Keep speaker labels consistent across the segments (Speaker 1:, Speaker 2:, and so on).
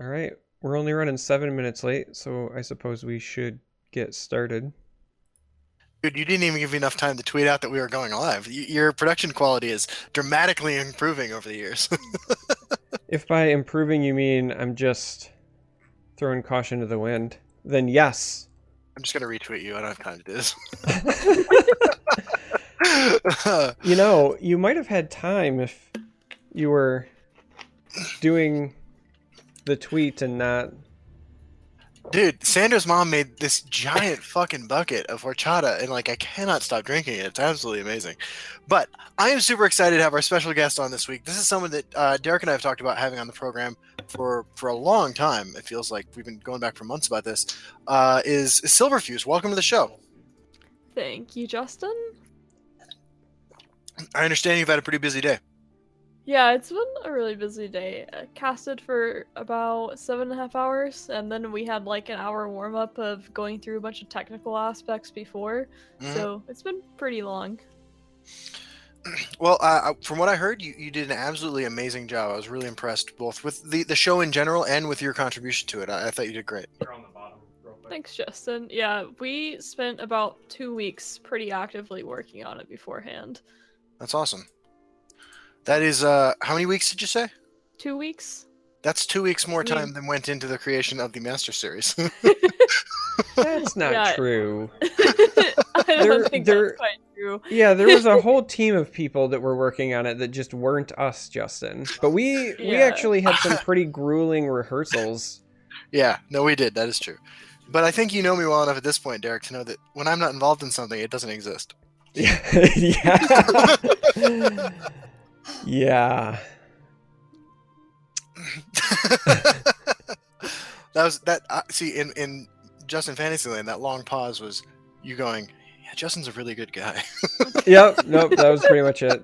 Speaker 1: All right, we're only running seven minutes late, so I suppose we should get started.
Speaker 2: Dude, you didn't even give me enough time to tweet out that we were going live. Your production quality is dramatically improving over the years.
Speaker 1: If by improving you mean I'm just throwing caution to the wind, then yes.
Speaker 2: I'm just gonna retweet you. I don't have time to do this.
Speaker 1: you know, you might have had time if you were doing the tweet and not.
Speaker 2: Dude, Sandra's mom made this giant fucking bucket of horchata, and like I cannot stop drinking it. It's absolutely amazing. But I am super excited to have our special guest on this week. This is someone that uh, Derek and I have talked about having on the program for for a long time. It feels like we've been going back for months about this. Uh, is, is Silverfuse? Welcome to the show.
Speaker 3: Thank you, Justin.
Speaker 2: I understand you've had a pretty busy day.
Speaker 3: Yeah, it's been a really busy day. I casted for about seven and a half hours, and then we had like an hour warm up of going through a bunch of technical aspects before.
Speaker 2: Mhm.
Speaker 3: So it's been pretty long.
Speaker 2: Well, uh, from what I heard, you, you did an absolutely amazing job. I was really impressed, both with the, the show in general and with your contribution to it. I, I thought you did great.
Speaker 3: Thanks, Justin. Yeah, we spent about two weeks pretty actively working on it beforehand.
Speaker 2: That's awesome. That is, uh, how many weeks did you say?
Speaker 3: Two weeks?
Speaker 2: That's two weeks more
Speaker 3: I mean-
Speaker 2: time than went into the creation of the Master Series.
Speaker 1: That's not
Speaker 3: Yeah.
Speaker 1: true.
Speaker 3: I don't
Speaker 1: There-
Speaker 3: think
Speaker 1: there-
Speaker 3: that's quite true.
Speaker 1: Yeah, there was a whole team of people that were working on it that just weren't us, Justin. But we we actually had some pretty grueling rehearsals.
Speaker 2: yeah, no, we did. That is true. But I think you know me well enough at this point, Derek, to know that when I'm not involved in something, it doesn't exist.
Speaker 1: yeah. Yeah.
Speaker 2: that was that. Uh, see, in in Justin Fantasyland, that long pause was you going, "Yeah, Justin's a really good guy."
Speaker 1: Yep. Nope. That was pretty much it.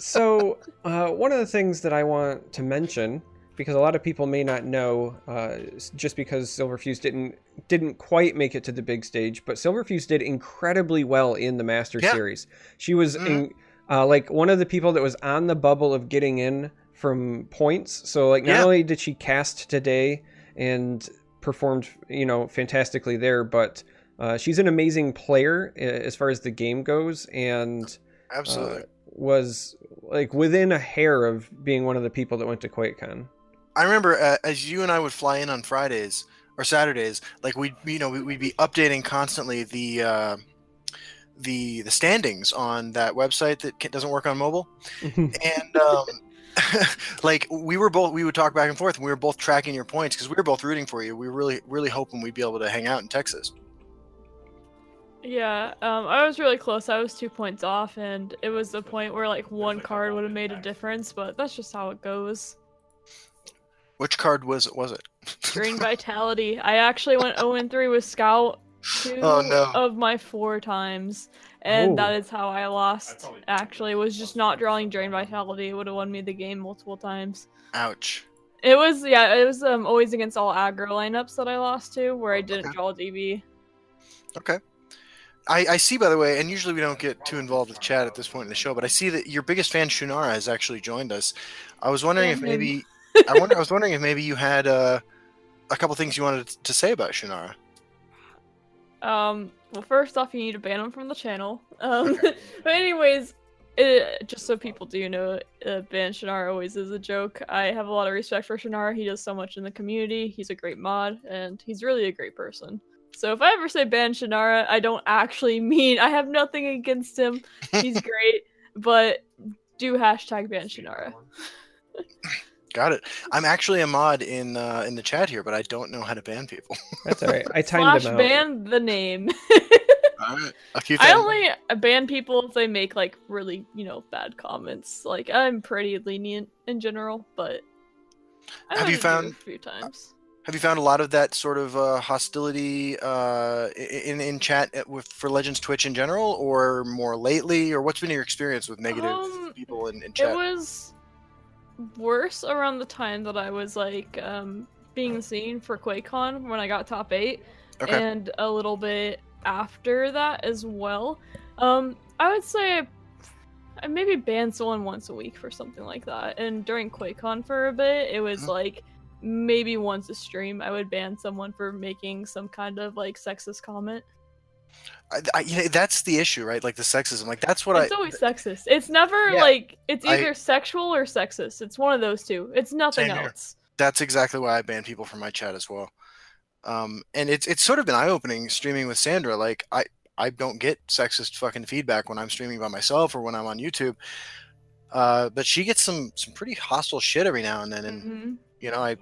Speaker 1: So, uh, one of the things that I want to mention, because a lot of people may not know, uh, just because Silverfuse didn't didn't quite make it to the big stage, but Silverfuse did incredibly well in the Master
Speaker 2: Yeah.
Speaker 1: Series. She was
Speaker 2: Mhm.
Speaker 1: in, uh, like one of the people that was on the bubble of getting in from points. So, like, not
Speaker 2: Yeah.
Speaker 1: only did she cast today and performed, you know, fantastically there, but uh, she's an amazing player uh, as far as the game goes, and
Speaker 2: Absolutely.
Speaker 1: uh, was like within a hair of being one of the people that went to QuakeCon.
Speaker 2: I remember uh, as you and I would fly in on Fridays or Saturdays, like we'd you know, we- we'd be updating constantly the uh, the the standings on that website that doesn't work on mobile, and um, like we were both, we would talk back and forth, and we were both tracking your points because we were both rooting for you. We were really, really hoping we'd be able to hang out in Texas.
Speaker 3: Yeah, um, I was really close. I was two points off, and it was the point where like one card would have made a difference, but that's just how it goes.
Speaker 2: Which card was it? was it?
Speaker 3: Green Vitality. I actually went 0 and 3 with Scout two
Speaker 2: Oh, no.
Speaker 3: of my four times, and
Speaker 1: Oh.
Speaker 3: that is how I lost. Actually, was just not drawing Drain Vitality. It would have won me the game multiple times.
Speaker 2: Ouch.
Speaker 3: It was yeah, it was um always against all aggro lineups that I lost to, where I didn't
Speaker 2: Okay.
Speaker 3: draw DB.
Speaker 2: Okay. I, I see, by the way, and usually we don't get too involved with chat at this point in the show, but I see that your biggest fan, Shunara, has actually joined us. I was wondering if maybe I wonder I was wondering if maybe you had uh, a couple things you wanted to say about Shunara.
Speaker 3: Um, well, first off, you need to ban him from the channel. Um, but anyways, it, just so people do know, uh, ban Shannara always is a joke. I have a lot of respect for Shannara. He does so much in the community. He's a great mod, and he's really a great person. So if I ever say ban Shannara, I don't actually mean I have nothing against him. He's great, but do hashtag ban Shannara.
Speaker 2: Got it. I'm actually a mod in uh, in the chat here, but I don't know how to ban people.
Speaker 1: That's all right. I timed
Speaker 3: Slash
Speaker 1: them out.
Speaker 3: ban the name.
Speaker 2: Alright. A few
Speaker 3: I
Speaker 2: things.
Speaker 3: only ban people if they make like really, you know, bad comments. Like I'm pretty lenient in general, but I
Speaker 2: Have you
Speaker 3: only do
Speaker 2: found-
Speaker 3: a few times?
Speaker 2: Have you found a lot of that sort of uh, hostility uh, in in chat at- with for Legends Twitch in general, or more lately, or what's been your experience with negative
Speaker 3: Um,
Speaker 2: people in, in
Speaker 3: It
Speaker 2: chat?
Speaker 3: was worse around the time that I was like um being seen for QuakeCon when I got top eight,
Speaker 2: Okay.
Speaker 3: and a little bit after that as well. Um, I would say I maybe banned someone once a week for something like that. And during QuakeCon for a bit, it was
Speaker 2: Mhm.
Speaker 3: like maybe once a stream I would ban someone for making some kind of like sexist comment.
Speaker 2: I, I, you know, that's the issue, right? Like the sexism. Like that's what
Speaker 3: It's
Speaker 2: I.
Speaker 3: It's always sexist. It's never
Speaker 2: Yeah,
Speaker 3: like it's
Speaker 2: I-
Speaker 3: either sexual or sexist. It's one of those two. It's nothing
Speaker 2: Same here.
Speaker 3: else.
Speaker 2: That's exactly why I ban people from my chat as well. Um, and it's it's sort of been eye opening streaming with Sandra. Like I I don't get sexist fucking feedback when I'm streaming by myself or when I'm on YouTube. Uh, but she gets some some pretty hostile shit every now and then, and
Speaker 3: Mhm.
Speaker 2: you know I.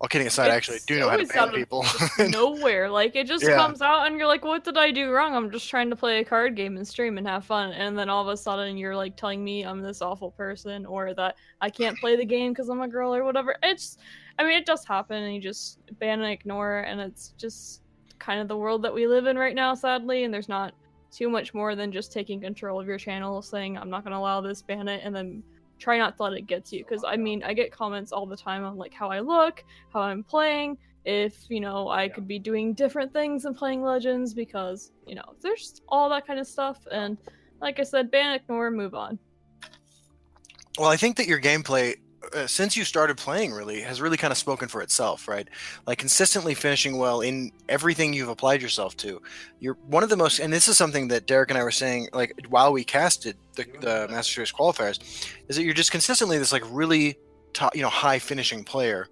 Speaker 2: All kidding aside, I actually do know how to ban people.
Speaker 3: nowhere. Like it just
Speaker 2: Yeah.
Speaker 3: comes out and you're like, what did I do wrong? I'm just trying to play a card game and stream and have fun. And then all of a sudden you're like telling me I'm this awful person or that I can't play the game because I'm a girl or whatever. It's I mean it does happen and you just ban and ignore and it's just kind of the world that we live in right now, sadly, and there's not too much more than just taking control of your channel, saying I'm not gonna allow this, ban it, and then try not to let it get to you. Because I mean, I get comments all the time on like how I look, how I'm playing, if you know I could be doing different things and playing Legends, because you know there's all that kind of stuff. And like I said, ban, ignore, move on.
Speaker 2: Well, I think that your gameplay, uh, since you started playing, really has really kind of spoken for itself, right? Like consistently finishing well in everything you've applied yourself to. You're one of the most, and this is something that Derek and I were saying, like while we casted the, the Master Series qualifiers, is that you're just consistently this like really top, you know, high finishing player.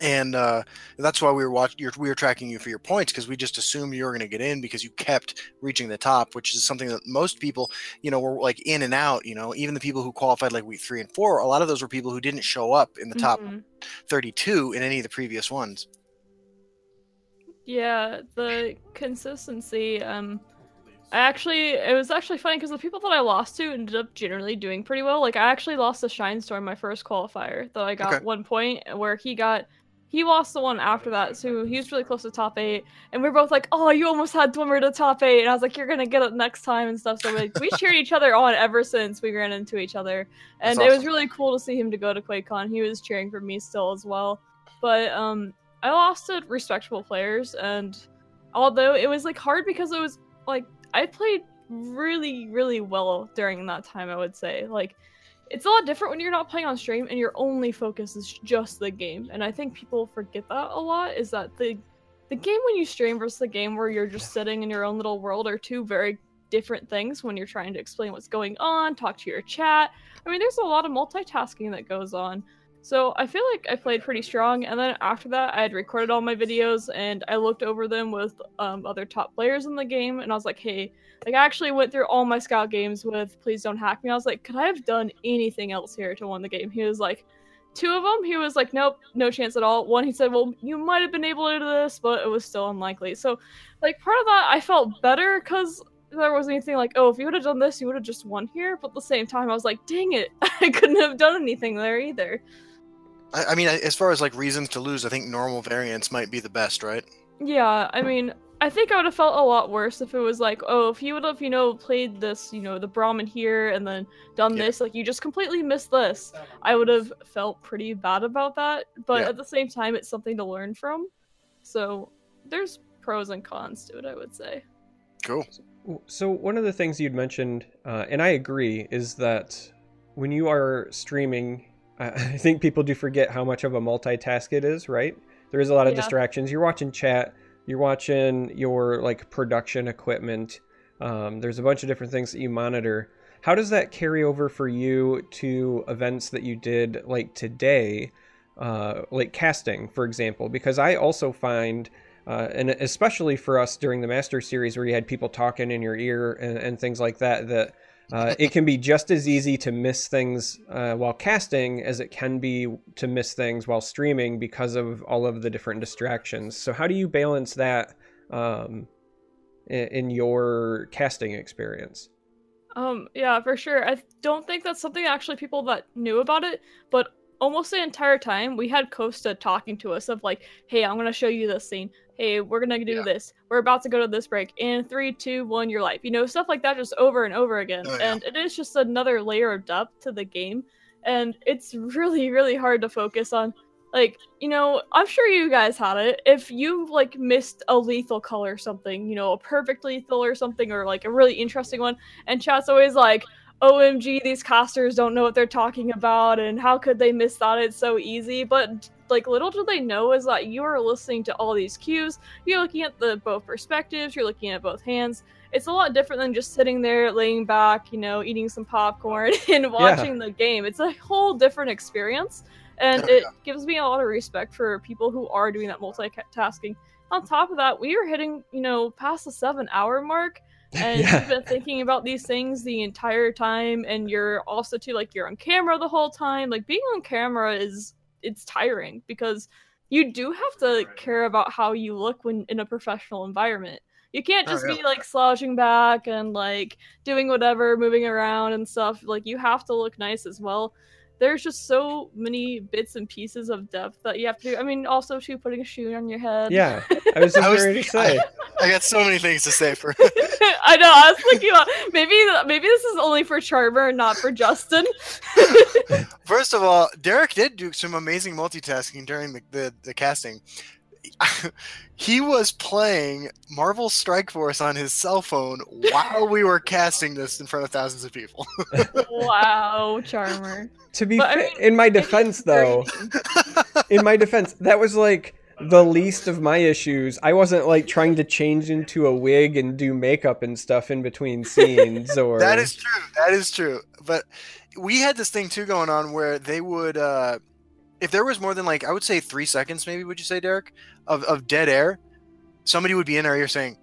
Speaker 2: And uh, that's why we were watching. We were tracking you for your points because we just assumed you were going to get in because you kept reaching the top, which is something that most people you know, were like in and out, you know, even the people who qualified like week three and four, a lot of those were people who didn't show up in the top
Speaker 3: Mhm.
Speaker 2: 32 in any of the previous ones.
Speaker 3: Yeah, the consistency. Um, I actually, it was actually funny because the people that I lost to ended up generally doing pretty well. Like, I actually lost to Shine Storm my first qualifier that I got
Speaker 2: Okay.
Speaker 3: one point where he got. He lost the one after that, so he was really close to top eight, and we are both like, "Oh, you almost had Dwimmer to top eight. and I was like, "You're gonna get it next time" and stuff. So like, we cheered each other on ever since we ran into each other, and
Speaker 2: That's
Speaker 3: it was really cool to see him to go to QuakeCon. He was cheering for me still as well, but um, I lost to respectable players, and although it was like hard because it was like I played really, really well during that time. I would say like it's a lot different when you're not playing on stream and your only focus is just the game. And I think people forget that a lot. Is that the the game when you stream versus the game where you're just sitting in your own little world are two very different things when you're trying to explain what's going on, talk to your chat. I mean, there's a lot of multitasking that goes on. So I feel like I played pretty strong, and then after that, I had recorded all my videos and I looked over them with um, other top players in the game, and I was like, hey, like I actually went through all my scout games with Please Don't Hack Me. I was like, could I have done anything else here to win the game? He was like, two of them, he was like, nope, no chance at all. One, he said, well, you might have been able to do this, but it was still unlikely. So, like, part of that, I felt better because there wasn't anything like, oh, if you would have done this, you would have just won here. But at the same time, I was like, dang it, I couldn't have done anything there either.
Speaker 2: I, I mean, as far as like reasons to lose, I think normal variants might be the best, right?
Speaker 3: Yeah, I mean, I think I would have felt a lot worse if it was like, oh, if you would have, you know, played this, you know, the Brahmin here and then done
Speaker 2: Yeah.
Speaker 3: this, like you just completely missed this. I would have felt pretty bad about that. But
Speaker 2: Yeah.
Speaker 3: at the same time, it's something to learn from. So there's pros and cons to it, I would say.
Speaker 2: Cool.
Speaker 1: So one of the things you'd mentioned, uh, and I agree, is that when you are streaming, I think people do forget how much of a multitask it is. Right? There is a lot of
Speaker 3: Yeah.
Speaker 1: distractions. You're watching chat. You're watching your like production equipment. Um, there's a bunch of different things that you monitor. How does that carry over for you to events that you did like today, uh, like casting, for example? Because I also find uh, and especially for us during the master series where you had people talking in your ear and, and things like that that uh, it can be just as easy to miss things uh, while casting as it can be to miss things while streaming because of all of the different distractions so how do you balance that um, in, your casting experience
Speaker 3: Um, yeah, for sure. I don't think that's something actually people that knew about it, but almost the entire time we had Costa talking to us of like, hey, I'm gonna show you this scene. Hey, we're gonna do
Speaker 2: Yeah.
Speaker 3: this. We're about to go to this break. In three, two, one, your life. You know, stuff like that just over and over again.
Speaker 2: Oh, yeah.
Speaker 3: And it is just another layer of depth to the game. And it's really, really hard to focus on. Like, you know, I'm sure you guys had it. If you like missed a lethal color or something, you know, a perfect lethal or something, or like a really interesting one, and chat's always like, OMG, these casters don't know what they're talking about, and how could they miss that? It's so easy. But like little do they know is that you are listening to all these cues. You're looking at the both perspectives. You're looking at both hands. It's a lot different than just sitting there, laying back, you know, eating some popcorn and watching the game. It's a whole different experience, and
Speaker 2: Oh,
Speaker 3: it gives me a lot of respect for people who are doing that multitasking. On top of that, we are hitting, you know, past the seven hour mark and
Speaker 1: Yeah.
Speaker 3: you've been thinking about these things the entire time and you're also too like you're on camera the whole time like being on camera is it's tiring because you do have to care about how you look when in a professional environment you can't
Speaker 2: Oh,
Speaker 3: just
Speaker 2: yeah.
Speaker 3: be like slouching back and like doing whatever moving around and stuff like you have to look nice as well there's just so many bits and pieces of depth that you have to do i mean also too putting a shoe on your head
Speaker 1: Yeah, I was just
Speaker 2: I was-
Speaker 1: ready to say.
Speaker 2: I got so many things to say for.
Speaker 3: I know. I was thinking about maybe maybe this is only for Charmer and not for Justin.
Speaker 2: First of all, Derek did do some amazing multitasking during the, the, the casting. He was playing Marvel Strike Force on his cell phone while we were casting this in front of thousands of people.
Speaker 3: wow, Charmer.
Speaker 1: To be
Speaker 3: But, I mean,
Speaker 1: in my defense, though, in my defense, that was like the least of my issues. I wasn't like trying to change into a wig and do makeup and stuff in between scenes or
Speaker 2: That is true. That is true. But we had this thing too going on where they would, uh, if there was more than like I would say three seconds, maybe would you say, Derek, of, of dead air, somebody would be in our ear saying,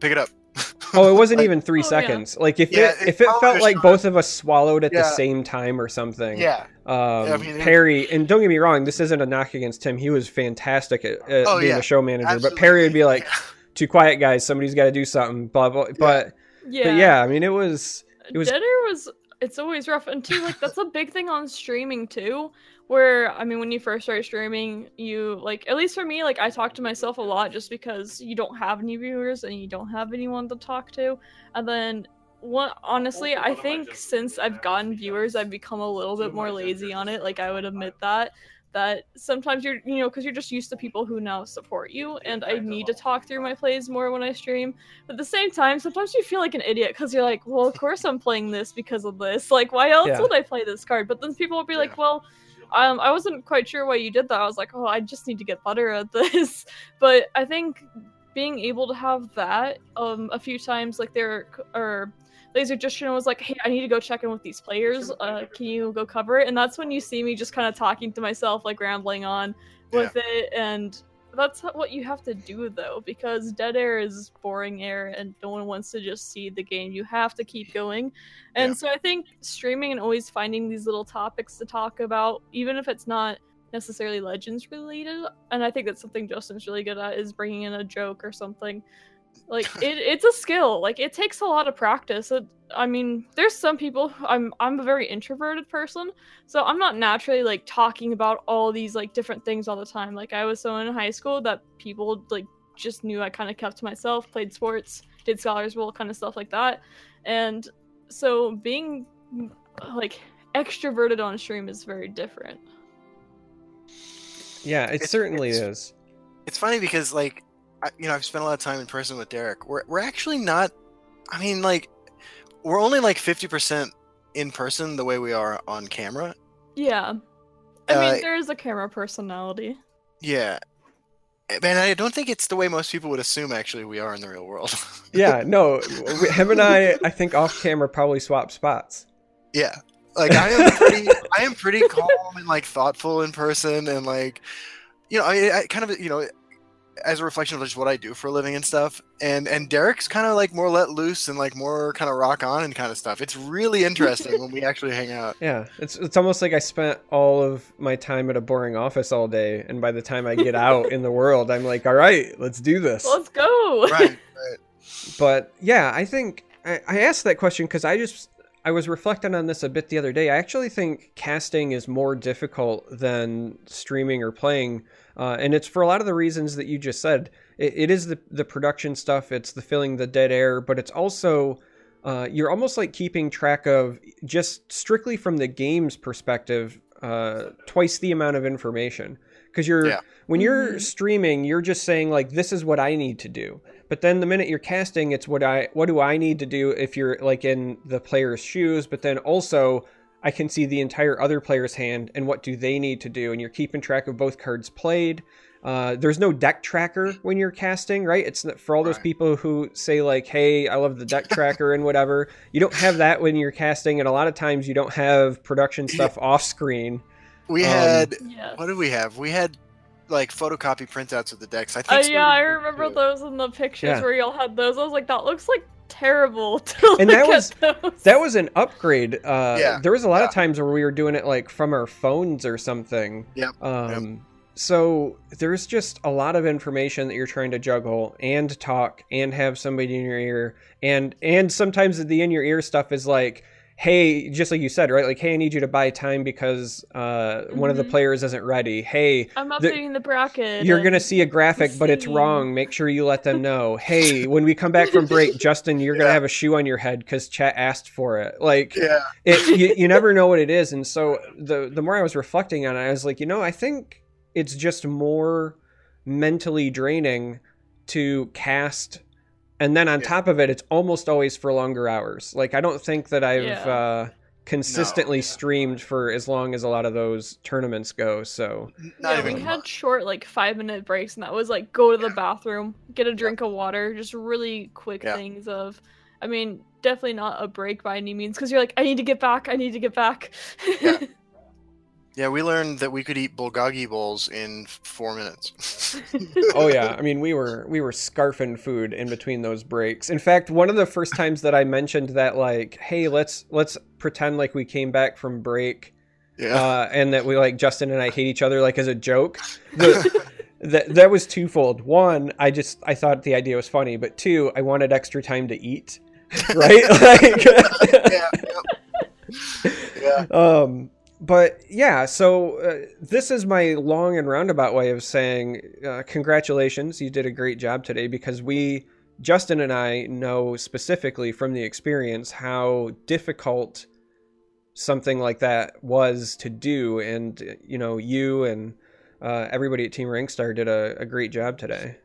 Speaker 2: "Pick it up."
Speaker 1: Oh, it wasn't
Speaker 2: Like,
Speaker 1: even three
Speaker 3: Oh, yeah.
Speaker 1: seconds. Like if
Speaker 2: Yeah,
Speaker 1: it
Speaker 2: it
Speaker 1: if it
Speaker 2: probably
Speaker 1: felt like
Speaker 2: not-
Speaker 1: both of us swallowed at the same time or something.
Speaker 2: Yeah.
Speaker 1: Um,
Speaker 2: I mean,
Speaker 1: Perry, and don't get me wrong, this isn't a knock against him. He was fantastic at, at
Speaker 2: Oh,
Speaker 1: being
Speaker 2: yeah.
Speaker 1: a show manager. But Perry would be like, "Too quiet, guys. Somebody's got to do something." Blah blah. But
Speaker 3: Yeah.
Speaker 1: but yeah, I mean, it was it was-
Speaker 3: Dead Air was it's always rough and too like that's a big thing on streaming too where i mean when you first start streaming you like at least for me like i talk to myself a lot just because you don't have any viewers and you don't have anyone to talk to. And then one honestly i think since i've gotten viewers i've become a little bit more lazy on it. Like i would admit that that sometimes you're you know because you're just used to people who now support you and i need to talk through my plays more when i stream but at the same time sometimes you feel like an idiot because you're like well of course i'm playing this because of this like why else
Speaker 1: Yeah.
Speaker 3: would i play this card but then people will be like well um, I wasn't quite sure why you did that. I was like, oh, I just need to get better at this. But I think being able to have that um a few times, like there or Laser Justin was like, hey, I need to go check in with these players. Uh, can you go cover it? And that's when you see me just kind of talking to myself, like rambling on with it, and that's what you have to do though, because dead air is boring air, and no one wants to just see the game. You have to keep going, and
Speaker 2: Yeah.
Speaker 3: so I think streaming and always finding these little topics to talk about, even if it's not necessarily legends related, and I think that's something Justin's really good at is bringing in a joke or something. Like it, it's a skill. Like it takes a lot of practice. It, I mean, there's some people. I'm I'm a very introverted person, so I'm not naturally like talking about all these like different things all the time. Like I was so in high school that people like just knew I kind of kept to myself, played sports, did scholars bowl, kind of stuff like that, and so being like extroverted on stream is very different.
Speaker 1: yeah, it
Speaker 2: It's-
Speaker 1: certainly
Speaker 2: it's-
Speaker 1: is.
Speaker 2: it's funny because like I, you know i've spent a lot of time in person with derek. We're, we're actually not i mean like we're only like 50% in person the way we are on camera.
Speaker 3: Yeah, I
Speaker 2: Uh,
Speaker 3: mean there is a camera personality.
Speaker 2: yeah. And i don't think it's the way most people would assume actually we are in the real world.
Speaker 1: Yeah, no, him and I, I think off camera probably swap spots.
Speaker 2: yeah. Like i am pretty i am pretty calm and like thoughtful in person and like you know i, I kind of you know as a reflection of just what I do for a living and stuff. And and Derek's kind of like more let loose and like more kind of rock on and kind of stuff. It's really interesting when we actually hang out.
Speaker 1: Yeah, it's it's almost like I spent all of my time at a boring office all day, and by the time I get out in the world, I'm like, all right, let's do this.
Speaker 3: Let's go.
Speaker 2: Right, right.
Speaker 1: But yeah, I think I, I asked that question because I just I was reflecting on this a bit the other day. I actually think casting is more difficult than streaming or playing, uh, and it's for a lot of the reasons that you just said. It, it is the the production stuff, it's the filling the dead air, but it's also uh, you're almost like keeping track of just strictly from the game's perspective, uh, twice the amount of information because you're
Speaker 2: Yeah.
Speaker 1: when you're
Speaker 3: Mhm.
Speaker 1: streaming, you're just saying like this is what I need to do. But then the minute you're casting, it's what I what do I need to do if you're like in the player's shoes. But then also, I can see the entire other player's hand and what do they need to do, and you're keeping track of both cards played. Uh, there's no deck tracker when you're casting, right? It's not, for all those
Speaker 2: Right.
Speaker 1: people who say like, "Hey, I love the deck tracker" and whatever. You don't have that when you're casting, and a lot of times you don't have production stuff off screen.
Speaker 2: We
Speaker 1: Um,
Speaker 2: had
Speaker 3: Yeah.
Speaker 2: what did we have? We had like photocopy printouts of the decks. I
Speaker 3: Uh,
Speaker 2: think. some
Speaker 3: yeah, I remember
Speaker 2: do.
Speaker 3: those in the pictures
Speaker 1: Yeah.
Speaker 3: where y'all had those. I was like, that looks like terrible to
Speaker 1: And
Speaker 3: look
Speaker 1: that was-
Speaker 3: at those.
Speaker 1: That was an upgrade. Uh,
Speaker 2: Yeah,
Speaker 1: there was a lot of times where we were doing it like from our phones or something.
Speaker 2: Yep,
Speaker 1: Um, So there's just a lot of information that you're trying to juggle and talk and have somebody in your ear and and sometimes the in your ear stuff is like. Hey, just like you said, right? Like, hey, I need you to buy time because uh, one of the
Speaker 3: Mhm.
Speaker 1: players isn't ready. Hey,
Speaker 3: I'm
Speaker 1: the-
Speaker 3: updating the, bracket.
Speaker 1: you're gonna see a graphic, but it's wrong. Make sure you let them know. Hey, when we come back from break, Justin, you're gonna have a shoe on your head because chat asked for it. Like,
Speaker 2: Yeah.
Speaker 1: it, you, you never know what it is. And so the the more I was reflecting on it, I was like, you know, I think it's just more mentally draining to cast. And then on
Speaker 2: Yeah.
Speaker 1: top of it, it's almost always for longer hours. Like I don't think that I've
Speaker 3: Yeah.
Speaker 1: uh, consistently
Speaker 2: yeah.
Speaker 1: streamed for as long as a lot of those tournaments go. So
Speaker 2: Not
Speaker 3: yeah,
Speaker 2: even
Speaker 3: we had short like five minute breaks, and that was like go to the bathroom, get a drink of water, just really quick
Speaker 2: Yeah.
Speaker 3: things. Of, I mean, definitely not a break by any means, because you're like, I need to get back, I need to get back.
Speaker 2: Yeah. Yeah, we learned that we could eat bulgogi bowls in four minutes.
Speaker 1: oh yeah i mean we were we were scarfing food in between those breaks in fact one of the first times that i mentioned that like hey let's let's pretend like we came back from break
Speaker 2: yeah.
Speaker 1: uh, and that we like justin and i hate each other like as a joke the, that that was twofold one i just i thought the idea was funny but two i wanted extra time to eat right like
Speaker 2: yeah. Yep. Yeah.
Speaker 1: um but yeah so uh, this is my long and roundabout way of saying uh, congratulations you did a great job today because we justin and i know specifically from the experience how difficult something like that was to do. And uh, you know you and uh, everybody at team rankstar did a, a great job today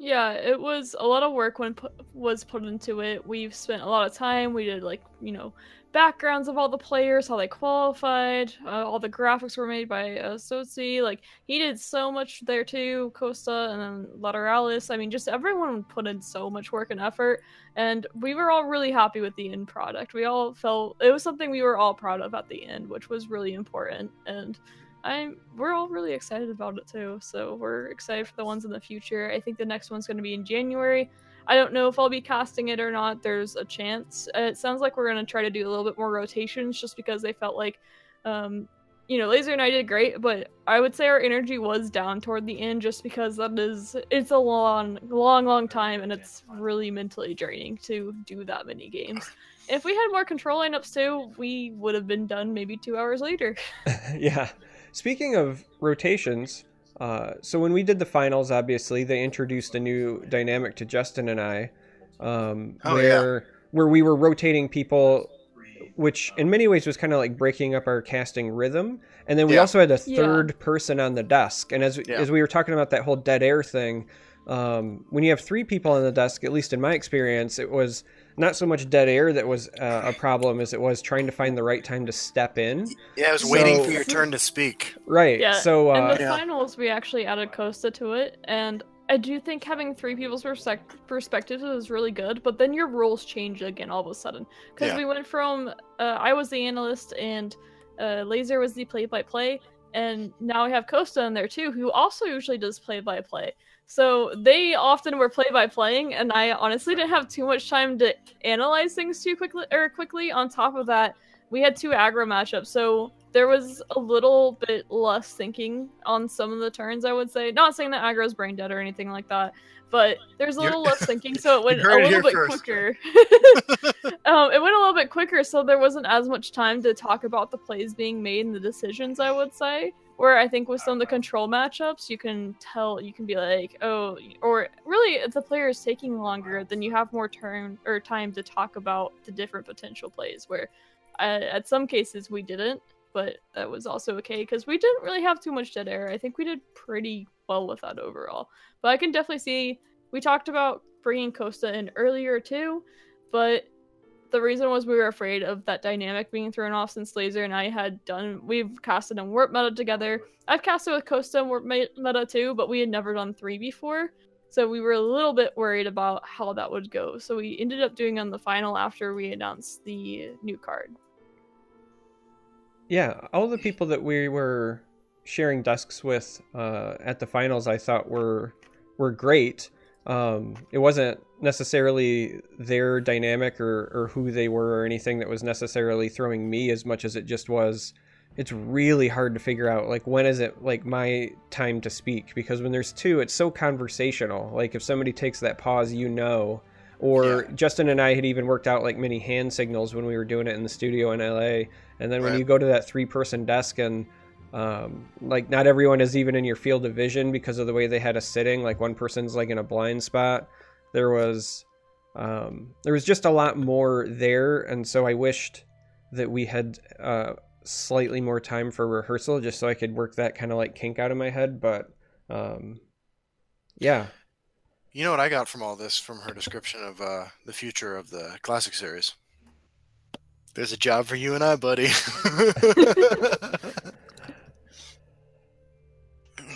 Speaker 3: Yeah, it was a lot of work when put, was put into it. We've spent a lot of time. We did like you know backgrounds of all the players, how they qualified. Uh, all the graphics were made by uh, Sozi. Like he did so much there too. Costa and then Lateralis. I mean, just everyone put in so much work and effort, and we were all really happy with the end product. We all felt it was something we were all proud of at the end, which was really important. And I'm we're all really excited about it too. So we're excited for the ones in the future. I think the next one's going to be in January. I don't know if I'll be casting it or not. There's a chance. Uh, it sounds like we're going to try to do a little bit more rotations just because they felt like um you know, Laser and I did great, but I would say our energy was down toward the end just because that is it's a long, long, long time and it's really mentally draining to do that many games. If we had more control lineups too, we would have been done maybe two hours later.
Speaker 1: yeah. Speaking of rotations, uh, so when we did the finals, obviously they introduced a new dynamic to Justin and I, um,
Speaker 2: Oh,
Speaker 1: where where we were rotating people, which in many ways was kind of like breaking up our casting rhythm. And then we
Speaker 2: Yeah.
Speaker 1: also had a
Speaker 3: Yeah.
Speaker 1: third person on the desk. And as
Speaker 2: Yeah.
Speaker 1: as we were talking about that whole dead air thing, um, when you have three people on the desk, at least in my experience, it was not so much dead air that was uh, a problem as it was trying to find the right time to step in.
Speaker 2: Yeah, I was waiting for your turn to speak.
Speaker 1: Right.
Speaker 3: Yeah,
Speaker 1: So
Speaker 3: in
Speaker 1: uh,
Speaker 3: the
Speaker 2: Yeah.
Speaker 3: finals, we actually added Costa to it, and I do think having three people's persec- perspectives is really good. But then your roles change again all of a sudden because
Speaker 2: Yeah.
Speaker 3: we went from uh, I was the analyst and uh, Laser was the play-by-play, and now we have Costa in there too, who also usually does play-by-play. So they often were play-by-playing, and I honestly didn't have too much time to analyze things too quickly. Or quickly. On top of that, we had two aggro matchups, so there was a little bit less thinking on some of the turns. I would say, not saying that aggro's brain dead or anything like that, but there's a
Speaker 2: You're-
Speaker 3: little less thinking, so it went a little bit
Speaker 2: first.
Speaker 3: quicker. um, it went a little bit quicker, so there wasn't as much time to talk about the plays being made and the decisions. I would say. Where I think with some of the control matchups, you can tell, you can be like, oh, or really, if the player is taking longer, then you have more turn or time to talk about the different potential plays. Where uh, at some cases we didn't, but that was also okay because we didn't really have too much dead air. I think we did pretty well with that overall. But I can definitely see we talked about bringing Costa in earlier too, but the reason was we were afraid of that dynamic being thrown off since Laser and I had done. We've casted in Warp Meta together. I've casted with Costa and Warp Meta too, but we had never done three before. So we were a little bit worried about how that would go. So we ended up doing on the final after we announced the new card.
Speaker 1: Yeah, all the people that we were sharing desks with uh, at the finals, I thought were were great. Um, it wasn't necessarily their dynamic or, or who they were or anything that was necessarily throwing me as much as it just was. It's really hard to figure out like when is it like my time to speak? Because when there's two it's so conversational. Like if somebody takes that pause you know. Or yeah. Justin and I had even worked out like many hand signals when we were doing it in the studio in LA and then when right. you go to that three person desk and um, like not everyone is even in your field of vision because of the way they had us sitting. Like one person's like in a blind spot there was um, there was just a lot more there and so I wished that we had uh, slightly more time for rehearsal just so I could work that kind of like kink out of my head. But um, yeah.
Speaker 2: You know what I got from all this from her description of uh, the future of the classic series? There's a job for you and I, buddy.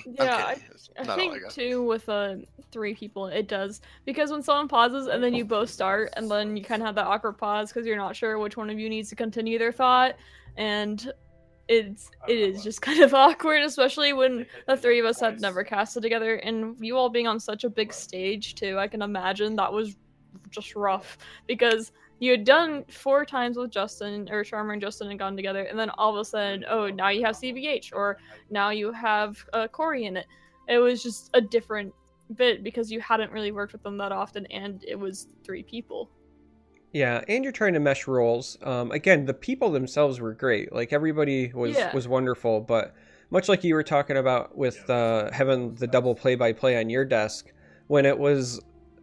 Speaker 3: yeah, I, I think too with uh three people it does. Because when someone pauses and then you both start and then you kind of have that awkward pause because you're not sure which one of you needs to continue their thought and it's it is just kind of awkward, especially when the three of us had never casted together, and you all being on such a big stage too. I can imagine that was just rough. Because you had done four times with Justin or Charmer and Justin and gone together, and then all of a sudden, oh, now you have CVH or now you have uh, Corey in it. It was just a different bit because you hadn't really worked with them that often, and it was three people.
Speaker 1: Yeah, and you're trying to mesh roles. Um, again, the people themselves were great. Like everybody was yeah. was wonderful, but much like you were talking about with uh, having the double play by play on your desk, when it was,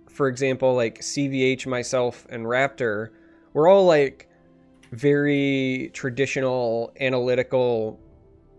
Speaker 1: for example, like CVH, myself, and Raptor, we're all like very traditional analytical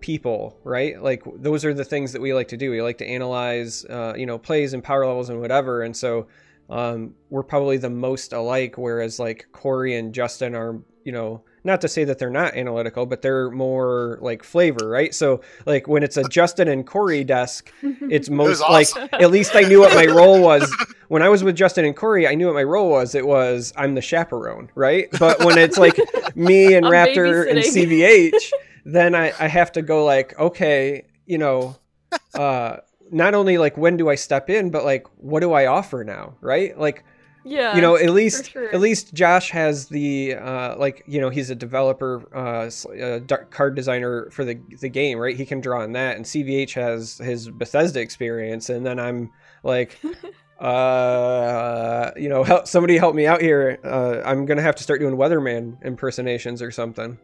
Speaker 1: people, right? Like those are the things that we like to do. We like to analyze, uh, you know, plays and power levels and whatever, and so um, we're probably the most alike. Whereas like Corey and Justin are, you know, not to say that they're not analytical, but they're more like flavor, right? So like when it's a Justin and Corey desk, it's most it awesome. like at least I knew what my role was. When I was with Justin and Corey, I knew what my role was. It was I'm the chaperone, right? But when it's like me and I'm Raptor and CVH, then I, I have to go like, okay, you know, uh, not only like when do I step in, but like what do I offer now, right? Like
Speaker 3: yeah
Speaker 1: you know at least sure. at least josh has the uh like you know he's a developer uh, uh card designer for the the game right he can draw on that and cvh has his bethesda experience and then i'm like uh you know help somebody help me out here uh i'm gonna have to start doing weatherman impersonations or something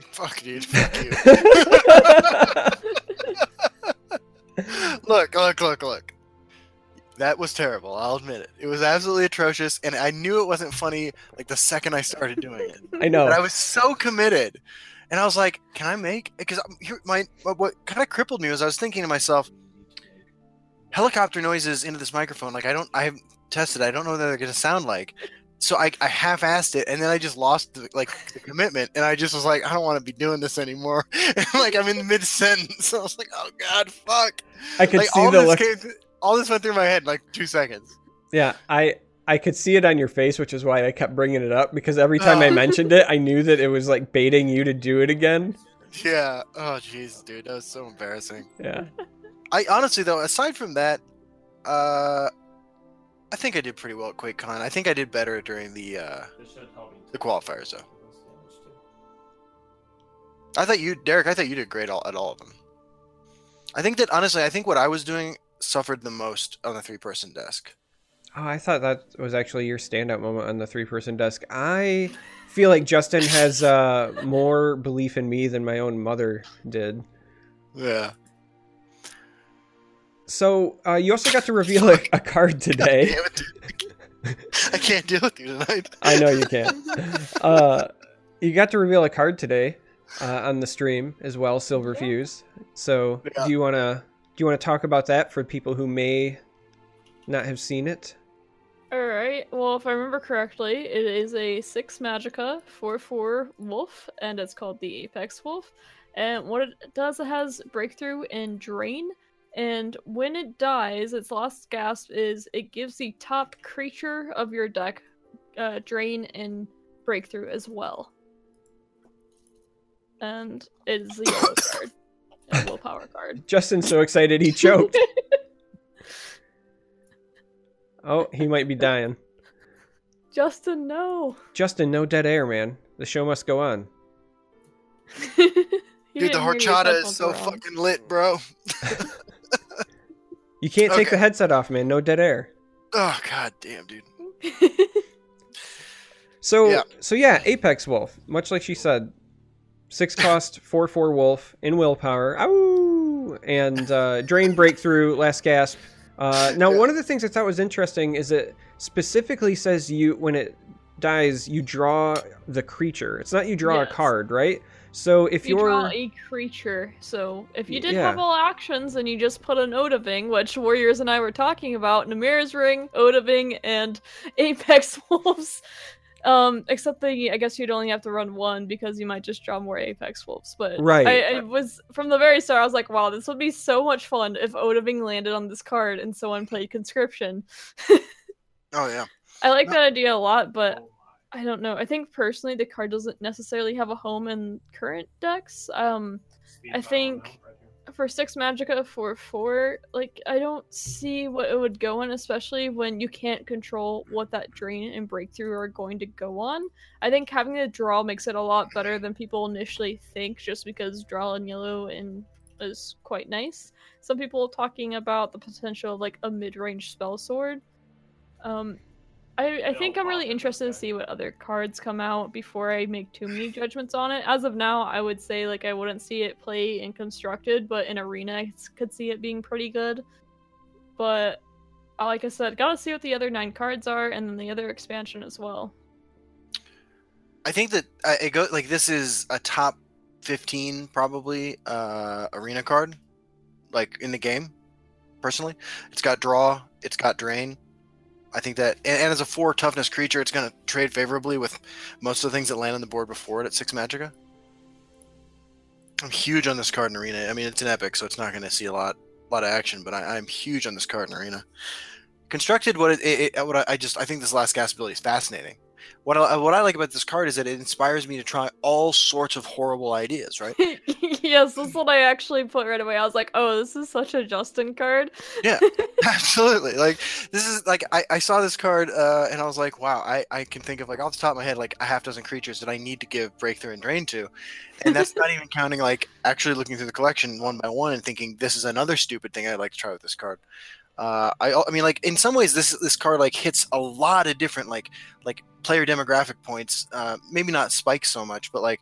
Speaker 2: fuck dude fuck you look, look, look, look. That was terrible. I'll admit it. It was absolutely atrocious, and I knew it wasn't funny like the second I started doing it.
Speaker 1: I know.
Speaker 2: But I was so committed, and I was like, "Can I make?" Because my what kind of crippled me was I was thinking to myself, helicopter noises into this microphone. Like I don't, I haven't tested. I don't know what they're going to sound like so I, I half-assed it and then i just lost the, like the commitment and i just was like i don't want to be doing this anymore. And like i'm in the mid-sentence. So i was like oh god fuck.
Speaker 1: I could
Speaker 2: like,
Speaker 1: see the look
Speaker 2: came, all this went through my head in like two seconds.
Speaker 1: Yeah i i could see it on your face which is why i kept bringing it up because every time i mentioned it i knew that it was like baiting you to do it again.
Speaker 2: Yeah. Oh jeez dude that was so embarrassing.
Speaker 1: Yeah.
Speaker 2: I honestly though aside from that uh I think I did pretty well at QuakeCon. I think I did better during the uh, the qualifiers though. I thought you, Derek. I thought you did great all, at all of them. I think that honestly, I think what I was doing suffered the most on the three-person desk.
Speaker 1: Oh, I thought that was actually your standout moment on the three-person desk. I feel like Justin has uh, more belief in me than my own mother did.
Speaker 2: Yeah.
Speaker 1: So uh, you also got to reveal a, a card today.
Speaker 2: I can't deal with you tonight.
Speaker 1: I know you can't. Uh, you got to reveal a card today uh, on the stream as well, Silver yeah. Fuse. So yeah. do you wanna do you wanna talk about that for people who may not have seen it?
Speaker 3: Alright, well, if I remember correctly, it is a 6 Magicka 4 4 wolf, and it's called the Apex Wolf. And what it does, it has Breakthrough and Drain. And when it dies, its last gasp is it gives the top creature of your deck uh, Drain and Breakthrough as well. And it is the yellow card. A willpower card.
Speaker 1: Justin's so excited he choked. oh, he might be dying.
Speaker 3: Justin, no.
Speaker 1: Justin, no dead air, man. The show must go on.
Speaker 2: Dude, the
Speaker 3: didn't
Speaker 2: horchata is so
Speaker 3: wrong.
Speaker 2: fucking lit, bro.
Speaker 1: You can't take the headset off, man. No dead air.
Speaker 2: Oh god damn, dude.
Speaker 1: So
Speaker 2: Yeah.
Speaker 1: so yeah, Apex Wolf, much like she said, six cost, four four wolf in willpower, ow, and uh, drain breakthrough, last gasp. Uh, now,
Speaker 2: Yeah.
Speaker 1: one of the things I thought was interesting is it specifically says you when it dies, you draw the creature. It's not you draw a card, right? So if
Speaker 3: you
Speaker 1: you're
Speaker 3: draw a creature. So if you did
Speaker 1: Yeah.
Speaker 3: have all actions and you just put an Odahviing, which Warriors and I were talking about, Namir's Ring, Odahviing, and Apex Wolves. Um, except the I guess you'd only have to run one because you might just draw more Apex Wolves. But
Speaker 1: Right.
Speaker 3: I, I was from the very start. I was like, wow, this would be so much fun if Odahviing landed on this card and someone played Conscription.
Speaker 2: Oh yeah.
Speaker 3: I like
Speaker 2: No.
Speaker 3: that idea a lot, but I don't know. I think personally the card doesn't necessarily have a home in current decks. Um, I think for six Magicka for four, like I don't see what it would go in, especially when you can't control what that drain and breakthrough are going to go on. I think having the draw makes it a lot better than people initially think, just because draw in yellow and is quite nice. Some people talking about the potential of like a mid-range spell sword. Um, I, I think I'm really interested to see what other cards come out before I make too many judgments on it. As of now, I would say like I wouldn't see it play in constructed, but in arena I s- could see it being pretty good. But uh, like I said, gotta see what the other nine cards are, and then the other expansion as well.
Speaker 2: I think that I it go like this is a top fifteen probably uh arena card, like in the game. Personally, it's got draw, it's got drain. I think that, and, and as a four toughness creature, it's going to trade favorably with most of the things that land on the board before it at six Magicka. I'm huge on this card in arena. I mean, it's an epic, so it's not going to see a lot, lot of action. But I, I'm huge on this card in arena. Constructed, what it, it what I, I just I think this last gasp ability is fascinating. What I, what I like about this card is that it inspires me to try all sorts of horrible ideas. Right?
Speaker 3: yes, that's what I actually put right away. I was like, oh, this is such a Justin card.
Speaker 2: Yeah. Absolutely. Like this is like I, I saw this card uh, and I was like, wow, I, I can think of like off the top of my head like a half dozen creatures that I need to give breakthrough and drain to. And that's not even counting like actually looking through the collection one by one and thinking this is another stupid thing I'd like to try with this card. Uh, I, I mean like in some ways this this card like hits a lot of different like like player demographic points. Uh, maybe not spikes so much, but like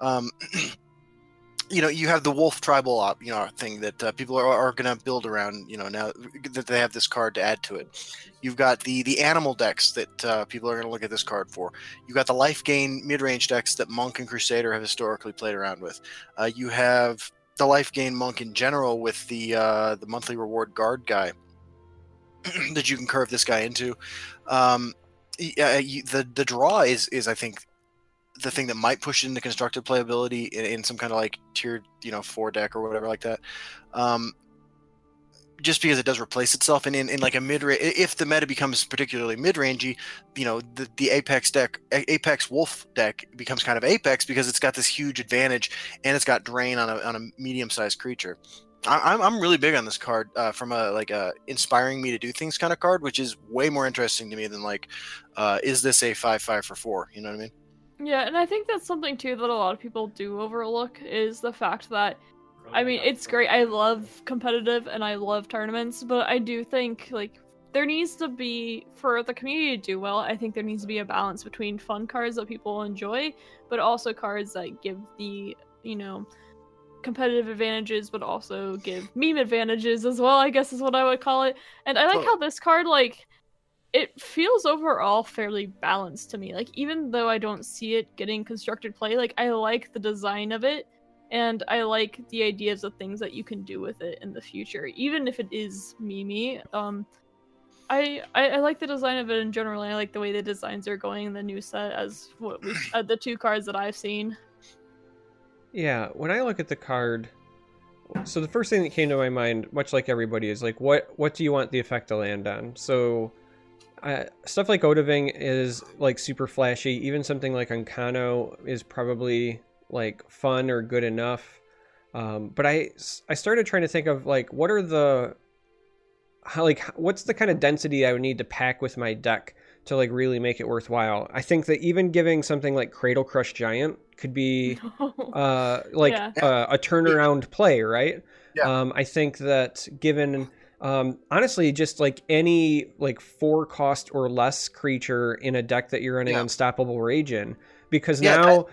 Speaker 2: um, you know you have the wolf tribal op, you know thing that uh, people are, are going to build around you know now that they have this card to add to it. You've got the the animal decks that uh, people are going to look at this card for. You've got the life gain mid-range decks that monk and crusader have historically played around with. Uh, you have the life gain monk in general with the uh, the monthly reward guard guy that you can curve this guy into um, yeah, you, the the draw is is I think the thing that might push into constructed playability in, in some kind of like tiered, you know, four deck or whatever like that. Um, just because it does replace itself, and in, in like a mid if the meta becomes particularly mid rangey, you know, the, the Apex deck, Apex Wolf deck becomes kind of Apex because it's got this huge advantage and it's got drain on a on a medium sized creature. I, I'm I'm really big on this card uh, from a like a inspiring me to do things kind of card, which is way more interesting to me than like, uh, is this a five five for four? You know what I mean?
Speaker 3: Yeah, and I think that's something too that a lot of people do overlook is the fact that I mean, it's great. I love competitive and I love tournaments, but I do think like there needs to be for the community to do well. I think there needs to be a balance between fun cards that people enjoy, but also cards that give the, you know, competitive advantages but also give meme advantages as well, I guess is what I would call it. And I like
Speaker 2: Totally.
Speaker 3: how this card like it feels overall fairly balanced to me. Like even though I don't see it getting constructed play, like I like the design of it and I like the ideas of things that you can do with it in the future, even if it is Mimi. Um, I, I I like the design of it in general. and I like the way the designs are going in the new set as what we uh, the two cards that I've seen.
Speaker 1: Yeah, when I look at the card, so the first thing that came to my mind, much like everybody, is like, what what do you want the effect to land on? So, uh, stuff like Odahviing is like super flashy. Even something like Ankano is probably like fun or good enough. Um, but I I started trying to think of like what are the how like what's the kind of density I would need to pack with my deck to like really make it worthwhile. I think that even giving something like Cradle Crush Giant could be uh, like
Speaker 3: Yeah.
Speaker 1: uh, a turnaround play, right?
Speaker 2: Yeah.
Speaker 1: Um, I think that given um, honestly just like any like four cost or less creature in a deck that you're running
Speaker 2: Yeah.
Speaker 1: Unstoppable Rage in, because
Speaker 2: Yeah,
Speaker 1: now.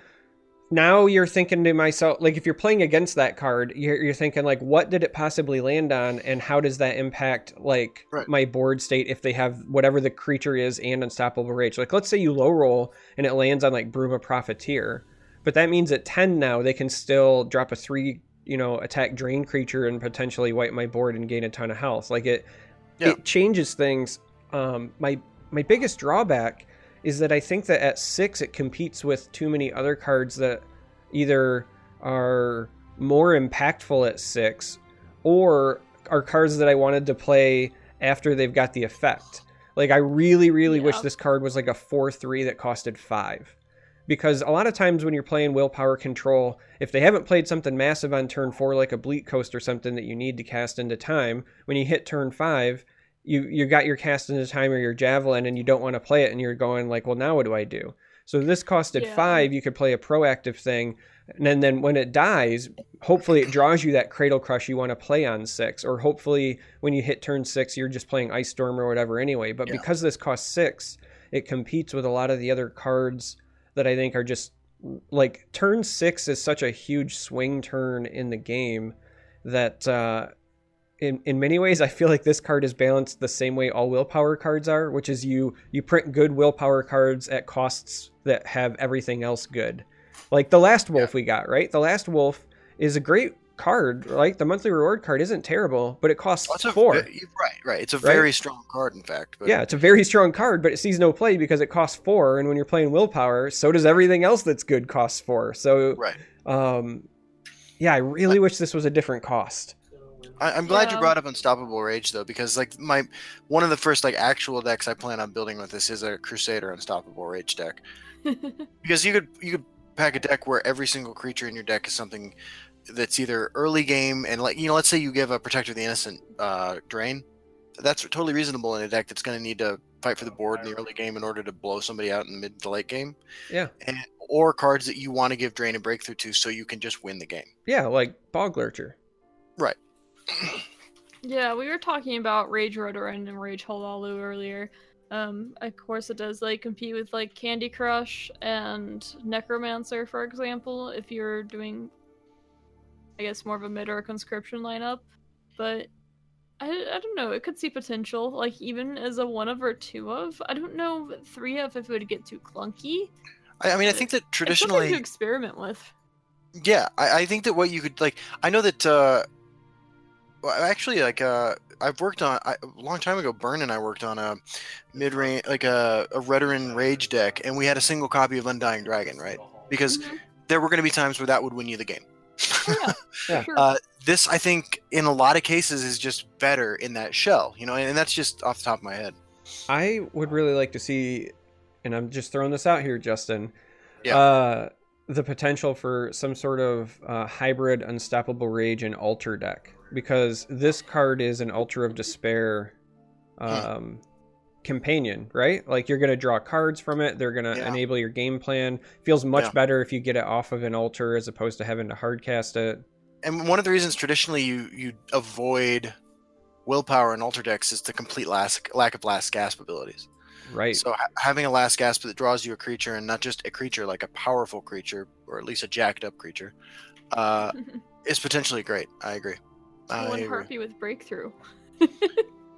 Speaker 1: Now you're thinking to myself, like if you're playing against that card, you're, you're thinking like, what did it possibly land on, and how does that impact like
Speaker 2: Right.
Speaker 1: my board state if they have whatever the creature is and unstoppable rage? Like let's say you low roll and it lands on like Bruma Profiteer, but that means at ten now they can still drop a three, you know, attack drain creature and potentially wipe my board and gain a ton of health. Like it,
Speaker 2: Yeah.
Speaker 1: it changes things. Um, my my biggest drawback is that I think that at six it competes with too many other cards that either are more impactful at six or are cards that I wanted to play after they've got the effect. Like I really, really wish this card was like a four three that costed five. Because a lot of times when you're playing willpower control, if they haven't played something massive on turn four, like a bleak coast or something that you need to cast into time, when you hit turn five, you you got your cast into time or your javelin and you don't want to play it and you're going like, well now what do I do? So this costed
Speaker 3: Yeah.
Speaker 1: five, you could play a proactive thing, and then, then when it dies, hopefully it draws you that cradle crush you want to play on six, or hopefully when you hit turn six, you're just playing ice storm or whatever anyway. But
Speaker 2: Yeah.
Speaker 1: because this costs six, it competes with a lot of the other cards that I think are just like turn six is such a huge swing turn in the game that uh, in in many ways I feel like this card is balanced the same way all willpower cards are, which is you you print good willpower cards at costs that have everything else good. Like the last wolf we got, right? The last wolf is a great card, right? The monthly reward card isn't terrible, but it costs
Speaker 2: a,
Speaker 1: four.
Speaker 2: ve- right, right. It's a very strong card, in fact. But
Speaker 1: Yeah, it's a very strong card, but it sees no play because it costs four, and when you're playing willpower, so does everything else that's good costs four. So,
Speaker 2: right.
Speaker 1: um, yeah, I really wish this was a different cost.
Speaker 2: I, I'm glad you brought up Unstoppable Rage though, because like my one of the first like actual decks I plan on building with this is a Crusader Unstoppable Rage deck. Because you could you could pack a deck where every single creature in your deck is something that's either early game and like you know, let's say you give a Protector of the Innocent uh, drain. That's totally reasonable in a deck that's going to need to fight for the board in the early game in order to blow somebody out in the mid to late game.
Speaker 1: Yeah.
Speaker 2: And, or cards that you want to give drain and breakthrough to so you can just win the game.
Speaker 1: Yeah, like Bog Lurcher.
Speaker 3: Yeah, we were talking about Rage Redoran and Rage Hlaalu earlier. Um, of course, it does like compete with like Candy Crush and Necromancer, for example, if you're doing, I guess, more of a mid or conscription lineup. But I, I don't know, it could see potential, like even as a one of or two of. I don't know three of if it would get too clunky.
Speaker 2: I, I mean, I think that
Speaker 3: It's something
Speaker 2: traditionally.
Speaker 3: to experiment with.
Speaker 2: Yeah, I, I think that what you could like, I know that uh, well, actually, like, uh, I've worked on I, a long time ago. Burn and I worked on a mid range, like a a Redoran Rage deck, and we had a single copy of Undying Dragon, right? Because
Speaker 3: Mhm.
Speaker 2: there were going to be times where that would win you the game.
Speaker 3: Oh, yeah,
Speaker 1: Yeah.
Speaker 2: Uh, this, I think, in a lot of cases, is just better in that shell, you know, and, and that's just off the top of my head.
Speaker 1: I would really like to see, and I'm just throwing this out here, Justin.
Speaker 2: Yeah.
Speaker 1: Uh, the potential for some sort of uh, hybrid Unstoppable Rage and Altar deck because this card is an Altar of Despair um, companion, right? Like you're gonna draw cards from it. They're gonna
Speaker 2: Yeah.
Speaker 1: enable your game plan. Feels much
Speaker 2: Yeah.
Speaker 1: better if you get it off of an altar as opposed to having to hardcast it.
Speaker 2: And one of the reasons traditionally you you avoid willpower and altar decks is the complete lack lack of last gasp abilities.
Speaker 1: Right.
Speaker 2: So ha- having a last gasp that draws you a creature and not just a creature like a powerful creature or at least a jacked up creature uh, is potentially great. I agree. I
Speaker 3: one
Speaker 2: agree.
Speaker 3: harpy with breakthrough.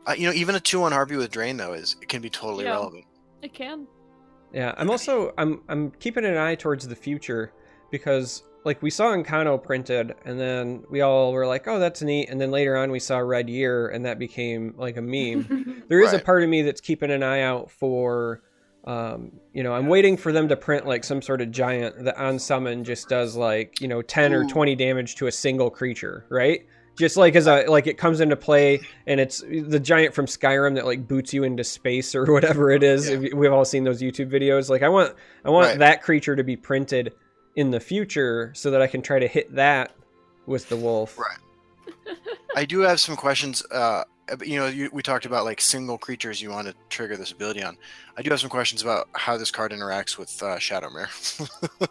Speaker 2: Uh, you know, even a two one harpy with drain though is it can be totally
Speaker 3: Yeah.
Speaker 2: relevant.
Speaker 3: It can.
Speaker 1: Yeah, I'm also I'm I'm keeping an eye towards the future because like we saw Ancano printed, and then we all were like, "Oh, that's neat." And then later on, we saw Red Year, and that became like a meme. There is a part of me that's keeping an eye out for, um, you know, I'm waiting for them to print like some sort of giant that on summon just does like you know ten or twenty damage to a single creature, right? Just like as a like it comes into play, and it's the giant from Skyrim that like boots you into space or whatever it is.
Speaker 2: Yeah.
Speaker 1: We've all seen those YouTube videos. Like I want I want
Speaker 2: Right.
Speaker 1: that creature to be printed in the future so that I can try to hit that with the wolf.
Speaker 2: Right. I do have some questions. Uh, you know, you, we talked about like single creatures you want to trigger this ability on. I do have some questions about how this card interacts with uh, Shadowmere.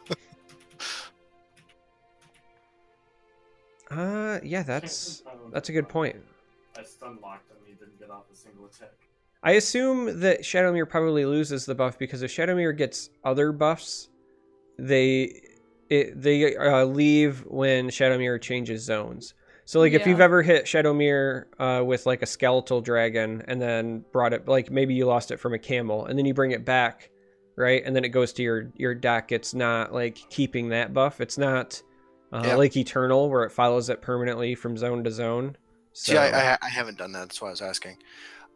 Speaker 1: Uh, yeah, that's that's a good point.
Speaker 4: I stun locked him. He didn't get off a single attack.
Speaker 1: I assume that Shadowmere probably loses the buff because if Shadowmere gets other buffs, they it, they uh, leave when Shadowmere changes zones. So like if you've ever hit Shadowmere uh, with like a skeletal dragon and then brought it like maybe you lost it from a camel and then you bring it back, right? And then it goes to your your deck. It's not like keeping that buff. It's not uh,
Speaker 2: Yeah.
Speaker 1: like Eternal where it follows it permanently from zone to zone. So
Speaker 2: See, I, I, I haven't done that. That's why I was asking.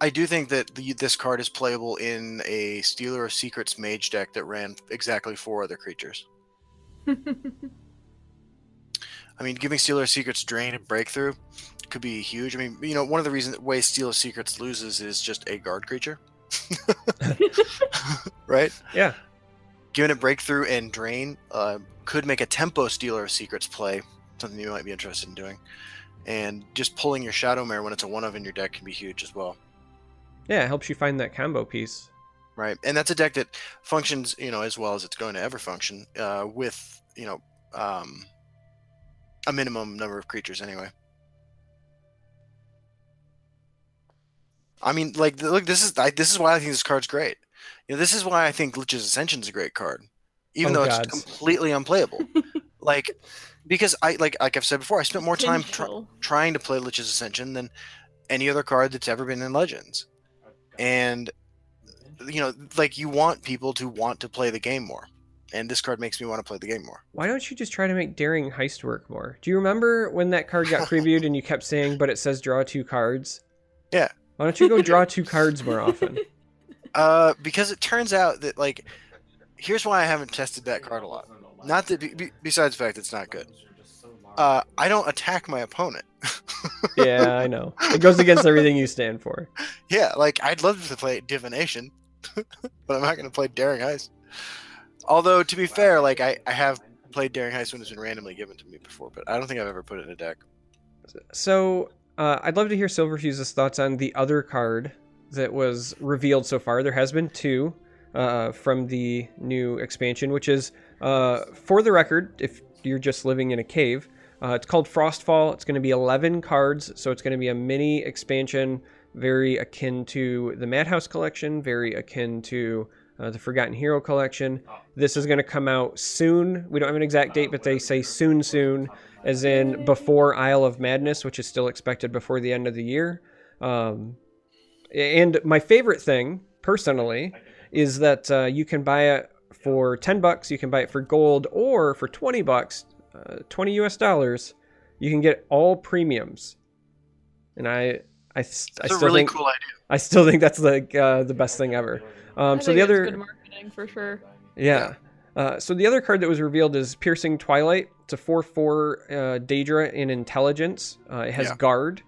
Speaker 2: I do think that the, this card is playable in a Stealer of Secrets mage deck that ran exactly four other creatures. I mean, giving Stealer of Secrets Drain and Breakthrough could be huge. I mean, you know, one of the reasons ways Stealer of Secrets loses is just a guard creature. right?
Speaker 1: yeah.
Speaker 2: Giving it Breakthrough and Drain uh, could make a tempo Stealer of Secrets play, something you might be interested in doing. And just pulling your Shadowmere when it's a one of in your deck can be huge as well.
Speaker 1: Yeah, it helps you find that combo piece.
Speaker 2: right? And that's a deck that functions, you know, as well as it's going to ever function uh, with, you know, um, a minimum number of creatures anyway. I mean, like, look, this is I, this is why I think this card's great. You know, this is why I think Lich's Ascension is a great card, even
Speaker 1: Oh,
Speaker 2: though it's completely unplayable. like, because I like like I've said before, I spent more time tr- trying to play Lich's Ascension than any other card that's ever been in Legends and you know like you want people to want to play the game more and this card makes me want to play the game more
Speaker 1: Why don't you just try to make Daring Heist work more? Do you remember when that card got previewed and you kept saying, but it says draw two cards?
Speaker 2: Yeah.
Speaker 1: Why don't you go draw two cards more often?
Speaker 2: uh because it turns out that like here's why i haven't tested that card a lot not that be, be- besides the fact it's not good uh i don't attack my opponent
Speaker 1: Yeah, I know. It goes against everything you stand for.
Speaker 2: yeah like i'd love to play divination but i'm not going to play daring heist although to be fair like i i have played daring heist when it's been randomly given to me before but i don't think i've ever put it in a deck
Speaker 1: So, uh, I'd love to hear Silverfuse's thoughts on the other card that was revealed so far. There has been two uh, from the new expansion, which is, uh, for the record, if you're just living in a cave, uh, it's called Frostfall. It's going to be 11 cards, so it's going to be a mini expansion, very akin to the Madhouse collection, very akin to uh, the Forgotten Hero collection. This is going to come out soon. We don't have an exact date, but they say soon, soon, as in before Isle of Madness, which is still expected before the end of the year. Um, and my favorite thing, personally, is that uh, you can buy it for 10 bucks, you can buy it for gold, or for 20 bucks, uh, 20 US dollars, you can get all premiums. And I,
Speaker 2: it's a
Speaker 1: still
Speaker 2: really
Speaker 1: think
Speaker 2: cool idea
Speaker 1: I still think that's like uh, the best thing ever. Um,
Speaker 3: I
Speaker 1: so
Speaker 3: think
Speaker 1: the
Speaker 3: it's
Speaker 1: other,
Speaker 3: good marketing for sure.
Speaker 1: yeah. Uh, so the other card that was revealed is Piercing Twilight. It's a 4 4 uh, Daedra in intelligence. Uh, it has
Speaker 2: Yeah.
Speaker 1: guard,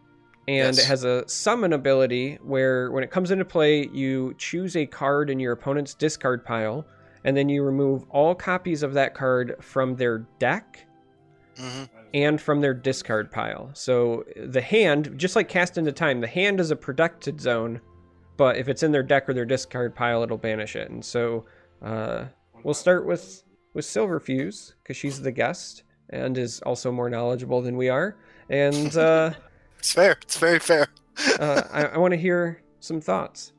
Speaker 1: and
Speaker 2: Yes.
Speaker 1: it has a summon ability where when it comes into play, you choose a card in your opponent's discard pile, and then you remove all copies of that card from their deck
Speaker 2: hmm
Speaker 1: and from their discard pile. So the hand, just like Cast into Time, the hand is a protected zone, but if it's in their deck or their discard pile, it'll banish it. And so uh, we'll start with with Silverfuse because she's the guest and is also more knowledgeable than we are. And uh,
Speaker 2: it's fair it's very fair
Speaker 1: uh, I, I want to hear some thoughts.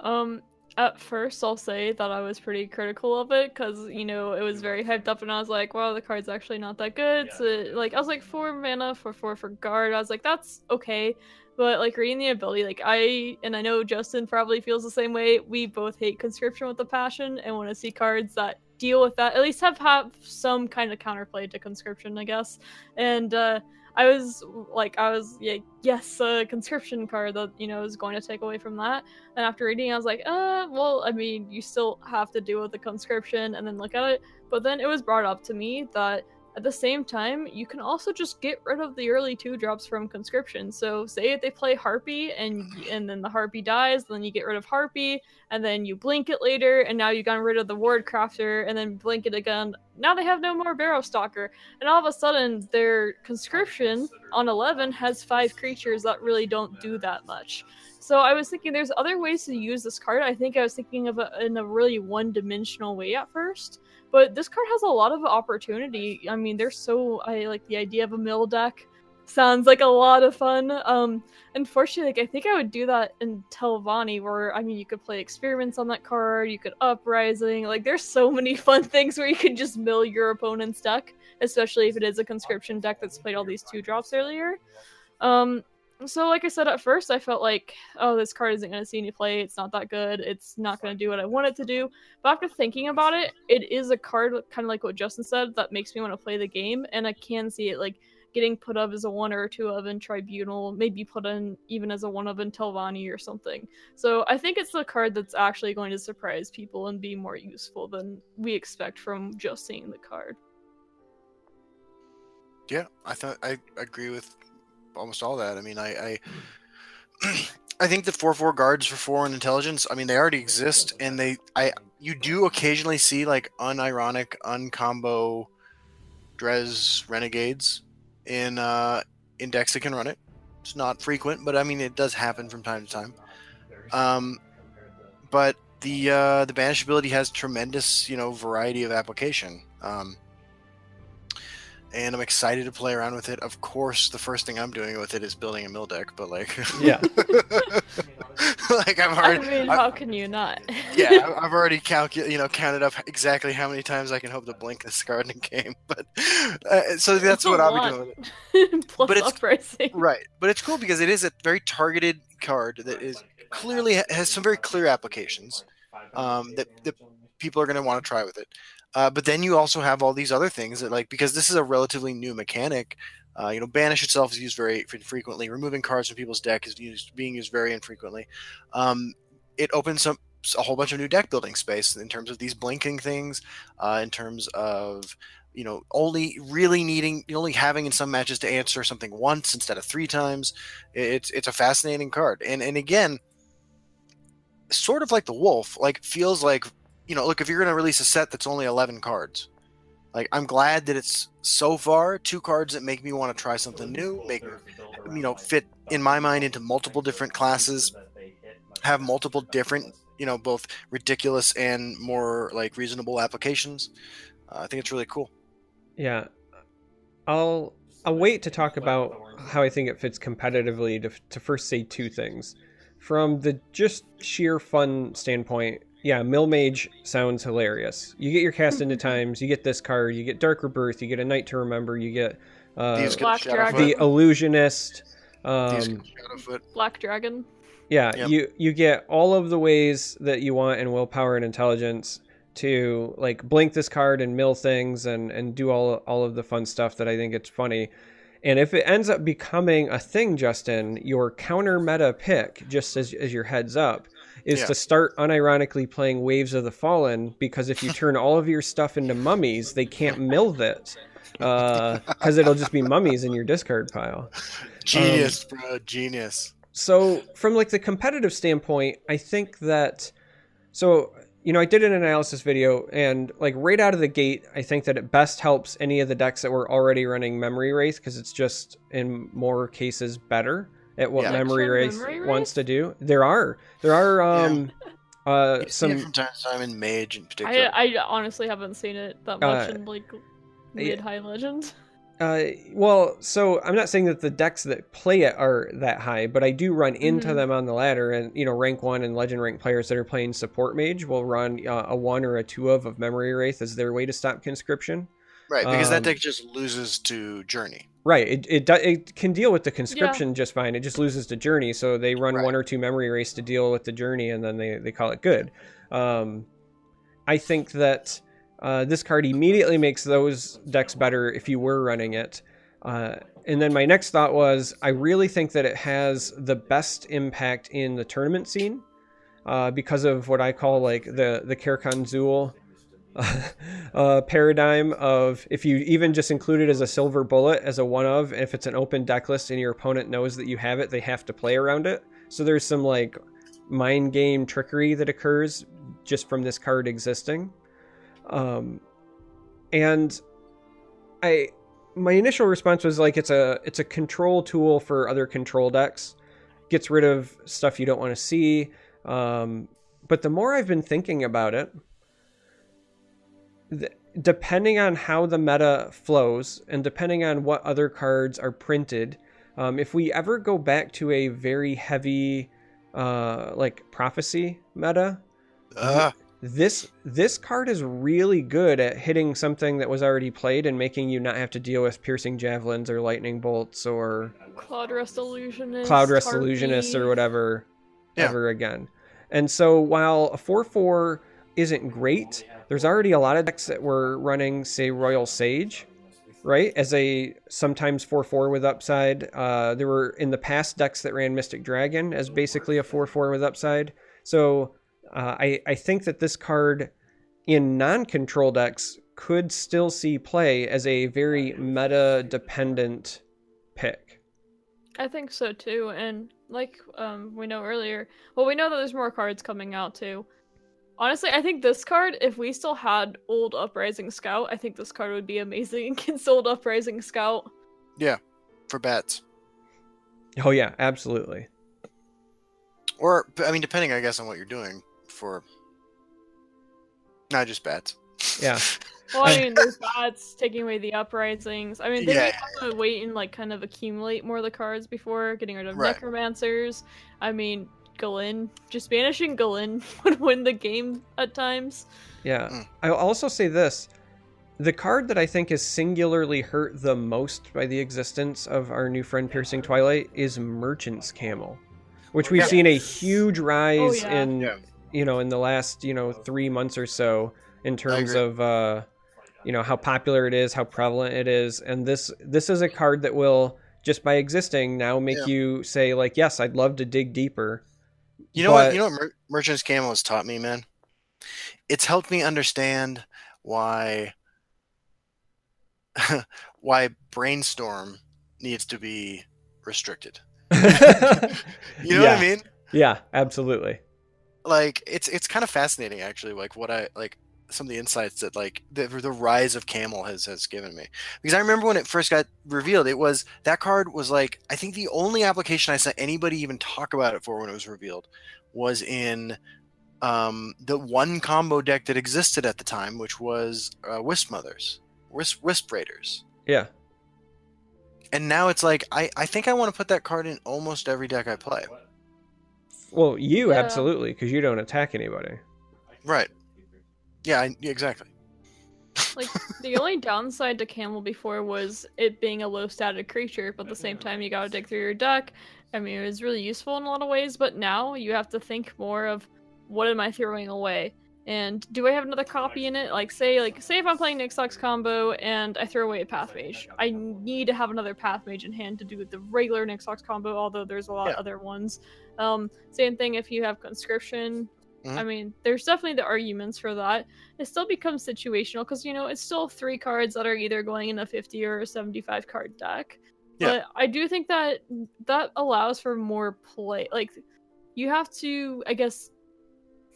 Speaker 3: Um, at first, I'll say that I was pretty critical of it because you know it was very hyped up, and I was like, "Wow, the card's actually not that good." So, like, I was like, four mana for four for guard. I was like, "That's okay," but like reading the ability, like I and I know Justin probably feels the same way. We both hate conscription with a passion and want to see cards that deal with that. At least have have some kind of counterplay to conscription, I guess. And uh, I was like, I was yeah, yes, a conscription card that you know is going to take away from that. And after reading, I was like, uh, well, I mean, you still have to deal with the conscription and then look at it. But then it was brought up to me that at the same time, you can also just get rid of the early two drops from conscription. So say if they play Harpy and and then the Harpy dies, then you get rid of Harpy, and then you blink it later, and now you got rid of the Ward Crafter, and then blink it again. Now they have no more Barrow Stalker, and all of a sudden their conscription on eleven has five creatures that really don't do that much. So I was thinking there's other ways to use this card. I think I was thinking of it in a really one-dimensional way at first. But this card has a lot of opportunity. I mean, they're so I like the idea of a mill deck. Sounds like a lot of fun. Um, unfortunately, like, I think I would do that in Telvanni, where I mean, you could play experiments on that card. You could uprising. Like, there's so many fun things where you could just mill your opponent's deck, especially if it is a conscription deck that's played all these two drops earlier. Um, so like I said at first, I felt like, oh, this card isn't going to see any play. It's not that good. It's not going to do what I want it to do. But after thinking about it, it is a card kind of like what Justin said that makes me want to play the game, and I can see it like getting put up as a one or two of in Tribunal, maybe put in even as a one of in Telvanni or something. So I think it's the card that's actually going to surprise people and be more useful than we expect from just seeing the card.
Speaker 2: Yeah, I thought I agree with almost all that. I mean, I I, I think the four four guards for foreign intelligence. I mean, they already exist, and they I you do occasionally see like unironic, uncombo, Dres renegades in uh in decks that can run it. It's not frequent, but I mean it does happen from time to time. Um, but the uh, the banish ability has tremendous you know variety of application. Um, and I'm excited to play around with it. Of course, the first thing I'm doing with it is building a mill deck, but like,
Speaker 1: Yeah.
Speaker 2: like I'm
Speaker 3: I
Speaker 2: already,
Speaker 3: mean,
Speaker 2: I-
Speaker 3: how can you not?
Speaker 2: yeah, I've already calculated, you know, counted up exactly how many times I can hope to blink this card in a game. But uh, so that's what I'll be doing. with it.
Speaker 3: Plus
Speaker 2: But it's-
Speaker 3: uprising.
Speaker 2: Right, but it's cool because it is a very targeted card that is clearly has some very clear applications um, that, that people are going to want to try with it. Uh, but then you also have all these other things that, like, because this is a relatively new mechanic. Uh, you know, banish itself is used very infrequently. Removing cards from people's deck is used, being used very infrequently. Um, it opens up a whole bunch of new deck building space in terms of these blinking things, uh, in terms of you know only really needing only having in some matches to answer something once instead of three times. It's it's a fascinating card, and and again, sort of like the wolf, like feels like you know, look if you're going to release a set that's only 11 cards. Like I'm glad that it's so far two cards that make me want to try something new, make you know fit in my mind into multiple different classes, have multiple different you know both ridiculous and more like reasonable applications. Uh, I think it's really cool.
Speaker 1: Yeah. I'll I'll wait to talk about how I think it fits competitively to, to first say two things. From the just sheer fun standpoint, yeah, Mill Mage sounds hilarious. You get your cast into times, you get this card, you get Dark Rebirth, you get a Night to Remember, you get uh,
Speaker 2: Thieves get
Speaker 3: Black Dragon.
Speaker 1: the Illusionist. Um,
Speaker 2: get
Speaker 3: Black Dragon.
Speaker 1: yeah,
Speaker 2: Yep.
Speaker 1: you you get all of the ways that you want in willpower and intelligence to like blink this card and mill things and and do all all of the fun stuff that I think it's funny. And if it ends up becoming a thing, Justin, your counter meta pick, just as as your heads up, is
Speaker 2: Yeah.
Speaker 1: to start unironically playing Waves of the Fallen because if you turn all of your stuff into mummies, they can't mill that. Because uh, it'll just be mummies in your discard pile.
Speaker 2: Genius, um, bro, genius.
Speaker 1: So, from like the competitive standpoint, I think that so you know I did an analysis video and like right out of the gate, I think that it best helps any of the decks that were already running Memory Wraith because it's just in more cases better at what
Speaker 2: Yeah.
Speaker 1: Memory
Speaker 3: Actual
Speaker 1: Wraith
Speaker 3: Memory
Speaker 1: wants to do. There are there are um uh
Speaker 2: You see it
Speaker 1: some
Speaker 2: from time to time in Mage in particular.
Speaker 3: I I honestly haven't seen it that much
Speaker 1: Uh,
Speaker 3: in like mid high legend.
Speaker 1: Uh, well, so I'm not saying that the decks that play it are that high, but I do run into
Speaker 3: Mhm.
Speaker 1: them on the ladder, and you know, rank one and legend rank players that are playing support mage will run uh, a one or a two of of memory wraith as their way to stop conscription.
Speaker 2: right, because that
Speaker 1: um,
Speaker 2: deck just loses to Journey.
Speaker 1: Right, it it, do, it can deal with the conscription just fine. It just loses the journey, so they run
Speaker 2: Right.
Speaker 1: one or two memory wraiths to deal with the journey, and then they they call it good. Um, I think that Uh, this card immediately makes those decks better if you were running it. Uh, and then my next thought was I really think that it has the best impact in the tournament scene uh, because of what I call like the the Karakan Zul uh, paradigm of if you even just include it as a silver bullet as a one of, if it's an open deck list and your opponent knows that you have it, they have to play around it. So there's some like mind game trickery that occurs just from this card existing. Um, and I my initial response was like it's a it's a control tool for other control decks gets rid of stuff you don't want to see um, but the more i've been thinking about it th- depending on how the meta flows and depending on what other cards are printed um, if we ever go back to a very heavy uh, like prophecy meta
Speaker 2: Uh,
Speaker 1: this this card is really good at hitting something that was already played and making you not have to deal with piercing javelins or lightning bolts or
Speaker 3: Cloud Rest Illusionist.
Speaker 1: cloud rest illusionist or whatever
Speaker 2: Yeah.
Speaker 1: ever again and so while a 4-4 isn't great there's already a lot of decks that were running say royal sage right as a sometimes 4-4 with upside. Uh, there were in the past decks that ran mystic dragon as basically a 4-4 with upside. So uh, I, I think that this card in non-control decks could still see play as a very meta dependent pick.
Speaker 3: I think so too, and like um we know earlier, well we know that there's more cards coming out too. Honestly, I think this card, if we still had old Uprising Scout, I think this card would be amazing against old Uprising Scout.
Speaker 2: Yeah, for bats.
Speaker 1: oh yeah absolutely
Speaker 2: Or, I mean, depending, I guess, on what you're doing for. Not just bats.
Speaker 1: Yeah.
Speaker 3: Well, I mean, there's bats taking away the uprisings. I mean, they
Speaker 2: Yeah.
Speaker 3: yeah. to wait and like kind of accumulate more of the cards before getting rid of
Speaker 2: Right.
Speaker 3: necromancers. I mean, Galen, just banishing Galen would win the game at times.
Speaker 1: Yeah.
Speaker 2: Mm.
Speaker 1: I'll also say this. The card that I think is singularly hurt the most by the existence of our new friend Piercing Twilight is Merchant's Camel, which we've
Speaker 2: Yeah.
Speaker 1: seen a huge rise
Speaker 3: yeah.
Speaker 1: in
Speaker 2: Yeah.
Speaker 1: you know in the last, you know, 3 months or so in terms of uh you know how popular it is, how prevalent it is, and this this is a card that will just by existing now make
Speaker 2: Yeah.
Speaker 1: you say like yes, I'd love to dig deeper.
Speaker 2: You know
Speaker 1: But-
Speaker 2: what? You know what Mer- Merchant's Camel has taught me, man. It's helped me understand why why brainstorm needs to be restricted. You know what I mean?
Speaker 1: Yeah, absolutely.
Speaker 2: Like it's it's kind of fascinating actually. Like what I like some of the insights that like the, the rise of Camel has has given me. Because I remember when it first got revealed, it was that card was like I think the only application I saw anybody even talk about it for when it was revealed was in um, the one combo deck that existed at the time, which was uh, Wisp Mothers, Wisp, Wisp Raiders.
Speaker 1: Yeah.
Speaker 2: And now it's like I, I think I want to put that card in almost every deck I play.
Speaker 1: Well, you
Speaker 3: Yeah.
Speaker 1: absolutely because you don't attack anybody.
Speaker 2: Right. Yeah, I, exactly.
Speaker 3: Like the only downside to Camel before was it being a low static creature, but at the same time you gotta dig through your deck. I mean, it was really useful in a lot of ways, but now you have to think more of what am I throwing away, and do I have another copy in it? Like say, like say if I'm playing Nixox combo and I throw away a Path Mage, I need to have another Path Mage in hand to do the regular Nixox combo. Although there's a lot
Speaker 2: Yeah.
Speaker 3: of other ones. Um, same thing if you have Conscription.
Speaker 2: Mhm.
Speaker 3: I mean, there's definitely the arguments for that. It still becomes situational because you know it's still three cards that are either going in a 50 or a 75 card deck.
Speaker 2: Yeah.
Speaker 3: but i do think that that allows for more play like you have to i guess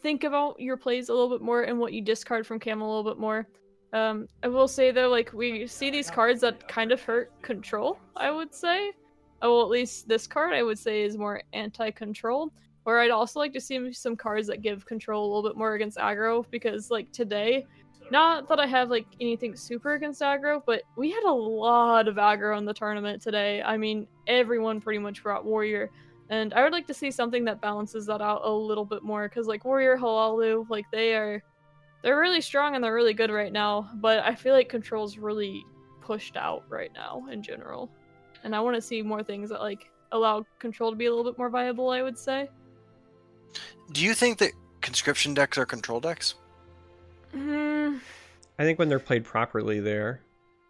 Speaker 3: think about your plays a little bit more and what you discard from cam a little bit more. Um i will say though like we see these cards that kind of hurt control i would say. Oh well at least this card i would say is more anti-control or I'd also like to see some cards that give control a little bit more against aggro because like today, not that I have like anything super against aggro, but we had a lot of aggro in the tournament today. I mean, everyone pretty much brought warrior. And I would like to see something that balances that out a little bit more because like warrior Hlaalu, like they are they're really strong and they're really good right now, but I feel like control's really pushed out right now in general. And I want to see more things that like allow control to be a little bit more viable, I would say.
Speaker 2: Do you think that conscription decks are control decks?
Speaker 3: Mm,
Speaker 1: I think when they're played properly, there.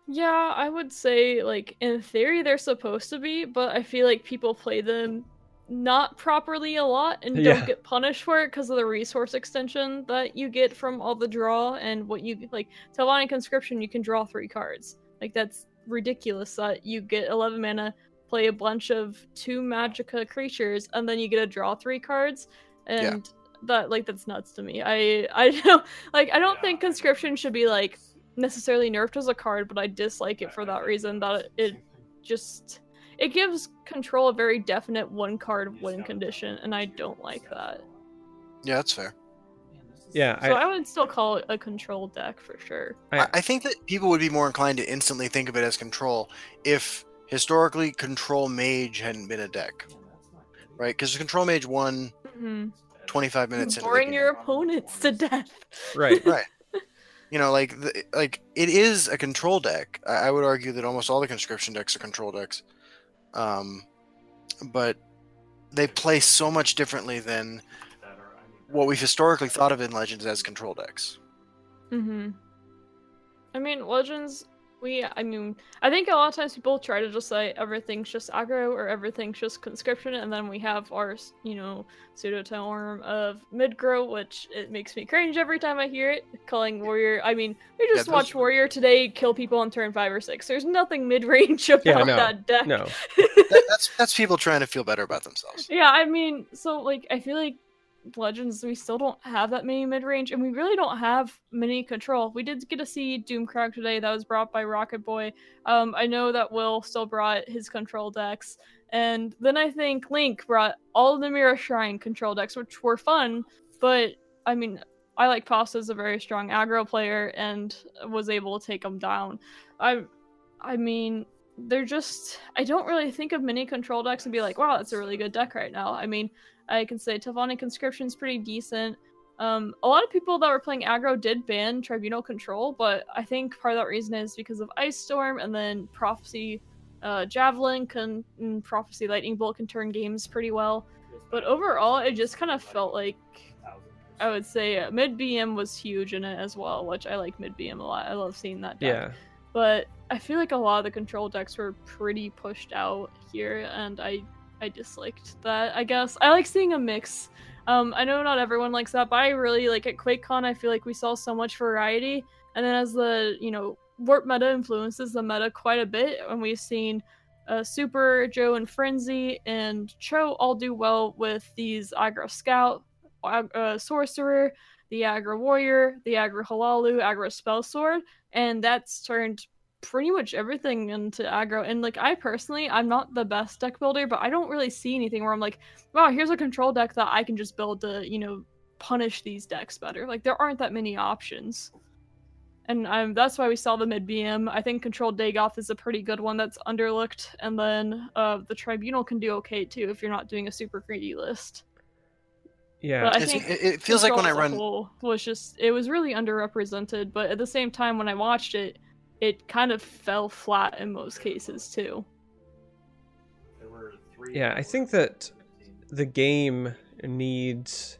Speaker 3: Yeah, I would say like in theory they're supposed to be, but I feel like people play them not properly a lot and don't get punished for it because of the resource extension that you get from all the draw and what you like. Telvanni Conscription, you can draw three cards. Like that's ridiculous that you get 11 mana, play a bunch of two Magicka creatures, and then you get to draw three cards, and that like that's nuts to me. I I don't like I don't think Conscription should be like necessarily nerfed as a card, but I dislike it for that reason that it just it gives control a very definite one card win condition, and I don't like that.
Speaker 2: Yeah, that's fair.
Speaker 1: Yeah,
Speaker 3: So
Speaker 1: I,
Speaker 3: I, would still call it a control deck for sure.
Speaker 1: I-
Speaker 2: I, I think that people would be more inclined to instantly think of it as control if historically control mage hadn't been a deck, right? Because control mage won
Speaker 3: hmm
Speaker 2: 25 minutes into the
Speaker 3: Boring your opponents to death.
Speaker 1: right.
Speaker 2: right. You know like the, like it is a control deck. I, I would argue that almost all the conscription decks are control decks. Um but they play so much differently than what we've historically thought of in legends as control decks.
Speaker 3: Mm hmm I mean, Legends, we, I mean, I think a lot of times people try to just say everything's just aggro or everything's just conscription, and then we have our, you know, pseudo term of mid-grow, which it makes me cringe every time I hear it. Calling Warrior, I mean, we just
Speaker 2: those-
Speaker 3: watched Warrior today kill people on turn five or six. There's nothing mid-range about
Speaker 1: Yeah, no,
Speaker 3: that deck.
Speaker 1: No.
Speaker 2: that, that's that's people trying to feel better about themselves
Speaker 3: Yeah, I mean, so like I feel like Legends we still don't have that many mid range, and we really don't have many control. We did get to see Doomcrack today that was brought by Rocket Boy. Um, I know that Will still brought his control decks, and then I think Link brought all the Mirror Shrine control decks, which were fun. But I mean, I like Pasta as a very strong aggro player and was able to take them down. I, I mean, they're just I don't really think of mini control decks and be like, wow, that's a really good deck right now. I mean, I can say Telvanni Conscription's pretty decent. Um, a lot of people that were playing aggro did ban Tribunal Control, but I think part of that reason is because of Ice Storm and then Prophecy uh, Javelin can and Prophecy Lightning Bolt can turn games pretty well. But overall, it just kind of felt like I would say uh, mid BM was huge in it as well, which I like mid BM a lot. I love seeing that deck
Speaker 1: Yeah.
Speaker 3: but I feel like a lot of the control decks were pretty pushed out here, and I I disliked that. I guess I like seeing a mix. Um, I know not everyone likes that, but I really like at QuakeCon. I feel like we saw so much variety, and then as the you know warp meta influences the meta quite a bit, and we've seen uh, Super Joe and Frenzy and Cho all do well with these aggro scout, uh, sorcerer, the aggro warrior, the aggro Hlaalu, aggro spell sword, and that's turned pretty much everything into aggro. And like I personally, I'm not the best deck builder, but I don't really see anything where I'm like, wow, here's a control deck that I can just build to, you know, punish these decks better. Like there aren't that many options. And um, that's why we saw the mid BM. I think Controlled Dagoth is a pretty good one that's underlooked. And then uh, the Tribunal can do okay too if you're not doing a super greedy list.
Speaker 1: Yeah.
Speaker 3: But I think
Speaker 2: it, it feels like when I
Speaker 3: Control as a
Speaker 2: run
Speaker 3: whole was just it was really underrepresented, but at the same time when I watched it, it kind of fell flat in most cases too.
Speaker 1: Yeah, I think that the game needs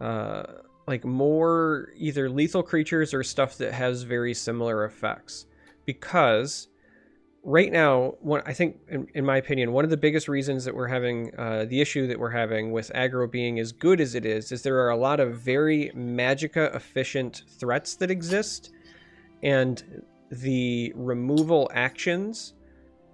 Speaker 1: uh like more either lethal creatures or stuff that has very similar effects. Because right now one i think in, in my opinion one of the biggest reasons that we're having uh, the issue that we're having with aggro being as good as it is is there are a lot of very magicka efficient threats that exist. And the removal actions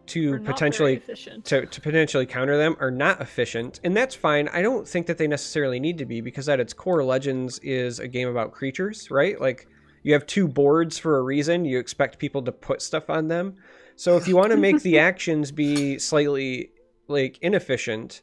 Speaker 1: to
Speaker 3: We're not very
Speaker 1: potentially to, to potentially counter them are not efficient and that's fine. I don't think that they necessarily need to be because at its core legends is a game about creatures right? Like you have two boards for a reason. You expect people to put stuff on them. So if you want to make the actions be slightly like inefficient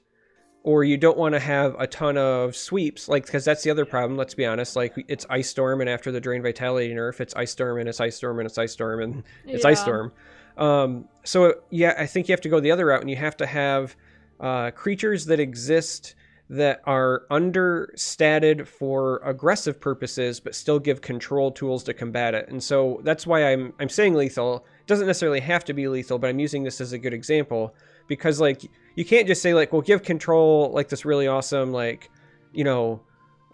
Speaker 1: or you don't want to have a ton of sweeps like because that's the other problem let's be honest like it's ice storm and after the drain vitality nerf it's ice storm and it's ice storm and it's ice storm and it's ice storm um, so yeah, I think you have to go the other route, and you have to have uh, creatures that exist that are understated for aggressive purposes, but still give control tools to combat it. And so that's why I'm I'm saying lethal. It doesn't necessarily have to be lethal, but I'm using this as a good example because like you can't just say like, well, give control like this really awesome like you know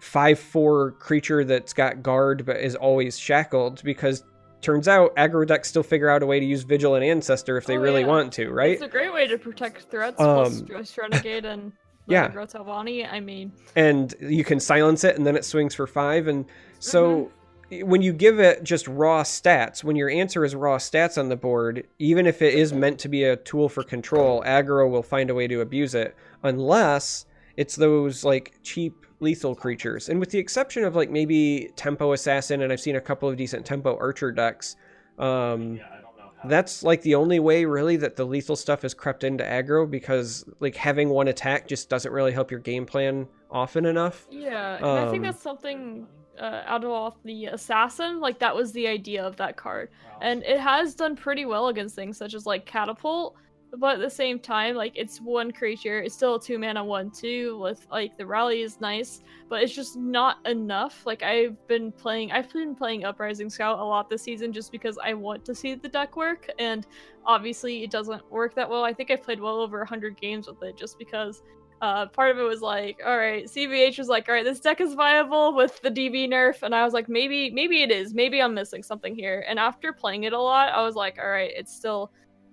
Speaker 1: five four creature that's got guard but is always shackled because turns out aggro decks still figure out a way to use Vigilant Ancestor if they
Speaker 3: Oh,
Speaker 1: really
Speaker 3: yeah.
Speaker 1: want to, right?
Speaker 3: It's a great way to protect threats plus
Speaker 1: Um,
Speaker 3: Ghost Renegade and
Speaker 1: yeah.
Speaker 3: Grotovani. I mean,
Speaker 1: and you can silence it and then it swings for five and so when you give it just raw stats when your answer is raw stats on the board even if it is meant to be a tool for control aggro will find a way to abuse it unless it's those like cheap lethal creatures. And with the exception of like maybe tempo assassin and i've seen a couple of decent tempo archer decks um
Speaker 4: Yeah, I don't know
Speaker 1: that's like the only way really that the lethal stuff has crept into aggro because like having one attack just doesn't really help your game plan often enough.
Speaker 3: Yeah, and I think
Speaker 1: Um,
Speaker 3: that's something uh, out of all the assassin. Like that was the idea of that card, and it has done pretty well against things such as like catapult. But at the same time, like it's one creature, it's still a two mana one two with like the rally is nice, but it's just not enough. Like I've been playing, I've been playing Uprising Scout a lot this season just because I want to see the deck work, and obviously it doesn't work that well. I think I played well over 100 games with it just because uh, part of it was like, all right, CVH was like, all right, this deck is viable with the DB nerf, and I was like, maybe, maybe it is, maybe I'm missing something here. And after playing it a lot, I was like, all right, it's still,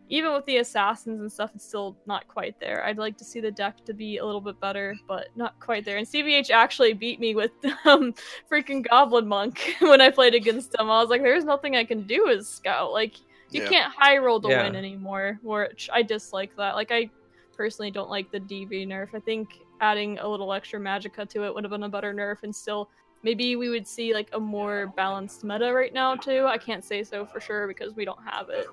Speaker 3: even with the assassins and stuff, it's still not quite there. I'd like to see the deck to be a little bit better, but not quite there. And CVH actually beat me with um freaking Goblin Monk when I played against him. I was like, there's nothing I can do as Scout, like. You
Speaker 2: Yeah.
Speaker 3: can't high roll to
Speaker 1: Yeah.
Speaker 3: win anymore, which I dislike that. Like I personally don't like the DV nerf. I think adding a little extra magicka to it would have been a better nerf and still maybe we would see like a more balanced meta right now too. I can't say so for sure because we don't have it.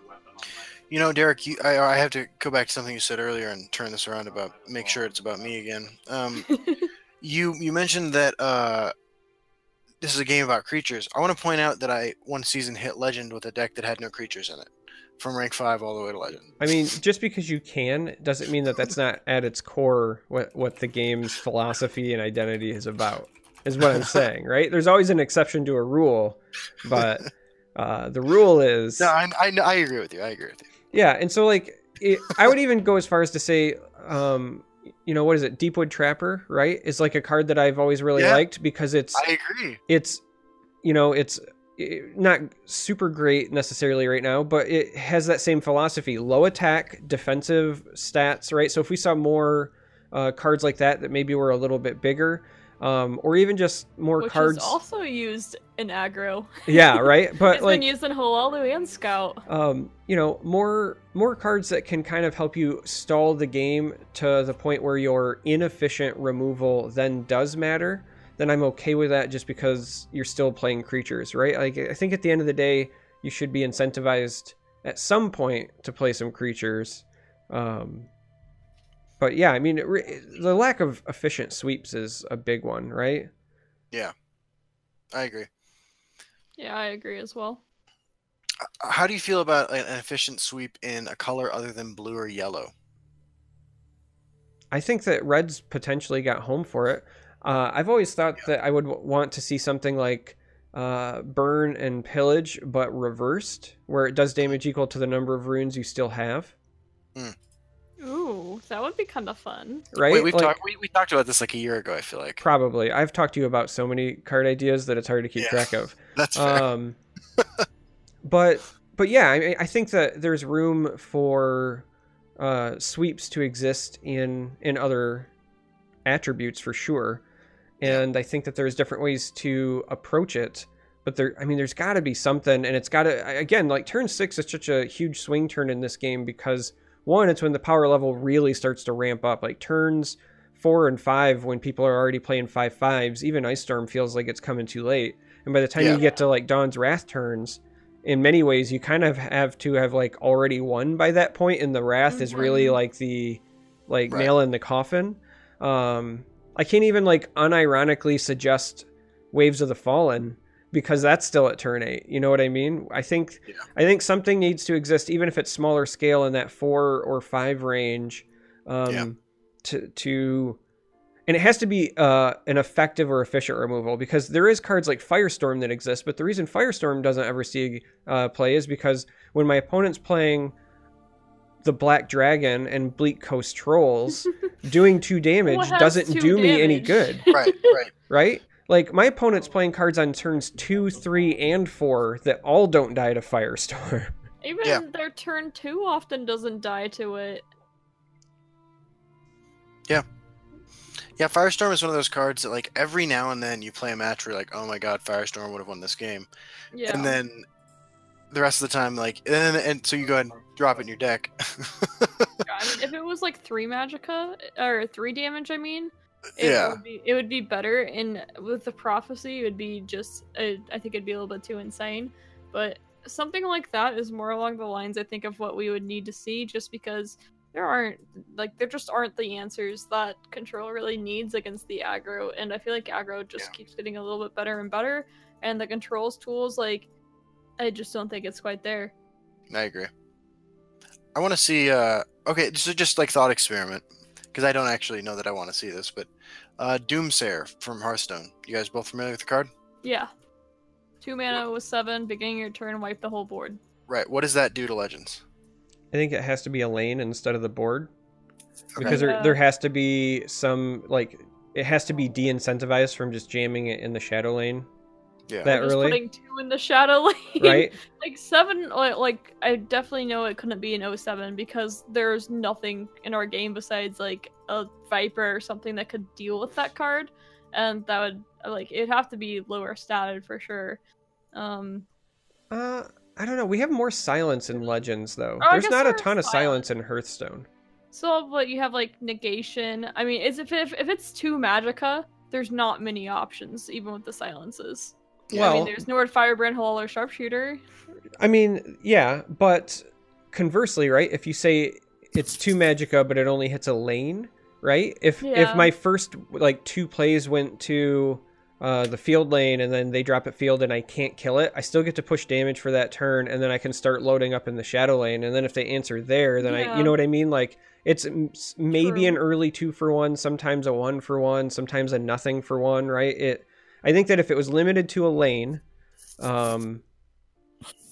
Speaker 2: You know, Derek, you, I, I have to go back to something you said earlier and turn this around about make sure it's about me again. Um, you you mentioned that uh, this is a game about creatures. I want to point out that I one season hit legend with a deck that had no creatures in it, from rank five all the way to legend.
Speaker 1: I mean, just because you can doesn't mean that that's not at its core what what the game's philosophy and identity is about. Is what I'm saying, right? There's always an exception to a rule, but uh, the rule is
Speaker 2: No, I, I I agree with you. I agree with you.
Speaker 1: yeah. And so like, it, I would even go as far as to say, um, you know, what is it? Deepwood Trapper, right? Is like a card that I've always really
Speaker 2: Yeah.
Speaker 1: liked because it's
Speaker 2: I agree.
Speaker 1: it's you know it's not super great necessarily right now but it has that same philosophy low attack defensive stats right so if we saw more uh, cards like that that maybe were a little bit bigger um, or even just more
Speaker 3: Which
Speaker 1: cards
Speaker 3: is also used in aggro.
Speaker 1: yeah right but
Speaker 3: it's
Speaker 1: like
Speaker 3: been used in Hlaalu and Scout.
Speaker 1: um, you know, more more cards that can kind of help you stall the game to the point where your inefficient removal then does matter. Then I'm okay with that, just because you're still playing creatures, right? Like I think at the end of the day, you should be incentivized at some point to play some creatures. Um, but yeah, I mean, it, re- the lack of efficient sweeps is a big one, right?
Speaker 2: Yeah, I agree.
Speaker 3: Yeah, I agree as well.
Speaker 2: How do you feel about an an efficient sweep in a color other than blue or yellow?
Speaker 1: I think that Reds potentially got home for it. Uh, I've always thought that I would w- want to see something like uh, burn and pillage, but reversed, where it does damage equal to the number of runes you still have.
Speaker 3: Ooh, that would be kind of fun.
Speaker 1: Right?
Speaker 2: Wait, we've
Speaker 1: Like,
Speaker 2: talked we, we talked about this like a year ago. I feel like
Speaker 1: Probably. I've talked to you about so many card ideas that it's hard to keep
Speaker 2: Yeah.
Speaker 1: track of.
Speaker 2: that's fair.
Speaker 1: Um, but but yeah, I, I think that there's room for uh, sweeps to exist in in other attributes for sure, and I think that there's different ways to approach it. But there, I mean, there's got to be something, and it's got to again like turn six is such a huge swing turn in this game because one, it's when the power level really starts to ramp up. Like turns four and five, when people are already playing five fives, even Ice Storm feels like it's coming too late. And by the time
Speaker 2: Yeah.
Speaker 1: you get to like Dawn's Wrath turns, in many ways you kind of have to have like already won by that point, and the Wrath is really
Speaker 3: Mhm.
Speaker 1: like the like
Speaker 2: Right.
Speaker 1: nail in the coffin. Um, I can't even like unironically suggest Waves of the Fallen because that's still at turn eight. You know what I mean? I think
Speaker 2: Yeah.
Speaker 1: I think something needs to exist, even if it's smaller scale in that four or five range, um,
Speaker 2: Yeah.
Speaker 1: to to, and it has to be uh, an effective or efficient removal because there is cards like Firestorm that exist, but the reason Firestorm doesn't ever see uh, play is because when my opponent's playing the Black Dragon and Bleak Coast Trolls, doing two damage
Speaker 3: What has
Speaker 1: doesn't
Speaker 3: two
Speaker 1: do me any good
Speaker 2: right, right.
Speaker 1: right? Like my opponent's playing cards on turns two, three, and four that all don't die to Firestorm.
Speaker 3: Even
Speaker 2: Yeah.
Speaker 3: their turn two often doesn't die to it.
Speaker 2: Yeah, Yeah, Firestorm is one of those cards that like every now and then you play a match where you're like, oh my god, Firestorm would have won this game,
Speaker 3: Yeah.
Speaker 2: and then the rest of the time like, and, and so you go ahead and drop it in your deck.
Speaker 3: I mean, if it was like three magicka or three damage, I mean, it
Speaker 2: yeah,
Speaker 3: would be, it would be better. And with the prophecy, it would be just, uh, I think it'd be a little bit too insane. But something like that is more along the lines, I think, of what we would need to see, just because there aren't like there just aren't the answers that control really needs against the aggro, and I feel like aggro just
Speaker 2: Yeah.
Speaker 3: keeps getting a little bit better and better, and the controls tools like. I just don't think it's quite there.
Speaker 2: I agree. I want to see. uh Okay, so just like thought experiment, because I don't actually know that I want to see this, but uh Doomsayer from Hearthstone. You guys both familiar with the card?
Speaker 3: Yeah. Two mana with seven, beginning your turn, wipe the whole board.
Speaker 2: Right. What does that do to Legends?
Speaker 1: I think it has to be a lane instead of the board
Speaker 2: Okay.
Speaker 1: because there
Speaker 3: Yeah.
Speaker 1: there has to be some like it has to be de-incentivized from just jamming it in the shadow lane
Speaker 2: Yeah.
Speaker 1: that
Speaker 3: Just
Speaker 1: early,
Speaker 3: putting two in the shadow lane.
Speaker 1: right?
Speaker 3: like seven like, like I definitely know it couldn't be an 07 because there's nothing in our game besides like a Viper or something that could deal with that card. And that would like it'd have to be lower statted for sure. Um
Speaker 1: Uh, I don't know. We have more silence in Legends though.
Speaker 3: Oh,
Speaker 1: There's
Speaker 3: guess
Speaker 1: not a ton of
Speaker 3: silence.
Speaker 1: silence in Hearthstone.
Speaker 3: so but you have like negation. I mean is if if, if it's two magicka, there's not many options, even with the silences.
Speaker 2: Yeah.
Speaker 3: I mean there's Nord Firebrand Hall or Sharpshooter.
Speaker 1: I mean, yeah, but conversely, right? If you say it's two magicka, but it only hits a lane, right? If if my first like two plays went to uh, the field lane and then they drop it field and I can't kill it, I still get to push damage for that turn, and then I can start loading up in the shadow lane. And then if they answer there, then I, you know what I mean? Like it's maybe
Speaker 3: True.
Speaker 1: an early two for one, sometimes a one for one, sometimes a nothing for one, right? It. I think that if it was limited to a lane, um,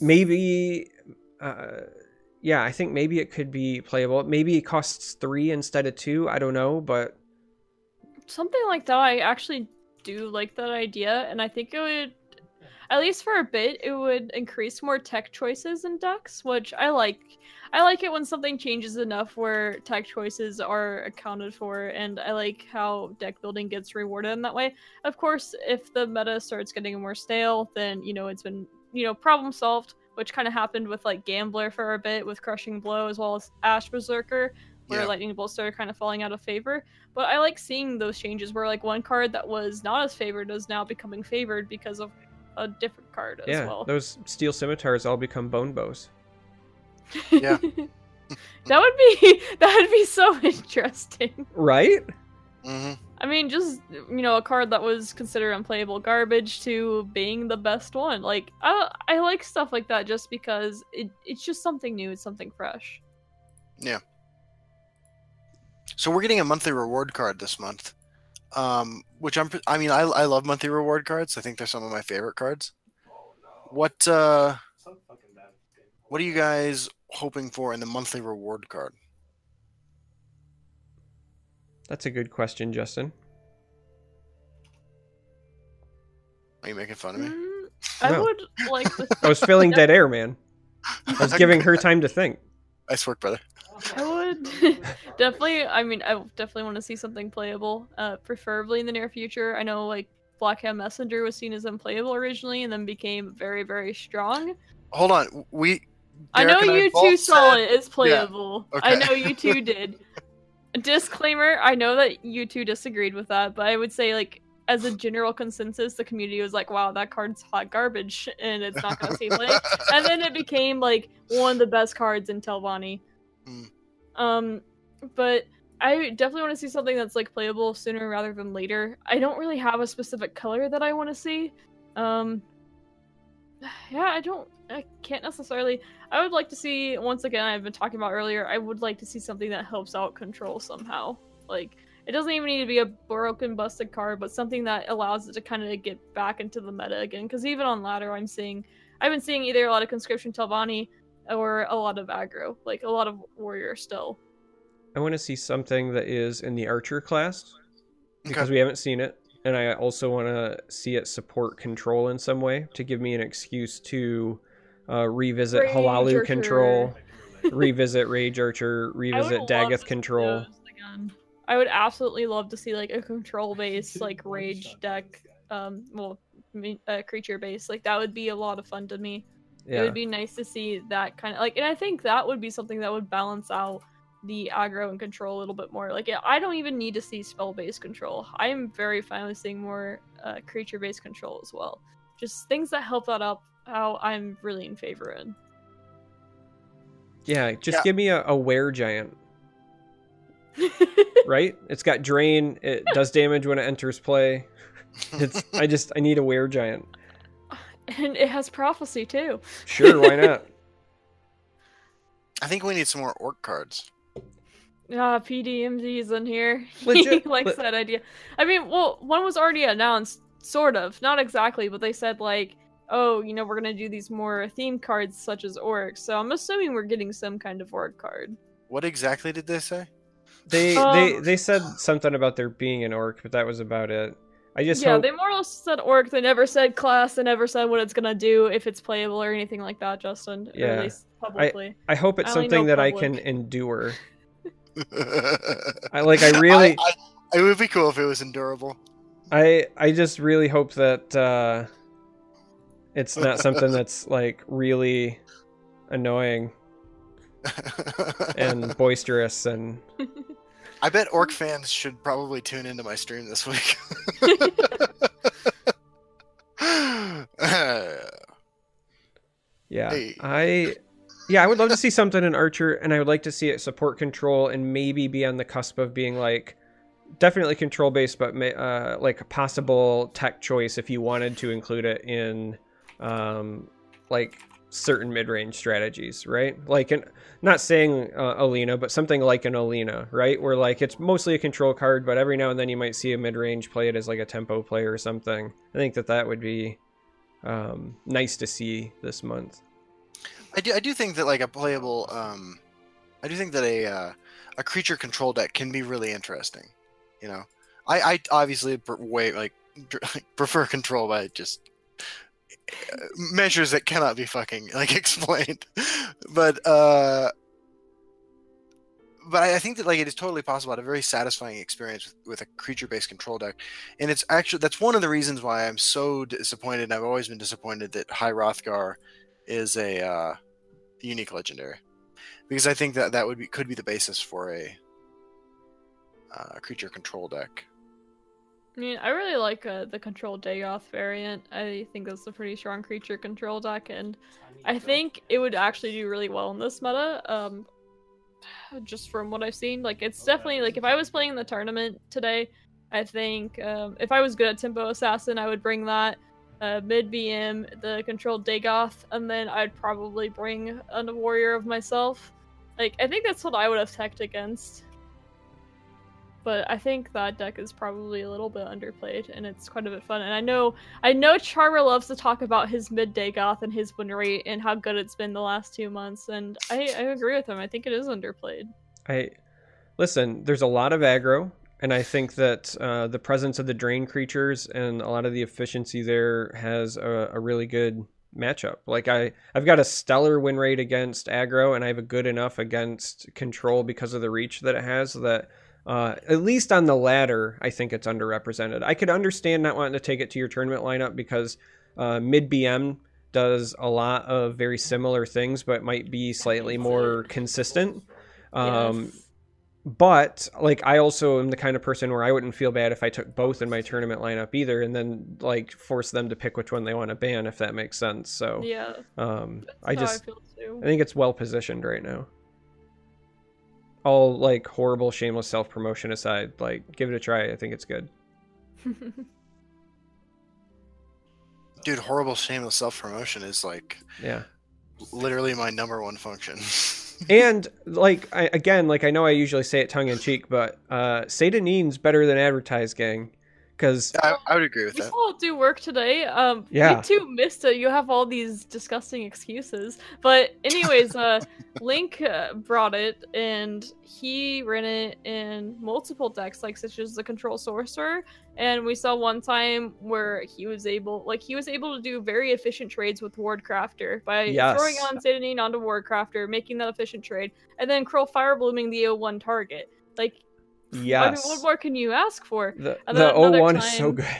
Speaker 1: maybe uh, yeah i think maybe it could be playable. Maybe it costs three instead of two i don't know but
Speaker 3: something like that i actually do like that idea and i think it would at least for a bit it would increase more tech choices in decks which i like i like it when something changes enough where tech choices are accounted for and i like how deck building gets rewarded in that way of course if the meta starts getting more stale then you know it's been you know problem solved which kind of happened with like gambler for a bit with crushing blow as well as ash berserker where
Speaker 2: Yeah.
Speaker 3: lightning bolt started kind of falling out of favor but I like seeing those changes where like one card that was not as favored is now becoming favored because of a different card as
Speaker 1: yeah
Speaker 3: well.
Speaker 1: those steel scimitars all become bone bows
Speaker 2: Yeah.
Speaker 3: that would be that would be so interesting.
Speaker 1: right
Speaker 3: I mean, just you know, a card that was considered unplayable garbage to being the best one. Like I I like stuff like that just because it it's just something new, it's something fresh. Yeah.
Speaker 2: So we're getting a monthly reward card this month, um, which I'm. I mean, I I love monthly reward cards. I think they're some of my favorite cards. What uh,
Speaker 4: Some fucking bad game.
Speaker 2: what are you guys hoping for in the monthly reward card?
Speaker 1: that's a good question justin
Speaker 2: Are you making fun of me?
Speaker 3: Mm, I
Speaker 1: No.
Speaker 3: would like to
Speaker 1: i was filling dead air man i was giving her time to think
Speaker 2: Nice work, brother.
Speaker 3: I would definitely. I mean, I definitely want to see something playable, uh, preferably in the near future. I know like Blackhand Messenger was seen as unplayable originally, and then became very, very strong.
Speaker 2: Hold on, we.
Speaker 3: I know you
Speaker 2: both
Speaker 3: two saw
Speaker 2: said-
Speaker 3: it as playable. I
Speaker 2: okay.
Speaker 3: know you two did. Disclaimer: I know that you two disagreed with that, but I would say like. As a general consensus, the community was like, "Wow, that card's hot garbage, and it's not gonna see play." and then it became like one of the best cards in Telvanni.
Speaker 2: Mm.
Speaker 3: Um, but I definitely want to see something that's like playable sooner rather than later. I don't really have a specific color that I want to see. Um, yeah, I don't. I can't necessarily. I would like to see once again. I've been talking about earlier. I would like to see something that helps out control somehow. Like it doesn't even need to be a broken, busted card, but something that allows it to kind of get back into the meta again. Because even on ladder, I'm seeing, I've been seeing either a lot of conscription Telvanni or a lot of aggro, like a lot of warrior still.
Speaker 1: i want to see something that is in the archer class because
Speaker 2: Okay.
Speaker 1: we haven't seen it and I also want to see it support control in some way to give me an excuse to uh, revisit
Speaker 3: Rage
Speaker 1: Hlaalu
Speaker 3: Archer.
Speaker 1: control, revisit Rage Archer, revisit
Speaker 3: would love
Speaker 1: Dagoth control.
Speaker 3: I would absolutely love to see like a control based like rage deck, um, well, me- uh, creature base. Like that would be a lot of fun to me. It would be nice to see that kind of like, and I think that would be something that would balance out the aggro and control a little bit more. Like, I don't even need to see spell based control. I am very fine with seeing more uh, creature based control as well. Just things that help that up. How I'm really in favor in.
Speaker 1: yeah. Just
Speaker 2: Yeah.
Speaker 1: give me a, a were giant, right? It's got drain. It does damage when it enters play. It's. I just. I need a were giant.
Speaker 3: and it has prophecy too.
Speaker 1: Sure, why not?
Speaker 2: I think we need some more orc cards.
Speaker 3: Ah, PDMZ is in here.
Speaker 1: Legit-
Speaker 3: he likes
Speaker 1: le-
Speaker 3: that idea. I mean, well, one was already announced, sort of, not exactly, but they said like, oh, you know, we're gonna do these more theme cards such as orcs. So I'm assuming we're getting some kind of orc card.
Speaker 2: What exactly did they say?
Speaker 1: They they
Speaker 3: Um,
Speaker 1: they said something about there being an orc, but that was about it. I just
Speaker 3: yeah,
Speaker 1: hope.
Speaker 3: they more or less said orc. They never said class. They never said what it's gonna do, if it's playable or anything like that. Justin, or
Speaker 1: Yeah.
Speaker 3: at least publicly.
Speaker 1: I hope it's
Speaker 3: I
Speaker 1: something
Speaker 3: know
Speaker 1: that I can endure.
Speaker 2: I
Speaker 1: I like. I really.
Speaker 2: I, it would be cool if it was endurable.
Speaker 1: I I just really hope that uh, it's not something that's like really annoying and boisterous and
Speaker 2: I bet orc fans should probably tune into my stream this week.
Speaker 1: yeah.
Speaker 2: Hey.
Speaker 1: I yeah, I would love to see something in Archer, and I would like to see it support control and maybe be on the cusp of being like definitely control based, but uh, like a possible tech choice if you wanted to include it in um, like certain mid range strategies, right? Like, an, not saying uh, Alina, but something like an Alina, right? Where like it's mostly a control card, but every now and then you might see a mid range play it as like a tempo play or something. I think that that would be um, nice to see this month.
Speaker 2: I do, I do think that like a playable um I do think that a uh, a creature control deck can be really interesting. You know, I I obviously way like prefer control by just uh, measures that cannot be fucking like explained, but uh. But I I think that like it is totally possible to have a very satisfying experience with, with a creature-based control deck, and it's actually that's one of the reasons why I'm so disappointed. And I've always been disappointed that High Hrothgar is a uh, unique legendary because I think that that would be could be the basis for a uh, creature control deck.
Speaker 3: I mean, I really like uh, the control Dagoth variant. I think that's a pretty strong creature control deck, and I think it would actually do really well in this meta. Um, just from what I've seen, like it's definitely like if I was playing the tournament today, I think um, if I was good at Tempo Assassin, I would bring that uh, mid BM, the controlled Dagoth, and then I'd probably bring a warrior of myself. Like I think that's what I would have teched against. But I think that deck is probably a little bit underplayed, and it's quite a bit fun. And I know, I know, Charmer loves to talk about his mid Dagoth and his win rate and how good it's been the last two months, and I, I agree with him. I think it is underplayed.
Speaker 1: I listen. There's a lot of aggro, and I think that uh, the presence of the drain creatures and a lot of the efficiency there has a, a really good matchup. Like I, I've got a stellar win rate against aggro, and I have a good enough against control because of the reach that it has. That uh, at least on the ladder, I think it's underrepresented. I could understand not wanting to take it to your tournament lineup because uh, mid BM does a lot of very similar things, but might be slightly more consistent. Um,
Speaker 3: Yes.
Speaker 1: But like I also am the kind of person where I wouldn't feel bad if I took both in my tournament lineup either, and then like force them to pick which one they want to ban if that makes sense. So
Speaker 3: yeah,
Speaker 1: um,
Speaker 3: that's
Speaker 1: I just
Speaker 3: I feel too.
Speaker 1: I think it's well positioned right now. All like horrible, shameless self promotion aside, like give it a try. I think it's good.
Speaker 2: Dude, horrible, shameless self promotion is like
Speaker 1: Yeah.
Speaker 2: literally my number one function.
Speaker 1: and like I, again, like I know I usually say it tongue in cheek, but uh, Neen's better than advertised, gang, because
Speaker 2: I, I would agree with
Speaker 3: We
Speaker 2: that.
Speaker 3: still do work today. Um,
Speaker 1: Yeah.
Speaker 3: Me too, Mista. You have all these disgusting excuses. But anyways, uh, Link uh, brought it, and he ran it in multiple decks, like such as the Control Sorcerer. And we saw one time where he was able, like, he was able to do very efficient trades with Wardcrafter by
Speaker 1: Yes.
Speaker 3: throwing on Satanine onto Wardcrafter, making that efficient trade, and then Curl Fire Blooming the O1 target. Like,
Speaker 1: yes,
Speaker 3: I mean, what more can you ask for?
Speaker 1: the the
Speaker 3: then another
Speaker 1: 01 is so good.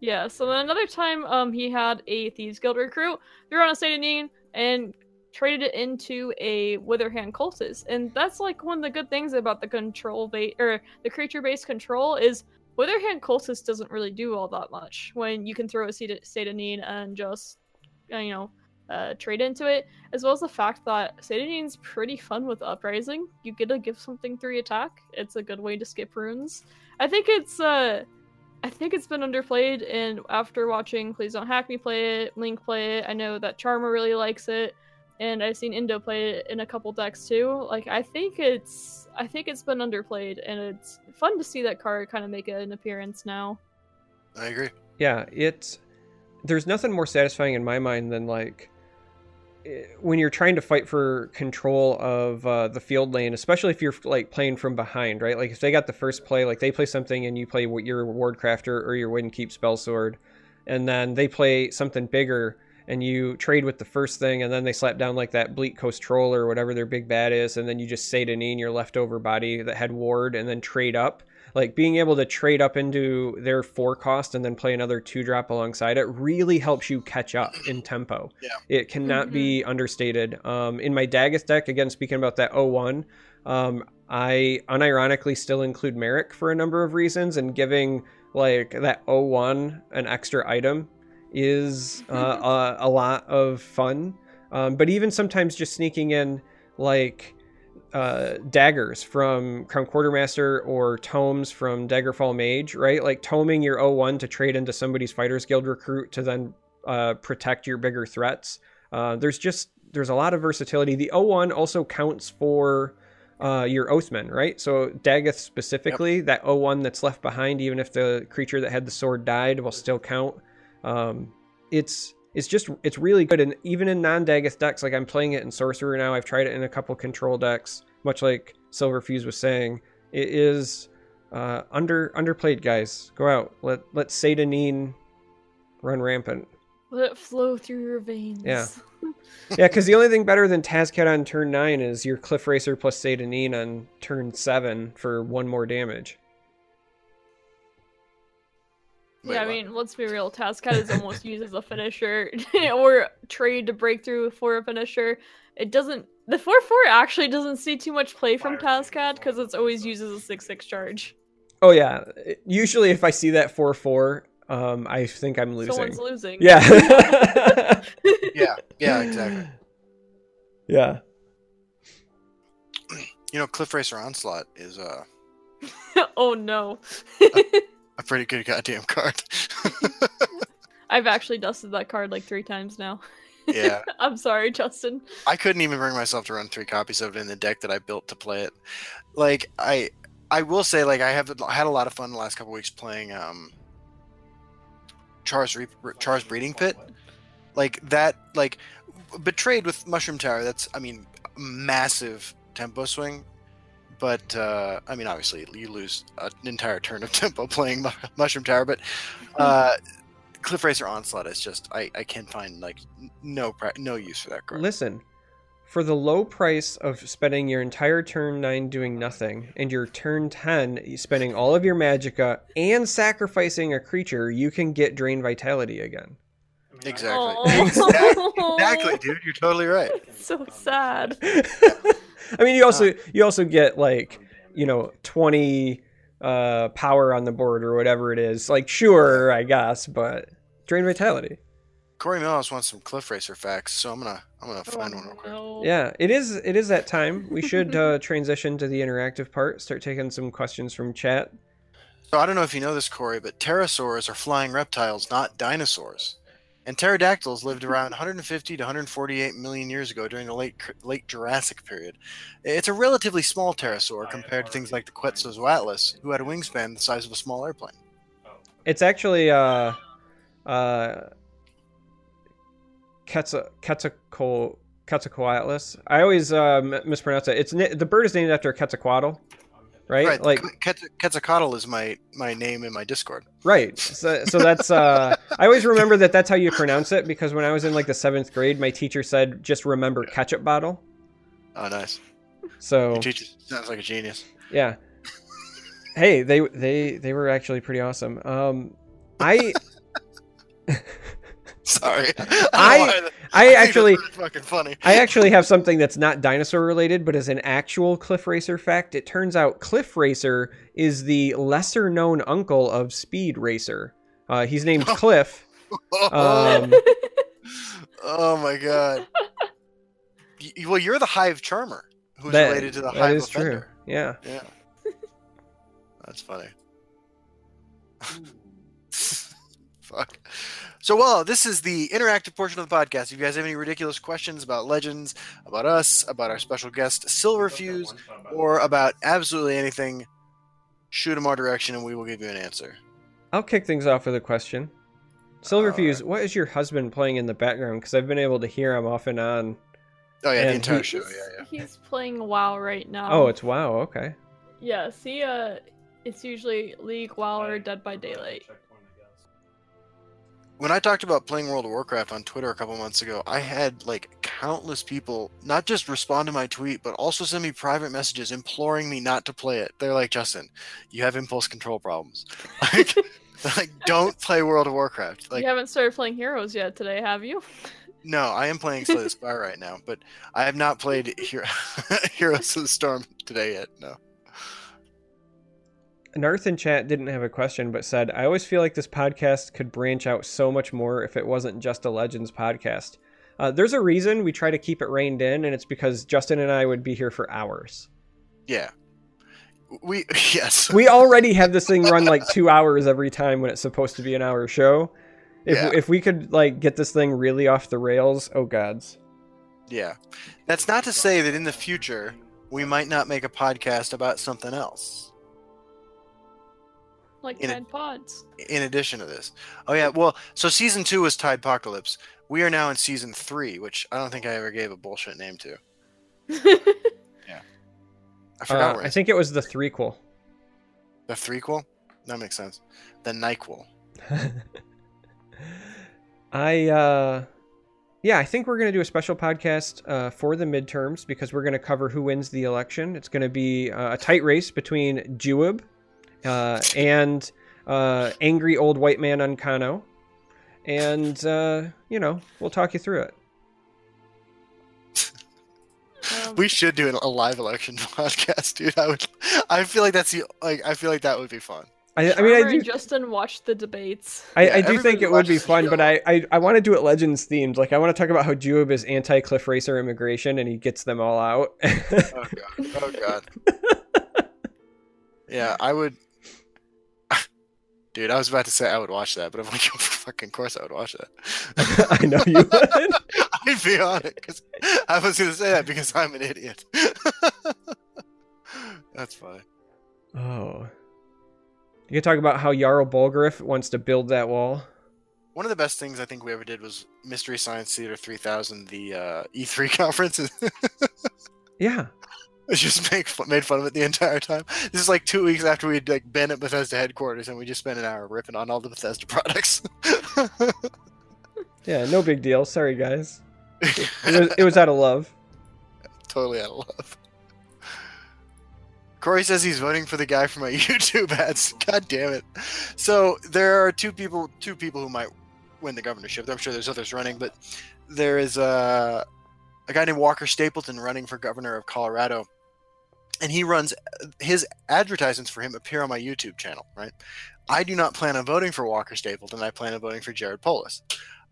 Speaker 3: Yeah, so then another time, um, he had a Thieves Guild recruit, threw on a Satanine, and traded it into a Witherhand Cultist. And that's like one of the good things about the control base, or the creature-based control, is Witherhand Cultist doesn't really do all that much when you can throw a Sat- Satanine and just, you know, uh, trade into it, as well as the fact that Satanine's pretty fun with Uprising. You get to give something three attack. It's a good way to skip runes. I think it's uh I think it's been underplayed, and after watching Please Don't Hack Me play it, Link play it, I know that Charmer really likes it, and I've seen Indo play it in a couple decks too. Like I think it's I think it's been underplayed, and it's fun to see that card kind of make an appearance now.
Speaker 2: I agree.
Speaker 1: Yeah, it's there's nothing more satisfying in my mind than like when you're trying to fight for control of uh, the field lane, especially if you're like playing from behind, right? Like if they got the first play, like they play something and you play your ward crafter or your Wind Keep Spell Sword, and then they play something bigger and you trade with the first thing, and then they slap down like that Bleak Coast Troll or whatever their big bad is, and then you just Satanine your leftover body that had Ward, and then trade up like being able to trade up into their four cost and then play another two drop alongside it really helps you catch up in tempo.
Speaker 2: Yeah.
Speaker 1: It cannot be understated. Um, in my Dagoth deck, again, speaking about that 01, um, I unironically still include Merric for a number of reasons, and giving like that 01 an extra item is uh, a, a lot of fun. Um, but even sometimes just sneaking in like uh, daggers from Crown Quartermaster or tomes from Daggerfall Mage, right? Like toming your O1 to trade into somebody's Fighters Guild recruit to then uh, protect your bigger threats. Uh, there's just there's a lot of versatility. The O1 also counts for uh, your Oathman, right? So Dagoth specifically, that O1 that's left behind, even if the creature that had the sword died, will still count. Um, it's it's just it's really good, and even in non-Dagoth decks, like I'm playing it in Sorcerer now. I've tried it in a couple control decks, much like Silverfuse was saying. It is uh, under underplayed, guys. Go out, let let Satanine run rampant.
Speaker 3: Let it flow through your veins.
Speaker 1: Yeah. Yeah, because the only thing better than Tazcat on turn nine is your Cliff Racer plus Satanine on turn seven for one more damage.
Speaker 2: Wait,
Speaker 3: yeah, I
Speaker 2: what?
Speaker 3: mean, let's be real. Tazcat is almost used as a finisher or trade to break through for a finisher. It doesn't. The 4 4 actually doesn't see too much play from
Speaker 4: Fire
Speaker 3: Tazcat because it's always used as a 6 6 charge.
Speaker 1: Oh yeah, usually if I see that four four, um, I think I'm losing.
Speaker 3: Someone's losing.
Speaker 1: Yeah.
Speaker 2: Yeah, yeah, exactly.
Speaker 1: Yeah.
Speaker 2: You know, Cliff Racer Onslaught is uh,
Speaker 3: oh no.
Speaker 2: a pretty good goddamn card.
Speaker 3: I've actually dusted that card like three times now.
Speaker 2: yeah,
Speaker 3: I'm sorry, Justin.
Speaker 2: I couldn't even bring myself to run three copies of it in the deck that I built to play it. Like I, I will say, like I have had a lot of fun the last couple weeks playing um, Char's Re- Char's Breeding Pit. Like that, like betrayed with Mushroom Tower. That's, I mean, massive tempo swing. But uh, I mean, obviously, you lose an entire turn of tempo playing Mushroom Tower. But uh, Cliff Racer Onslaught is just, I, I can find like no pra- no use for that card.
Speaker 1: Listen, for the low price of spending your entire turn nine doing nothing, and your turn ten spending all of your magicka and sacrificing a creature, you can get drain vitality again.
Speaker 4: I
Speaker 2: Exactly. Exactly, dude. You're totally right.
Speaker 3: so sad.
Speaker 1: I mean, you also you also get like you know twenty uh, power on the board or whatever it is. Like, sure, I guess, but drain vitality.
Speaker 2: Corey Mills wants some Cliff Racer facts, so I'm gonna I'm gonna find
Speaker 3: Oh,
Speaker 2: one real quick.
Speaker 3: no.
Speaker 1: Yeah, it is. It is that time. We should uh, transition to the interactive part. Start taking some questions from chat.
Speaker 2: So I don't know if you know this, Corey, but pterosaurs are flying reptiles, not dinosaurs. And pterodactyls lived around 150 to 148 million years ago during the late late Jurassic period. It's a relatively small pterosaur compared to things like the Quetzalcoatlus, who had a wingspan the size of a small airplane.
Speaker 4: Oh,
Speaker 1: It's actually uh uh Quetzal- Quetzalcoatlus. I always uh, mispronounce it. It's the bird is named after Quetzalcoatl, right?
Speaker 2: Right.
Speaker 1: Like
Speaker 2: Quetz- Quetzalcoatl is my my name in my Discord.
Speaker 1: right. So, so that's uh I always remember that that's how you pronounce it because when I was in like the 7th grade, my teacher said just remember ketchup bottle.
Speaker 2: Oh, nice.
Speaker 1: So
Speaker 2: Your teacher sounds like a genius.
Speaker 1: Yeah. Hey, they they they were actually pretty awesome. Um I
Speaker 2: Sorry.
Speaker 1: I-
Speaker 2: why
Speaker 1: I actually
Speaker 2: fucking funny.
Speaker 1: I actually have something that's not dinosaur related, but is an actual Cliff Racer fact. It turns out Cliff Racer is the lesser known uncle of Speed Racer. Uh, he's named Cliff. Um,
Speaker 2: oh my god. Y- well, you're the Hive Charmer, who's
Speaker 1: that-
Speaker 2: related to the
Speaker 1: that
Speaker 2: Hive
Speaker 1: is true. Yeah.
Speaker 2: Yeah. That's funny. Fuck. So, well, this is the interactive portion of the podcast. If you guys have any ridiculous questions about Legends, about us, about our special guest Silverfuse, or about absolutely anything, shoot them our direction and we will give you an answer.
Speaker 1: I'll kick things off with a question. Silverfuse,
Speaker 2: Alright.
Speaker 1: what is your husband playing in the background? Because I've been able to hear him off and on.
Speaker 2: Oh yeah, the entire show.
Speaker 3: he's,
Speaker 2: Yeah, yeah.
Speaker 3: he's playing WoW right now.
Speaker 1: Oh, it's wow. Okay.
Speaker 3: yeah. See, uh, it's usually League, WoW, or Dead by Daylight.
Speaker 2: When I talked about playing World of Warcraft on Twitter a couple months ago, I had like countless people not just respond to my tweet, but also send me private messages imploring me not to play it. They're like, Justin, you have impulse control problems. Like, like don't play World of Warcraft. Like,
Speaker 3: you haven't started playing Heroes yet today, have you?
Speaker 2: no, I am playing Slay the Spire right now, but I have not played Hero- Heroes of the Storm today yet. No.
Speaker 1: Narth in chat didn't have a question, but said, I always feel like this podcast could branch out so much more if it wasn't just a Legends podcast. Uh, there's a reason we try to keep it reined in, and it's because Justin and I would be here for hours.
Speaker 2: Yeah. We yes.
Speaker 1: We already have this thing run like two hours every time when it's supposed to be an hour show. If,
Speaker 2: Yeah.
Speaker 1: if we could like get this thing really off the rails, oh gods.
Speaker 2: Yeah. That's not to say that in the future we might not make a podcast about something else
Speaker 3: Like
Speaker 2: In a-
Speaker 3: Tide Pods.
Speaker 2: in addition to this. Oh yeah, well, so season 2 was Tide Apocalypse. We are now in season 3, which I don't think I ever gave a bullshit name to. Yeah, I forgot
Speaker 1: Uh,
Speaker 2: where
Speaker 1: I think it was the threequel.
Speaker 2: the threequel. That makes sense. The Nyquil.
Speaker 1: I uh yeah, I think we're going to do a special podcast uh, for the midterms because we're going to cover who wins the election. It's going to be uh, a tight race between Jiub uh, and uh, angry old white man Ancano. And, uh, you know, we'll talk you through it.
Speaker 3: Um,
Speaker 2: We should do an- a live election podcast, dude. I would. I feel like that's the like. I feel like that would be fun.
Speaker 1: I, I mean, I
Speaker 3: Charmer
Speaker 1: do,
Speaker 3: and Justin watched the debates.
Speaker 1: I,
Speaker 2: Yeah,
Speaker 1: I do think it would be
Speaker 2: watches the
Speaker 1: fun, but. I, I, I want to do it Legends themed. Like, I want to talk about how Jiub is anti Cliff Racer immigration and he gets them all out.
Speaker 2: Oh god. Oh god. yeah, I would. Dude, I was about to say I would watch that, but I'm like, fucking course I would watch that.
Speaker 1: I know you would.
Speaker 2: I'd be on it because I was gonna say that because I'm an idiot. That's fine.
Speaker 1: Oh. You can talk about how Jarl Balgruuf wants to build that wall.
Speaker 2: One of the best things I think we ever did was Mystery Science Theater 3000, the uh, E3 conference.
Speaker 1: Yeah.
Speaker 2: Just make made fun of it the entire time. This is like two weeks after we'd like been at Bethesda headquarters, and we just spent an hour ripping on all the Bethesda products.
Speaker 1: Yeah, no big deal. Sorry, guys. It was, it was out of love.
Speaker 2: totally out of love. Corey says he's voting for the guy for my YouTube ads. God damn it! So there are two people, two people who might win the governorship. I'm sure there's others running, but there is a a guy named Walker Stapleton running for governor of Colorado, and he runs his advertisements for him appear on my YouTube channel. Right? I do not plan on voting for Walker Stapleton. I plan on voting for Jared Polis,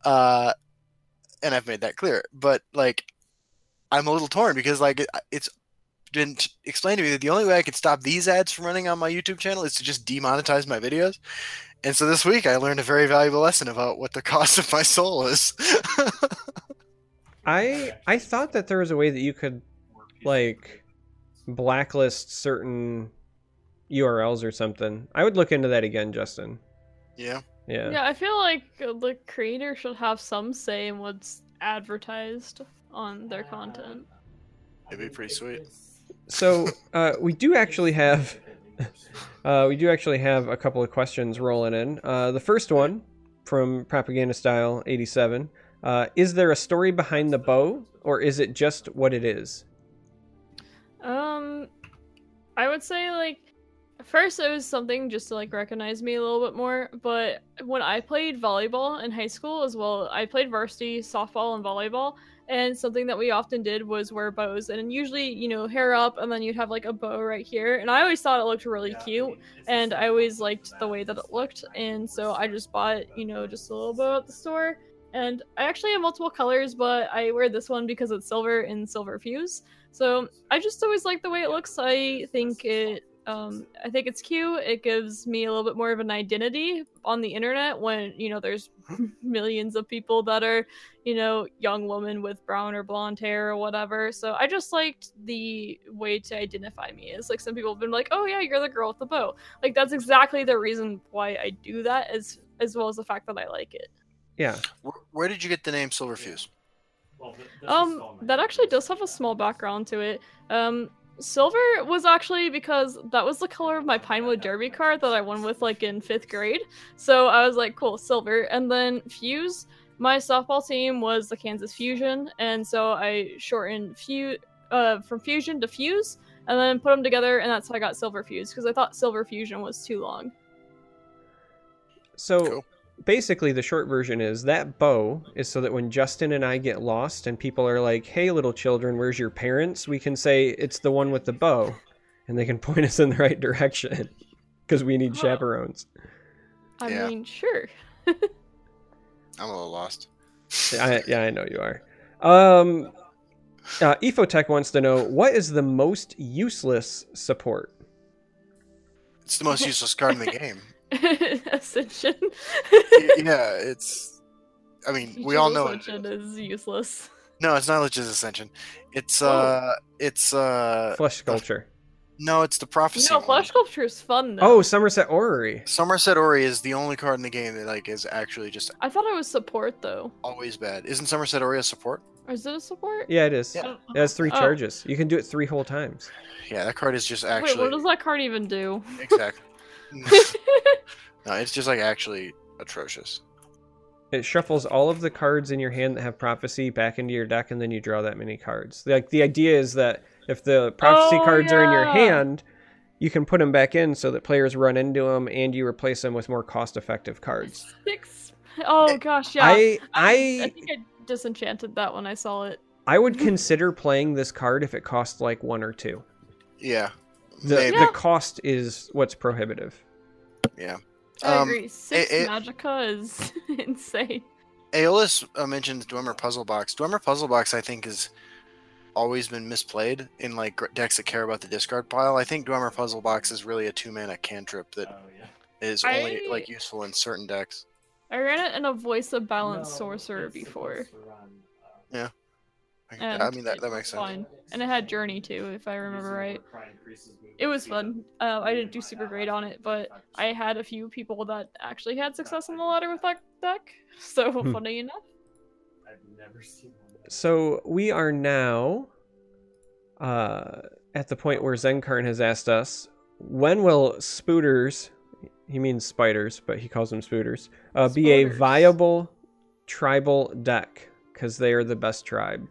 Speaker 2: uh, and I've made that clear. But like, I'm a little torn because like it- it's been explained to me that the only way I could stop these ads from running on my YouTube channel is to just demonetize my videos. And so this week I learned a very valuable lesson about what the cost of my soul is.
Speaker 1: I I thought that there was a way that you could like blacklist certain URLs or something. I would look into that again, Justin.
Speaker 2: Yeah.
Speaker 1: Yeah.
Speaker 3: Yeah, I feel like uh, the creator should have some say in what's advertised on their content.
Speaker 2: It'd be pretty sweet.
Speaker 1: So uh, we do actually have uh, we do actually have a couple of questions rolling in. Uh, the first one from Propaganda Style eighty seven. Uh, is there a story behind the bow, or is it just what it is?
Speaker 3: Um, I would say like first it was something just to like recognize me a little bit more. But when I played volleyball in high school as well, I played varsity softball and volleyball. And something that we often did was wear bows, and usually, you know, hair up, and then you'd have like a bow right here. And I always thought it looked really cute, and I always liked the way that it looked. And so I just bought, you know, just a little bow at the store. And I actually have multiple colors, but I wear this one because it's silver and silver fuse. So I just always like the way it looks. I think it um I think it's cute. It gives me a little bit more of an identity on the internet when, you know, there's millions of people that are, you know, young women with brown or blonde hair or whatever. So I just liked the way to identify me. It's like some people have been like, "Oh yeah, you're the girl with the bow." Like that's exactly the reason why I do that as as well as the fact that I like it.
Speaker 1: Yeah.
Speaker 2: Where, where did you get the name Silver Silverfuse?
Speaker 3: Um, that actually does have a small background to it. Um, silver was actually because that was the color of my Pinewood Derby card that I won with like in fifth grade. So I was like, cool, silver. And then fuse, my softball team was the Kansas Fusion, and so I shortened fuse uh, from fusion to fuse, and then put them together, and that's how I got silver fuse because I thought silver fusion was too long.
Speaker 1: So
Speaker 2: Cool.
Speaker 1: Basically, the short version is that bow is so that when Justin and I get lost and people are like, "Hey, little children, where's your parents?" We can say it's the one with the bow, and they can point us in the right direction because we need
Speaker 3: Huh.
Speaker 1: chaperones.
Speaker 3: I
Speaker 2: Yeah.
Speaker 3: mean, sure.
Speaker 2: I'm a little lost.
Speaker 1: I, yeah, I know you are. Um, uh, Efotech wants to know what is the most useless support.
Speaker 2: It's the most useless card in the game.
Speaker 3: Ascension.
Speaker 2: Yeah, it's. I mean, we all know it.
Speaker 3: Ascension is useless.
Speaker 2: No, it's not Legis Ascension. It's
Speaker 3: Oh.
Speaker 2: uh, it's uh,
Speaker 1: Flesh sculpture.
Speaker 2: no, it's the prophecy.
Speaker 3: No,
Speaker 2: one.
Speaker 3: flash sculpture is fun though.
Speaker 1: Oh, Somerset Orrery.
Speaker 2: Somerset Orrery is the only card in the game that like is actually just
Speaker 3: I thought it was support though.
Speaker 2: always bad. Isn't Somerset Orrery a support?
Speaker 3: Or is it a support?
Speaker 1: Yeah, it is.
Speaker 2: Yeah.
Speaker 1: It has three
Speaker 3: Oh.
Speaker 1: charges. You can do it three whole times.
Speaker 2: Yeah, that card is just
Speaker 3: Wait,
Speaker 2: actually
Speaker 3: what does that card even do?
Speaker 2: exactly. no, it's just like actually atrocious.
Speaker 1: It shuffles all of the cards in your hand that have prophecy back into your deck, and then you draw that many cards. Like the idea is that if the prophecy
Speaker 3: Oh,
Speaker 1: cards are in your hand, you can put them back in so that players run into them, and you replace them with more cost-effective cards.
Speaker 3: Six. Oh eh, gosh, yeah.
Speaker 1: I
Speaker 3: I
Speaker 1: I
Speaker 3: think I disenchanted that when I saw it.
Speaker 1: I would consider playing this card if it cost like one or two.
Speaker 2: Yeah,
Speaker 1: The
Speaker 2: maybe.
Speaker 1: the cost is what's prohibitive.
Speaker 2: Yeah.
Speaker 3: I
Speaker 2: Um,
Speaker 3: agree. Six
Speaker 2: it-
Speaker 3: Magicka is insane.
Speaker 2: Aeolus uh, mentioned Dwemer Puzzle Box. Dwemer Puzzle Box, I think, has always been misplayed in like decks that care about the discard pile. I think Dwemer Puzzle Box is really a two mana cantrip that
Speaker 4: Oh, yeah.
Speaker 2: is only
Speaker 3: I-
Speaker 2: like useful in certain decks.
Speaker 3: I ran it in a voice of balance
Speaker 4: No,
Speaker 3: sorcerer before.
Speaker 4: supposed to run, uh,
Speaker 2: I, I mean that, that
Speaker 3: was
Speaker 2: makes sense.
Speaker 3: Fine. And it had Journey too, if I remember
Speaker 4: using
Speaker 3: right.
Speaker 4: The Crying Priest's movement
Speaker 3: It was fun. Uh, I didn't do super great on it, but I had a few people that actually had success on the ladder with that deck. So
Speaker 1: Hmm.
Speaker 3: funny enough.
Speaker 4: I've never seen one. that-
Speaker 1: So we are now uh, at the point where Zenkarn has asked us, when will spooters, he means spiders, but he calls them spooters, uh, be a viable tribal deck? Because they are the best tribe.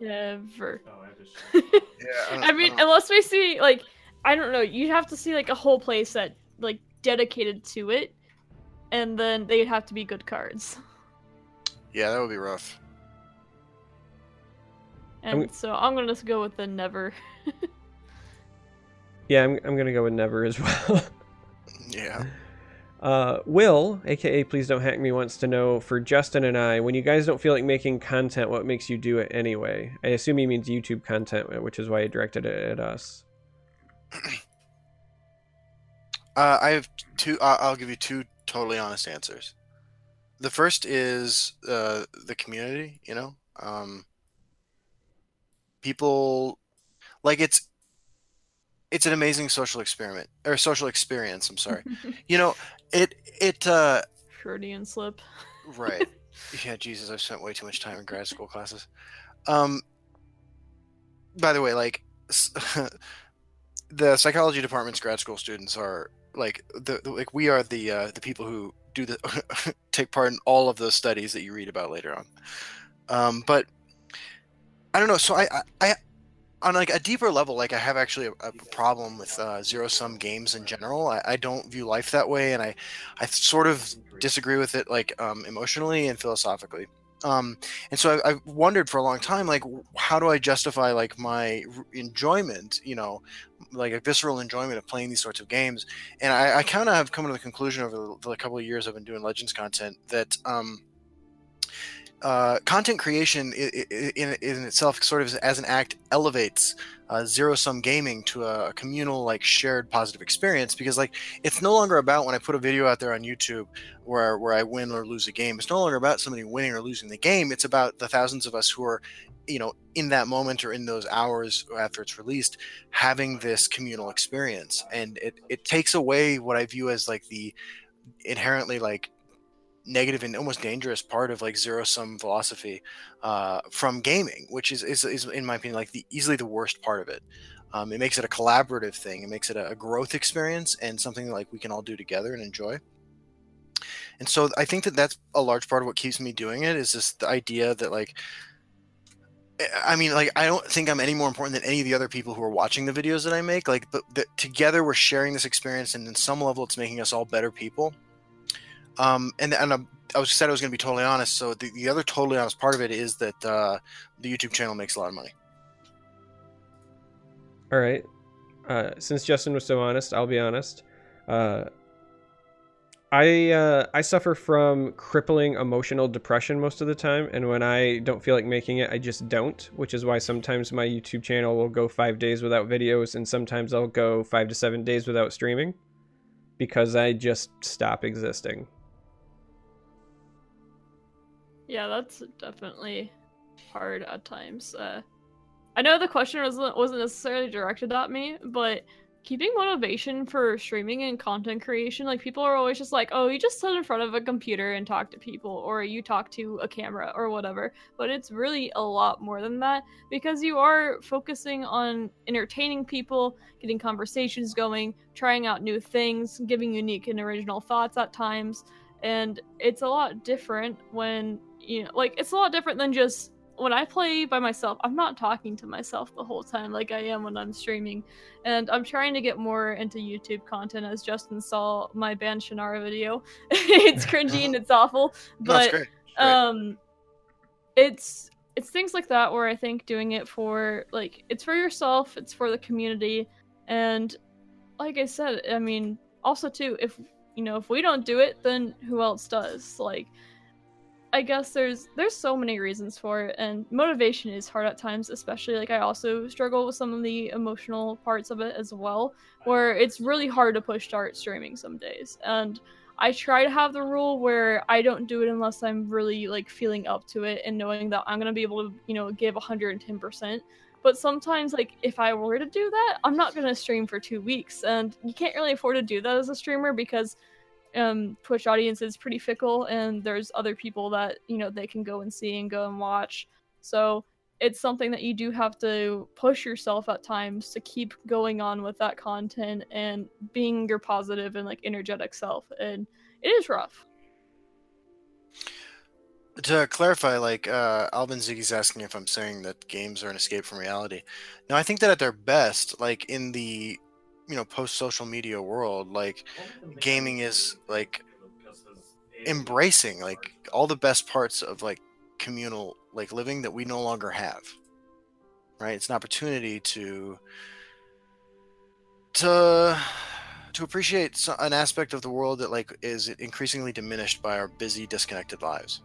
Speaker 3: Never.
Speaker 4: Oh, I.
Speaker 2: Yeah, I,
Speaker 3: I mean,
Speaker 2: don't-
Speaker 3: unless we see like I don't know, you'd have to see like a whole place that like dedicated to it, and then they'd have to be good cards.
Speaker 2: yeah, that would be rough.
Speaker 3: And
Speaker 1: I'm-
Speaker 3: so I'm gonna just go with the never.
Speaker 1: Yeah, I'm, I'm going to go with never as well.
Speaker 2: Yeah.
Speaker 1: Uh, Will, aka Please Don't Hack Me, wants to know for Justin and I, when you guys don't feel like making content, what makes you do it anyway? I assume he means YouTube content, which is why he directed it at us.
Speaker 2: Uh, I have two. Uh, I'll give you two totally honest answers. The first is uh, the community. You know, um, people like it's it's an amazing social experiment or social experience. I'm sorry. you know, it it uh
Speaker 3: Freudian slip.
Speaker 2: right. Yeah, Jesus, I've spent way too much time in grad school classes. Um by the way, like the psychology department's grad school students are like the, the like we are the uh, the people who do the take part in all of those studies that you read about later on. Um, but I don't know. So I, I, I on like a deeper level, like I have actually a, a problem with uh, zero sum games in general. I, I don't view life that way, and I I sort of disagree with it like um, emotionally and philosophically. Um, and so I, I've wondered for a long time, like, how do I justify like my enjoyment, you know, like a visceral enjoyment of playing these sorts of games? And I, I kind of have come to the conclusion over the, the couple of years I've been doing Legends content that um, uh, content creation i- i- in, in itself, sort of as an act, elevates uh, zero sum gaming to a communal, like shared positive experience. Because like it's no longer about when I put a video out there on YouTube where where I win or lose a game. It's no longer about somebody winning or losing the game. It's about the thousands of us who are, you know, in that moment or in those hours after it's released, having this communal experience, and it it takes away what I view as like the inherently like negative and almost dangerous part of like zero sum philosophy uh, from gaming, which is, is is in my opinion like the easily the worst part of it. Um, it makes it a collaborative thing. It makes it a, a growth experience and something like we can all do together and enjoy. And so I think that that's a large part of what keeps me doing it is this the idea that like I mean, like, I don't think I'm any more important than any of the other people who are watching the videos that I make. Like, but that together we're sharing this experience, and in some level, it's making us all better people. Um, and and um, I was said I was going to be totally honest. So the, the other totally honest part of it is that uh, the YouTube channel makes a lot of money.
Speaker 1: All right. Uh, since Justin was so honest, I'll be honest. Uh, I uh, I suffer from crippling emotional depression most of the time, and when I don't feel like making it, I just don't. Which is why sometimes my YouTube channel will go five days without videos, and sometimes I'll go five to seven days without streaming, because I just stop existing.
Speaker 3: Yeah, that's definitely hard at times. Uh, I know the question wasn't wasn't necessarily directed at me, but keeping motivation for streaming and content creation, like people are always just like, "Oh, you just sit in front of a computer and talk to people, or you talk to a camera, or whatever." But it's really a lot more than that because you are focusing on entertaining people, getting conversations going, trying out new things, giving unique and original thoughts at times, and it's a lot different when you know, like it's a lot different than just when I play by myself, I'm not talking to myself the whole time like I am when I'm streaming. And I'm trying to get more into YouTube content as Justin saw my band Shannara video. it's cringy and it's awful.
Speaker 2: No,
Speaker 3: But
Speaker 2: great. Great.
Speaker 3: um it's it's things like that where I think doing it for like it's for yourself, it's for the community, and like I said, I mean also too, if you know, if we don't do it, then who else does? Like I guess there's there's so many reasons for it, and motivation is hard at times, especially like I also struggle with some of the emotional parts of it as well, where it's really hard to push start streaming some days. And I try to have the rule where I don't do it unless I'm really like feeling up to it and knowing that I'm gonna be able to, you know, give 110%. But sometimes, like, if I were to do that, I'm not gonna stream for two weeks, and you can't really afford to do that as a streamer because um Twitch audience is pretty fickle and there's other people that you know they can go and see and go and watch. So it's something that you do have to push yourself at times to keep going on with that content and being your positive and like energetic self and it is rough.
Speaker 2: To clarify, like uh, Alvin Ziggy's asking if I'm saying that games are an escape from reality. No, I think that at their best, like in the you know post social media world, like gaming is like embracing like all the best parts of like communal like living that we no longer have right it's an opportunity to to to appreciate an aspect of the world that like is increasingly diminished by our busy disconnected lives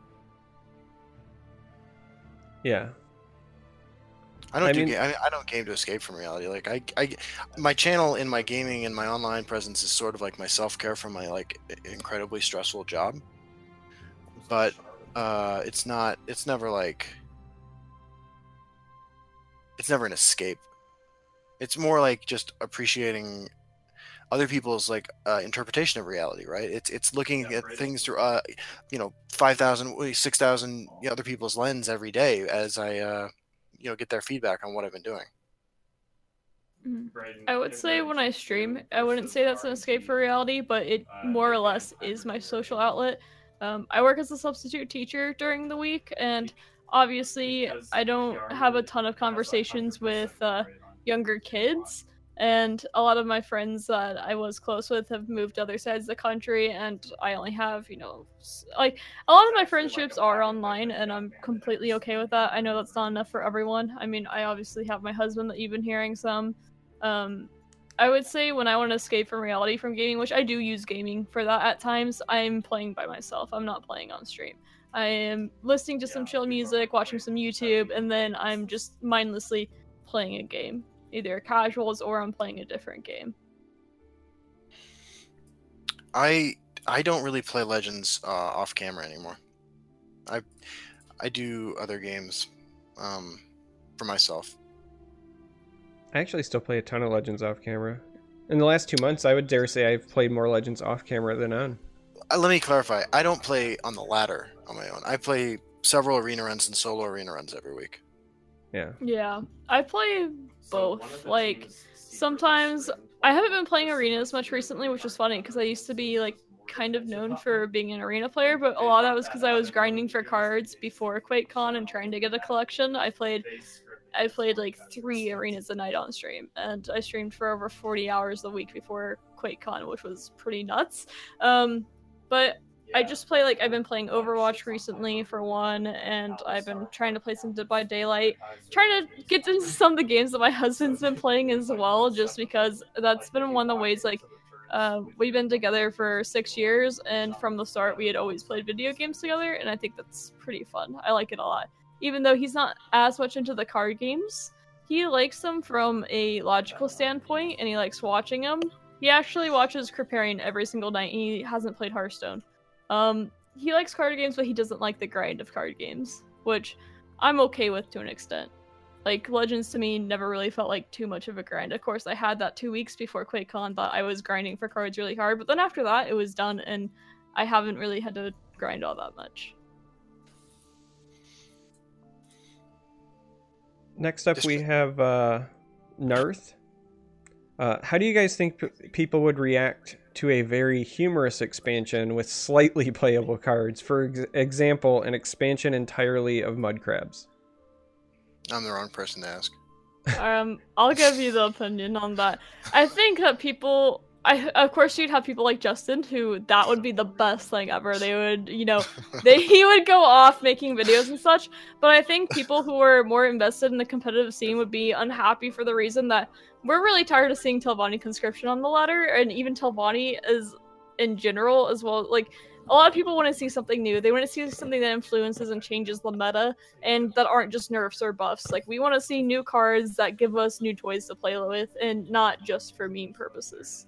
Speaker 1: Yeah.
Speaker 2: I don't
Speaker 1: I
Speaker 2: do
Speaker 1: mean-
Speaker 2: ga- I, I don't game to escape from reality like I, I my channel in my gaming and my online presence is sort of like my self-care from my like incredibly stressful job but uh it's not it's never like it's never an escape It's more like just appreciating other people's like uh, interpretation of reality, right? It's it's looking
Speaker 4: Yeah,
Speaker 2: at
Speaker 4: right.
Speaker 2: things through uh, you know, 5,000, 6,000 other people's lens every day as I uh, you know, get their feedback on what I've been doing.
Speaker 3: Mhm. I would say when I stream, I wouldn't say that's an escape for reality, but it more or less is my social outlet. Um, I work as a substitute teacher during the week, and obviously, I don't have a ton of conversations with uh, younger kids. And a lot of my friends that I was close with have moved to other sides of the country, and I only have, you know, like a lot of my friendships are online, and I'm completely okay with that. I know that's not enough for everyone. I mean, I obviously have my husband that you've been hearing some. Um, I would say when I want to escape from reality from gaming, which I do use gaming for that at times, I'm playing by myself. I'm not playing on stream. I am listening to some chill music, watching some YouTube, and then I'm just mindlessly playing a game, either casuals or I'm playing a different game.
Speaker 2: I I don't really play Legends uh, off camera anymore. I I do other games um, for myself.
Speaker 1: I actually still play a ton of Legends off camera. In the last two months, I would dare say I've played more Legends off camera than on.
Speaker 2: Uh, let me clarify. I don't play on the ladder on my own. I play several arena runs and solo arena runs every week.
Speaker 1: Yeah.
Speaker 3: Yeah, I play both. Like, sometimes I haven't been playing arena as much recently, which is funny because I used to be like kind of known for being an arena player, but a lot of that was because I was grinding for cards before QuakeCon and trying to get a collection. I played I played like three arenas a night on stream, and I streamed for over 40 hours a week before QuakeCon, which was pretty nuts. Um, but I just play like I've been playing Overwatch recently for one, and I've been trying to play some Dead by Daylight, trying to get into some of the games that my husband's been playing as well, just because that's been one of the ways like uh, we've been together for six years, and from the start we had always played video games together, and I think that's pretty fun. I like it a lot even though he's not as much into the card games, he likes them from a logical standpoint and he likes watching them. He actually watches Kripparrian every single night. He hasn't played Hearthstone. Um, he likes card games, but he doesn't like the grind of card games, which I'm okay with to an extent. Like Legends to me never really felt like too much of a grind. Of course, I had that two weeks before QuakeCon that I was grinding for cards really hard, but then after that, it was done, and I haven't really had to grind all that much.
Speaker 1: Next up, we have uh, Narth. Uh, how do you guys think p- people would react to a very humorous expansion with slightly playable cards? For ex- example, an expansion entirely of mud crabs.
Speaker 2: I'm the wrong person to ask.
Speaker 3: um i'll give you the opinion on that i think that people i of course you'd have people like justin who that would be the best thing ever they would you know they he would go off making videos and such but i think people who are more invested in the competitive scene would be unhappy for the reason that we're really tired of seeing Telvanni conscription on the ladder and even Telvanni is in general as well like a lot of people want to see something new. They want to see something that influences and changes the meta and that aren't just nerfs or buffs. Like we want to see new cards that give us new toys to play with and not just for meme purposes.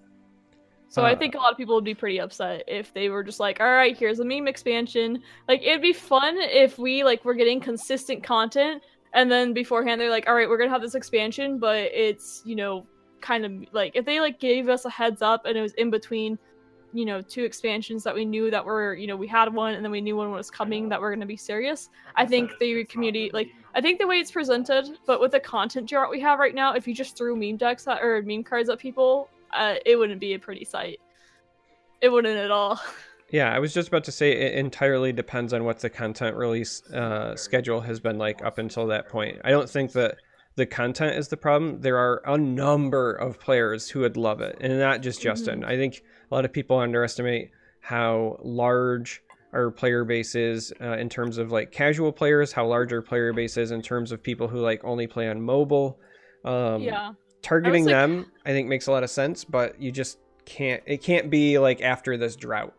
Speaker 3: So I
Speaker 1: Uh,
Speaker 3: think a lot of people would be pretty upset if they were just like, "All right, here's a meme expansion." Like it'd be fun if we like were getting consistent content and then beforehand they're like, "All right, we're going to have this expansion, but it's, you know, kind of like if they like gave us a heads up and it was in between you know two expansions that we knew that were you know we had one and then we knew one was coming that were going to be serious i think the community like i think the way it's presented but with the content jar we have right now if you just threw meme decks at, or meme cards at people uh, it wouldn't be a pretty sight it wouldn't at all
Speaker 1: Yeah, I was just about to say it entirely depends on what the content release uh, schedule has been like up until that point. I don't think that the content is the problem. There are a number of players who would love it, and not just Justin. I think a lot of people underestimate how large our player base is uh, in terms of like casual players, how large our player base is in terms of people who like only play on mobile. Um,
Speaker 3: yeah
Speaker 1: targeting
Speaker 3: like-
Speaker 1: them, I think makes a lot of sense, but you just can't. It can't be like after this drought.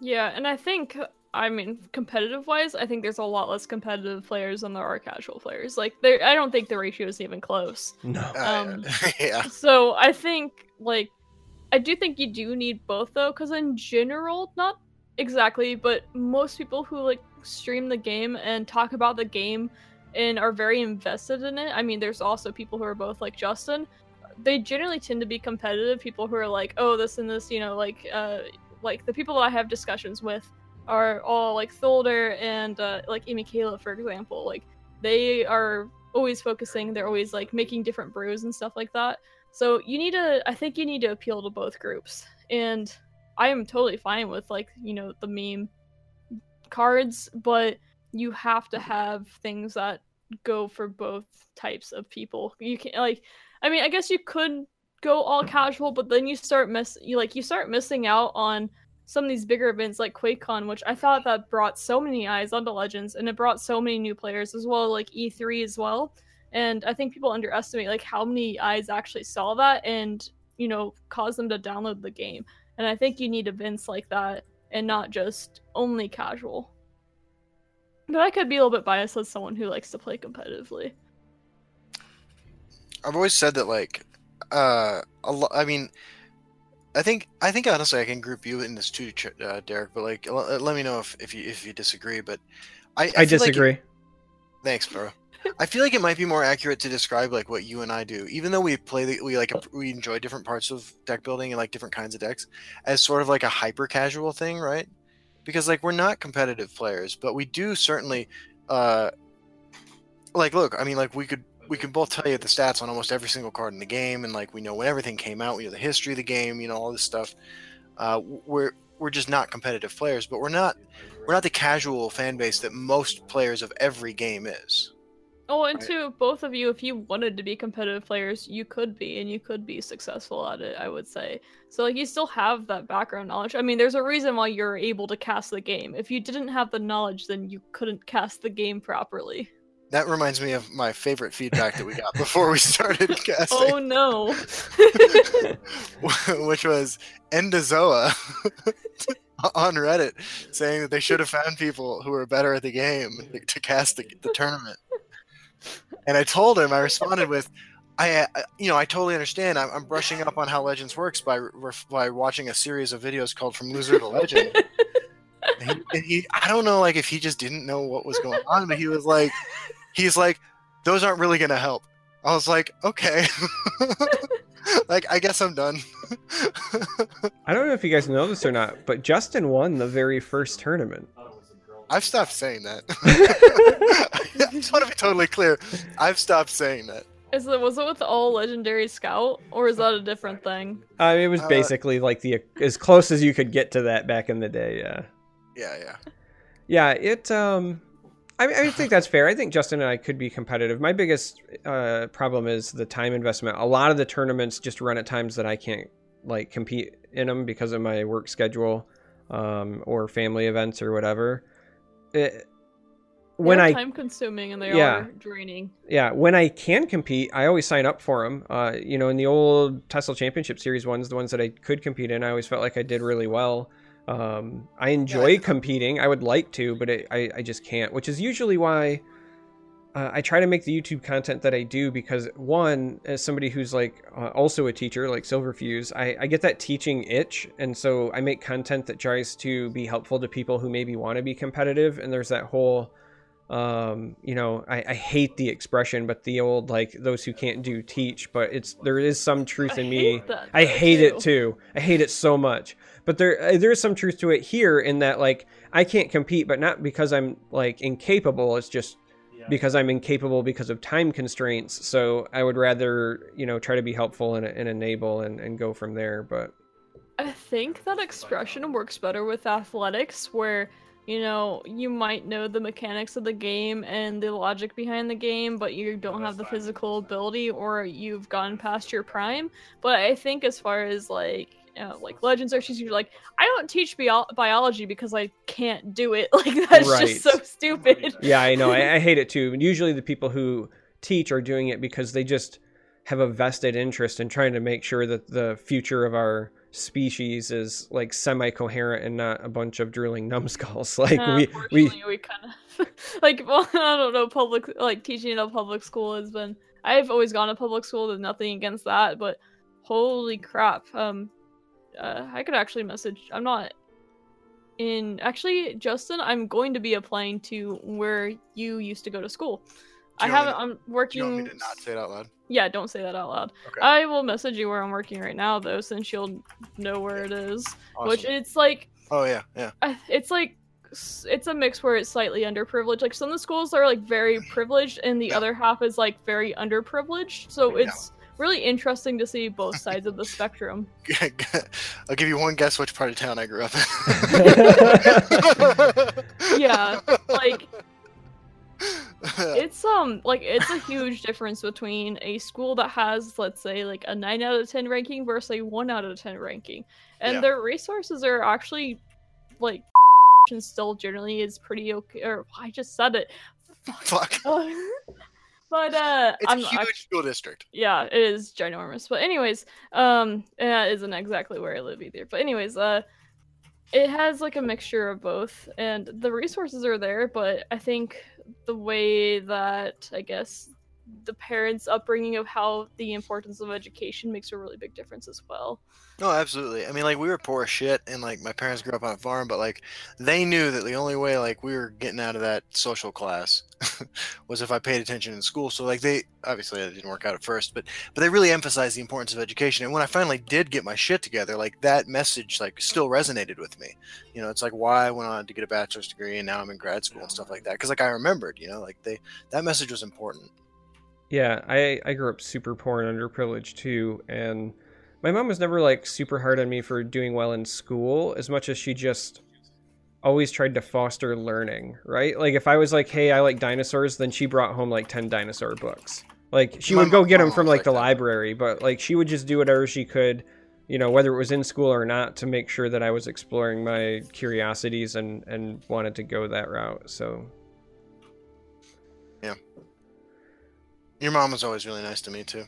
Speaker 3: yeah and i think i mean competitive wise i think there's a lot less competitive players than there are casual players like there i don't think the ratio is even close
Speaker 1: No.
Speaker 2: Uh,
Speaker 3: Um,
Speaker 2: yeah.
Speaker 3: So I think like I do think you do need both though, because in general, not exactly, but most people who like stream the game and talk about the game and are very invested in it. I mean, there's also people who are both like Justin. They generally tend to be competitive. People who are like, oh, this and this, you know, like uh, like the people that I have discussions with are all like Tholder and uh, like Amy Kayla, for example. Like they are always focusing. They're always like making different brews and stuff like that. So you need to. I think you need to appeal to both groups, and I am totally fine with like you know the meme cards, but you have to have things that go for both types of people. You can like, I mean, I guess you could go all casual, but then you start miss you like you start missing out on some of these bigger events like QuakeCon, which I thought that brought so many eyes onto Legends, and it brought so many new players as well, like E3 as well. And I think people underestimate like how many eyes actually saw that and you know caused them to download the game. And I think you need events like that and not just only casual. But I could be a little bit biased as someone who likes to play competitively.
Speaker 2: I've always said that like uh a lo- I mean I think I think honestly I can group you in this too, uh, Derek. But like, l- let me know if, if you if you disagree. But I, I,
Speaker 1: I
Speaker 2: feel like it-
Speaker 1: disagree.
Speaker 2: thanks, bro. I feel like it might be more accurate to describe like what you and I do, even though we play the, we like we enjoy different parts of deck building and like different kinds of decks, as sort of like a hyper casual thing, right? Because like we're not competitive players, but we do certainly, uh, like look, I mean, like we could we can both tell you the stats on almost every single card in the game, and like we know when everything came out, we know the history of the game, you know all this stuff. Uh, we're we're just not competitive players, but we're not we're not the casual fan base that most players of every game is.
Speaker 3: Oh, and
Speaker 2: Right.
Speaker 3: to both of you, if you wanted to be competitive players, you could be, and you could be successful at it. I would say. So, like, you still have that background knowledge. I mean, there's a reason why you're able to cast the game. If you didn't have the knowledge, then you couldn't cast the game properly.
Speaker 2: That reminds me of my favorite feedback that we got before we started casting,
Speaker 3: Oh no!
Speaker 2: which was Endozoa on Reddit saying that they should have found people who were better at the game to cast the, the tournament. And I told him, I responded with, I, I you know, I totally understand. I'm, I'm brushing up on how Legends works by by watching a series of videos called From Loser to Legend. And he, and he, I don't know, like if he just didn't know what was going on, but he was like, he's like, those aren't really gonna help. I was like, okay, like I guess I'm done.
Speaker 1: I don't know if you guys know this or not, but Justin won the very first tournament.
Speaker 2: I've stopped saying that. I just want to be totally clear. I've stopped saying that.
Speaker 3: Is it was it with the all legendary scout, or is that a different thing?
Speaker 1: Uh, it was
Speaker 2: Uh,
Speaker 1: basically like the as close as you could get to that back in the day. Yeah,
Speaker 2: Yeah, yeah.
Speaker 1: yeah. It. Um, I, mean, I think that's fair. I think Justin and I could be competitive. My biggest uh, problem is the time investment. A lot of the tournaments just run at times that I can't like compete in them because of my work schedule um, or family events or whatever. It, when
Speaker 3: They're
Speaker 1: I
Speaker 3: time consuming and they
Speaker 1: Yeah.
Speaker 3: are draining.
Speaker 1: yeah, when I can compete, I always sign up for them. Uh, you know, in the old TESL Championship Series ones, the ones that I could compete in, I always felt like I did really well. Um, I enjoy competing. I would like to, but it, I, I just can't, which is usually why uh, I try to make the YouTube content that I do because, one, as somebody who's like uh, also a teacher, like Silverfuse, I, I get that teaching itch. And so I make content that tries to be helpful to people who maybe want to be competitive. And there's that whole um you know I, I hate the expression but the old like those who can't do teach but it's there is some truth
Speaker 3: I
Speaker 1: in me
Speaker 3: hate
Speaker 1: i hate it too i hate it so much but there uh, there is some truth to it here in that like i can't compete but not because i'm like incapable it's just because i'm incapable because of time constraints. So i would rather you know try to be helpful and, and enable and, and go from there but
Speaker 3: I think that expression works better with athletics, where you know you might know the mechanics of the game and the logic behind the game, but you don't have the physical ability, or you've gone past your prime. But I think as far as like you know, like Legends Arceus, you're like, I don't teach bio- biology because I can't do it. Like that's
Speaker 1: Right.
Speaker 3: just so stupid.
Speaker 1: Yeah, I know. I, I hate it too. And usually the people who teach are doing it because they just have a vested interest in trying to make sure that the future of our species is like semi-coherent and not a bunch of drooling numbskulls. Like
Speaker 3: Uh,
Speaker 1: we we
Speaker 3: we kind of like well, I don't know. Public like teaching in a public school has been. I've always gone to public school. There's nothing against that, but holy crap! Um, uh, I could actually message. I'm not in. Actually, Justin, I'm going to be applying to where you used to go to school. I haven't. I'm
Speaker 2: Do you
Speaker 3: working.
Speaker 2: want me to not say it out loud?
Speaker 3: Yeah, don't say that out loud.
Speaker 2: Okay.
Speaker 3: I will message you where I'm working right now, though, since you'll know where it is. Which it's like,
Speaker 2: Oh yeah, yeah.
Speaker 3: It's like, it's a mix where it's slightly underprivileged. Like some of the schools are like very privileged, and the
Speaker 2: Yeah.
Speaker 3: other half is like very underprivileged. So
Speaker 2: Yeah.
Speaker 3: it's really interesting to see both sides of the spectrum.
Speaker 2: I'll give you one guess which part of town I grew up in.
Speaker 3: Yeah, like it's um like it's a huge difference between a school that has let's say like a 9 out of 10 ranking versus a 1 out of 10 ranking and
Speaker 2: Yeah.
Speaker 3: their resources are actually like and still generally is pretty okay or i just said it
Speaker 2: Fuck.
Speaker 3: But uh
Speaker 2: It's
Speaker 3: i'm
Speaker 2: a huge
Speaker 3: I-
Speaker 2: school district.
Speaker 3: yeah it is ginormous. But anyways um and that isn't exactly where i live either. But anyways uh it has like a mixture of both. And the resources are there but i think the way that i guess the parents upbringing of how the importance of education makes a really big difference as well
Speaker 2: No, absolutely. I mean, like we were poor shit, and like my parents grew up on a farm, but like they knew that the only way like we were getting out of that social class was if I paid attention in school. So like they obviously that didn't work out at first, but but they really emphasized the importance of education. And when I finally did get my shit together, like that message like still resonated with me. You know, it's like why I went on to get a bachelor's degree and now I'm in grad school and stuff like that. Because like I remembered, you know, like they that message was important.
Speaker 1: Yeah, I I grew up super poor and underprivileged too, and my mom was never like super hard on me for doing well in school as much as she just always tried to foster learning, right? Like if I was like, "Hey, I like dinosaurs," then she brought home like 10 dinosaur books. Like she
Speaker 2: My
Speaker 1: would go get them
Speaker 2: oh,
Speaker 1: from like the library, but like she would just do whatever she could, you know, whether it was in school or not to make sure that I was exploring my curiosities and and wanted to go that route. So,
Speaker 2: Your mom was always really nice to me too.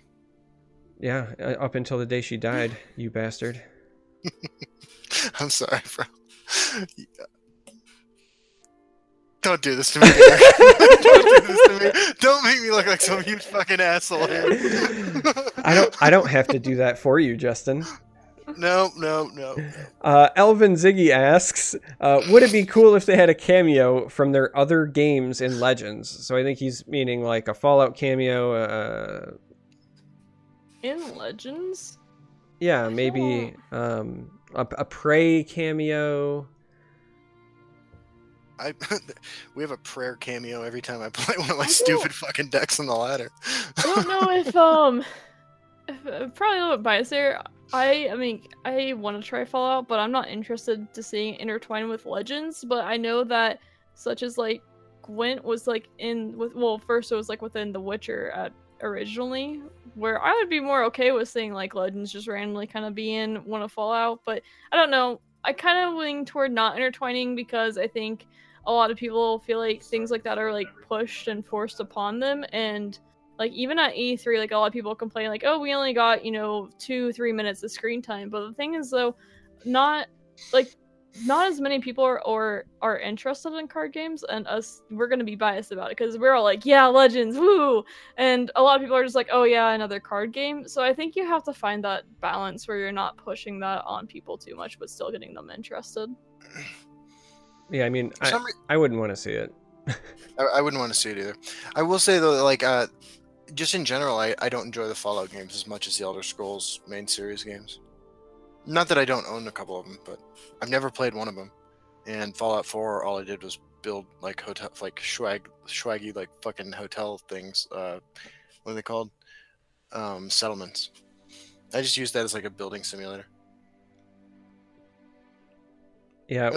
Speaker 1: yeah, uh, up until the day she died, you bastard.
Speaker 2: I'm sorry, bro. Don't do this to me. Don't do this to me. Don't make me look like some huge fucking asshole here.
Speaker 1: I don't I don't have to do that for you, Justin.
Speaker 2: No, no, no.
Speaker 1: Uh, Elvin Ziggy asks, uh, would it be cool if they had a cameo from their other games in Legends? So I think he's meaning like a Fallout cameo. Uh,
Speaker 3: in legends
Speaker 1: yeah, maybe um, a, a Prey cameo.
Speaker 2: I we have a prayer cameo every time I play one of my stupid fucking decks on the ladder.
Speaker 3: I don't know if um, probably a little bit biased there. I I mean I want to try Fallout, but I'm not interested to seeing intertwined with Legends. But I know that such as like Gwent was like in with well first it was like within The Witcher at originally, where I would be more okay with seeing like Legends just randomly kind of be in one of Fallout. But I don't know. I kind of lean toward not intertwining because I think a lot of people feel like things like that are like pushed and forced upon them and like even at E3, like a lot of people complain, like, oh, we only got you know two, three minutes of screen time. But the thing is, though, not like not as many people are or are interested in card games, and us we're gonna be biased about it because we're all like, yeah, Legends, woo, and a lot of people are just like, oh yeah, another card game. So I think you have to find that balance where you're not pushing that on people too much, but still getting them interested.
Speaker 1: Yeah, I mean, I,
Speaker 2: re-
Speaker 1: I wouldn't want to see it.
Speaker 2: I, I wouldn't want to see it either. I will say though, like uh, just in general, I, I don't enjoy the Fallout games as much as the Elder Scrolls main series games. Not that I don't own a couple of them, but I've never played one of them. And Fallout 4, all I did was build like hotel, like swag, swaggy, like fucking hotel things. Uh, what are they called? Um, settlements. I just used that as like a building simulator.
Speaker 1: Yeah.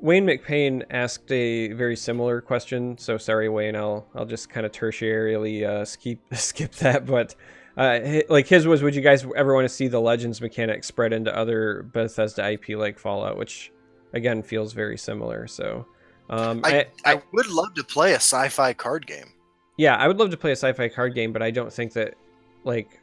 Speaker 1: Wayne McPain asked a very similar question. So sorry, Wayne. I'll I'll just kind of tertiarily uh, skip skip that. But uh, like his was, would you guys ever want to see the Legends mechanic spread into other Bethesda IP like Fallout, which again feels very similar. So um,
Speaker 2: I,
Speaker 1: I,
Speaker 2: I would love to play a sci-fi card game.
Speaker 1: yeah, I would love to play a sci-fi card game, but I don't think that like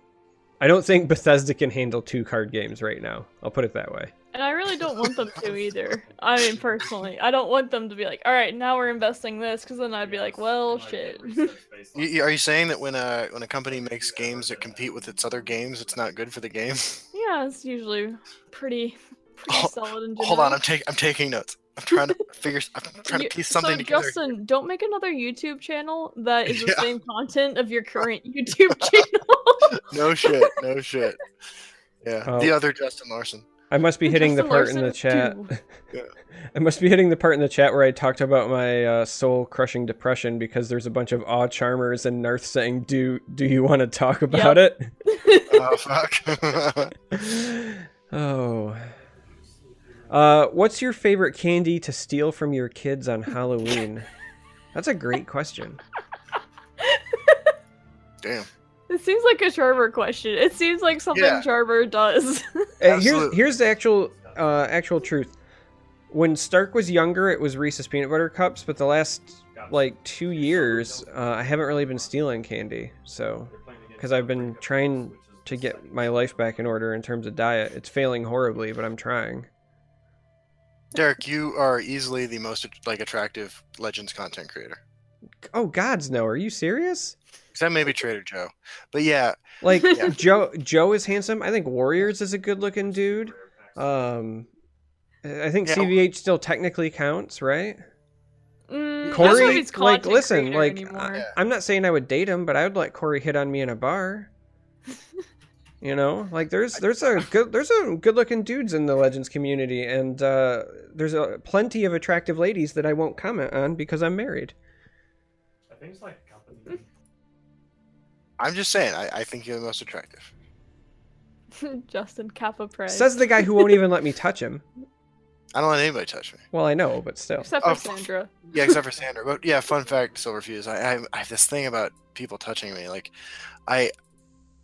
Speaker 1: I don't think Bethesda can handle two card games right now. I'll put it that way.
Speaker 3: And I really don't want them to either. I mean, personally, I don't want them to be like, all right, now we're investing this, because then I'd be like, well, shit.
Speaker 2: You, you- are you saying that when a when a company makes games that compete with its other games, it's not good for the game?
Speaker 3: yeah, it's usually pretty, pretty
Speaker 2: Hol-
Speaker 3: solid in general.
Speaker 2: Hold on, I'm taking I'm taking notes. I'm trying to figure. I'm trying
Speaker 3: You-
Speaker 2: to piece something
Speaker 3: so
Speaker 2: together.
Speaker 3: Justin, don't make another YouTube channel that is the
Speaker 2: Yeah.
Speaker 3: same content of your current YouTube channel.
Speaker 2: No shit. No shit. Yeah,
Speaker 1: Oh.
Speaker 2: the other Justin Larson.
Speaker 1: I must be hitting the part in the chat. I must be hitting the part in the chat where I talked about my uh, soul-crushing depression because there's a bunch of awe charmers and Narth saying, "Do do you want to talk about it?"
Speaker 2: Oh fuck.
Speaker 1: oh. Uh, what's your favorite candy to steal from your kids on Halloween? That's a great question.
Speaker 2: Damn.
Speaker 3: It seems like a Charver question. It seems like something
Speaker 2: Yeah.
Speaker 3: Charver does.
Speaker 1: Uh, here's here's the actual uh, actual truth. When Stark was younger, it was Reese's peanut butter cups, but the last like two years, uh, I haven't really been stealing candy. So, because I've been trying to get my life back in order in terms of diet, it's failing horribly, but I'm trying.
Speaker 2: Derek, you are easily the most like attractive Legends content creator.
Speaker 1: Oh gods, no! Are you serious?
Speaker 2: Except maybe Trader Joe. But yeah,
Speaker 1: Like
Speaker 3: Yeah.
Speaker 1: Joe, Joe is handsome. I think Warriors is a good-looking dude. Um, I think
Speaker 2: Yeah.
Speaker 1: CVH still technically counts, right?
Speaker 3: Mm,
Speaker 1: Corey,
Speaker 3: I don't know if he's
Speaker 1: like, listen, like,
Speaker 3: anymore.
Speaker 1: I'm not saying I would date him, but I would let Corey hit on me in a bar. you know, like there's there's a good there's some good looking dudes in the Legends community, and uh, there's a plenty of attractive ladies that I won't comment on because I'm married.
Speaker 4: I think it's like a company.
Speaker 2: I'm just saying, I, I think you're the most attractive.
Speaker 3: Justin Kappa Prey.
Speaker 1: Says the guy who won't even let me touch him.
Speaker 2: I don't let anybody touch me.
Speaker 1: Well, I know, but still.
Speaker 3: Except for
Speaker 2: Oh,
Speaker 3: Sandra.
Speaker 2: Yeah, except for Sandra. But yeah, fun fact, Silverfuse. I, I I have this thing about people touching me. Like, I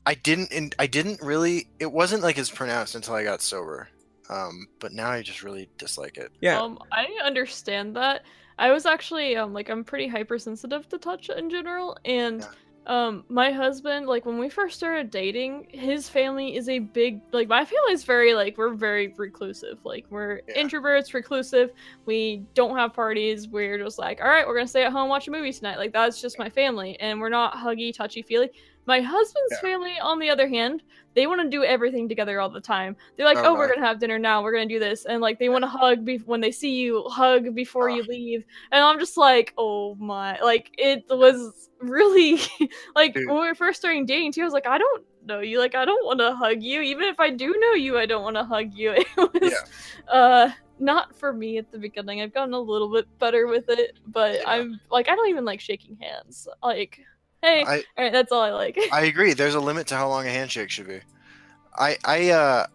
Speaker 2: I didn't and I didn't really. It wasn't like as pronounced until I got sober. Um, but now I just really dislike it.
Speaker 1: Yeah.
Speaker 3: Um, I understand that. I was actually um like I'm pretty hypersensitive to touch in general, and um my husband like when we first started dating, his family is a big like my family is very like we're very reclusive. Like we're
Speaker 2: Yeah.
Speaker 3: introverts, reclusive. We don't have parties. We're just like, all right, we're gonna stay at home watch a movie tonight. Like that's just my family, and we're not huggy, touchy feely. My husband's
Speaker 2: Yeah.
Speaker 3: family, on the other hand, they want to do everything together all the time. They're like,
Speaker 2: Oh,
Speaker 3: oh, we're gonna have dinner now. We're gonna do this, and like they want to hug be- when they see you, hug before you
Speaker 2: Ah.
Speaker 3: leave. And I'm just like, oh my, like it was really like
Speaker 2: Dude.
Speaker 3: when we were first starting dating too. I was like, I don't know you, like I don't want to hug you. Even if I do know you, I don't want to hug you. It was, uh, not for me at the beginning. I've gotten a little bit better with it, but
Speaker 2: Yeah.
Speaker 3: I'm like, I don't even like shaking hands. Like, hey,
Speaker 2: I
Speaker 3: all right, that's all I like.
Speaker 2: I agree. There's a limit to how long a handshake should be. I I uh.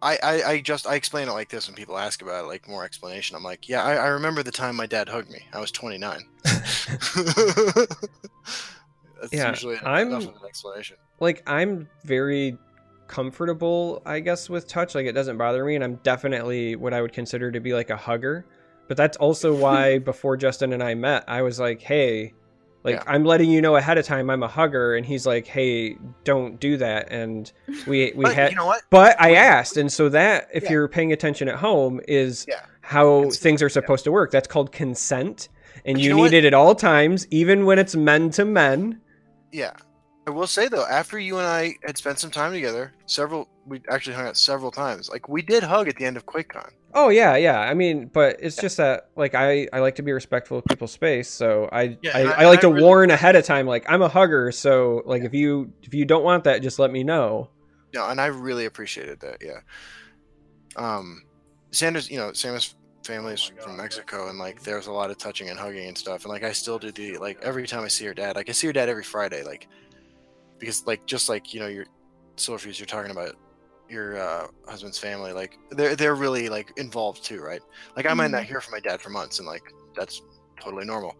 Speaker 2: I, I, I just I explain it like this when people ask about it, like more explanation. I'm like, yeah, I, I remember the time my dad hugged me. I was 29. That's
Speaker 1: Yeah,
Speaker 2: usually
Speaker 1: I'm-
Speaker 2: of an explanation.
Speaker 1: like I'm very comfortable, I guess, with touch. Like it doesn't bother me, and I'm definitely what I would consider to be like a hugger. But that's also why before Justin and I met, I was like, "Hey, like
Speaker 2: Yeah.
Speaker 1: I'm letting you know ahead of time I'm a hugger," and he's like, "Hey, don't do that." And we we had,
Speaker 2: you know what?
Speaker 1: but I asked, and so that if
Speaker 2: Yeah.
Speaker 1: you're paying attention at home is
Speaker 2: Yeah.
Speaker 1: how
Speaker 2: It's-
Speaker 1: things are supposed to work. That's called consent, and you,
Speaker 2: you know
Speaker 1: need
Speaker 2: what?
Speaker 1: it at all times, even when it's men to men.
Speaker 2: Yeah. I will say though, after you and I had spent some time together, several we actually hung out several times. Like we did hug at the end of QuakeCon.
Speaker 1: Oh yeah, yeah. I mean, but it's just that like I I like to be respectful of people's space, so I
Speaker 2: Yeah,
Speaker 1: I, I,
Speaker 2: I-
Speaker 1: like
Speaker 2: I
Speaker 1: to
Speaker 2: really-
Speaker 1: warn ahead of time. Like I'm a hugger, so like if you if you don't want that, just let me know.
Speaker 2: No, and I really appreciated that. Yeah. Um, Sanders, you know, Samus family is from Mexico, and like there's a lot of touching and hugging and stuff. And like I still do the like every time I see her dad, like I see her dad every Friday, like because like just like you know your Silverfuse, you're talking about your uh, husband's family, like they're they're really like involved too, right? Like I might not hear from my dad for months, and like that's totally normal.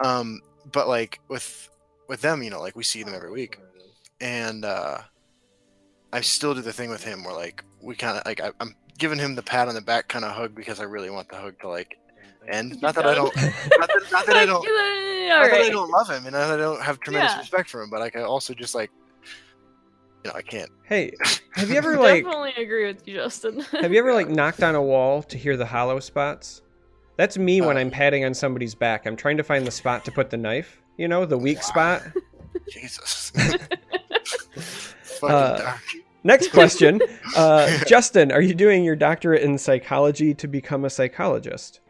Speaker 2: Um, but like with with them, you know, like we see them every week and uh I still do the thing with him where like we kind of like I, I'm giving him the pat on the back kind of hug because I really want the hug to like end. Not that I don't, not that, not that I don't,
Speaker 3: Like, uh,
Speaker 2: not that I don't love him, and I don't have tremendous
Speaker 3: Yeah.
Speaker 2: respect for him, but I can also just like, you know, I can't.
Speaker 1: hey, have you ever like
Speaker 3: Definitely agree with you, Justin.
Speaker 1: have you ever like knocked on a wall to hear the hollow spots? That's me when
Speaker 2: Uh,
Speaker 1: I'm patting on somebody's back. I'm trying to find the spot to put the knife. You know, the weak spot.
Speaker 2: Jesus. Fucking
Speaker 1: Uh,
Speaker 2: dark.
Speaker 1: Next question. Uh, Justin, are you doing your doctorate in psychology to become a psychologist?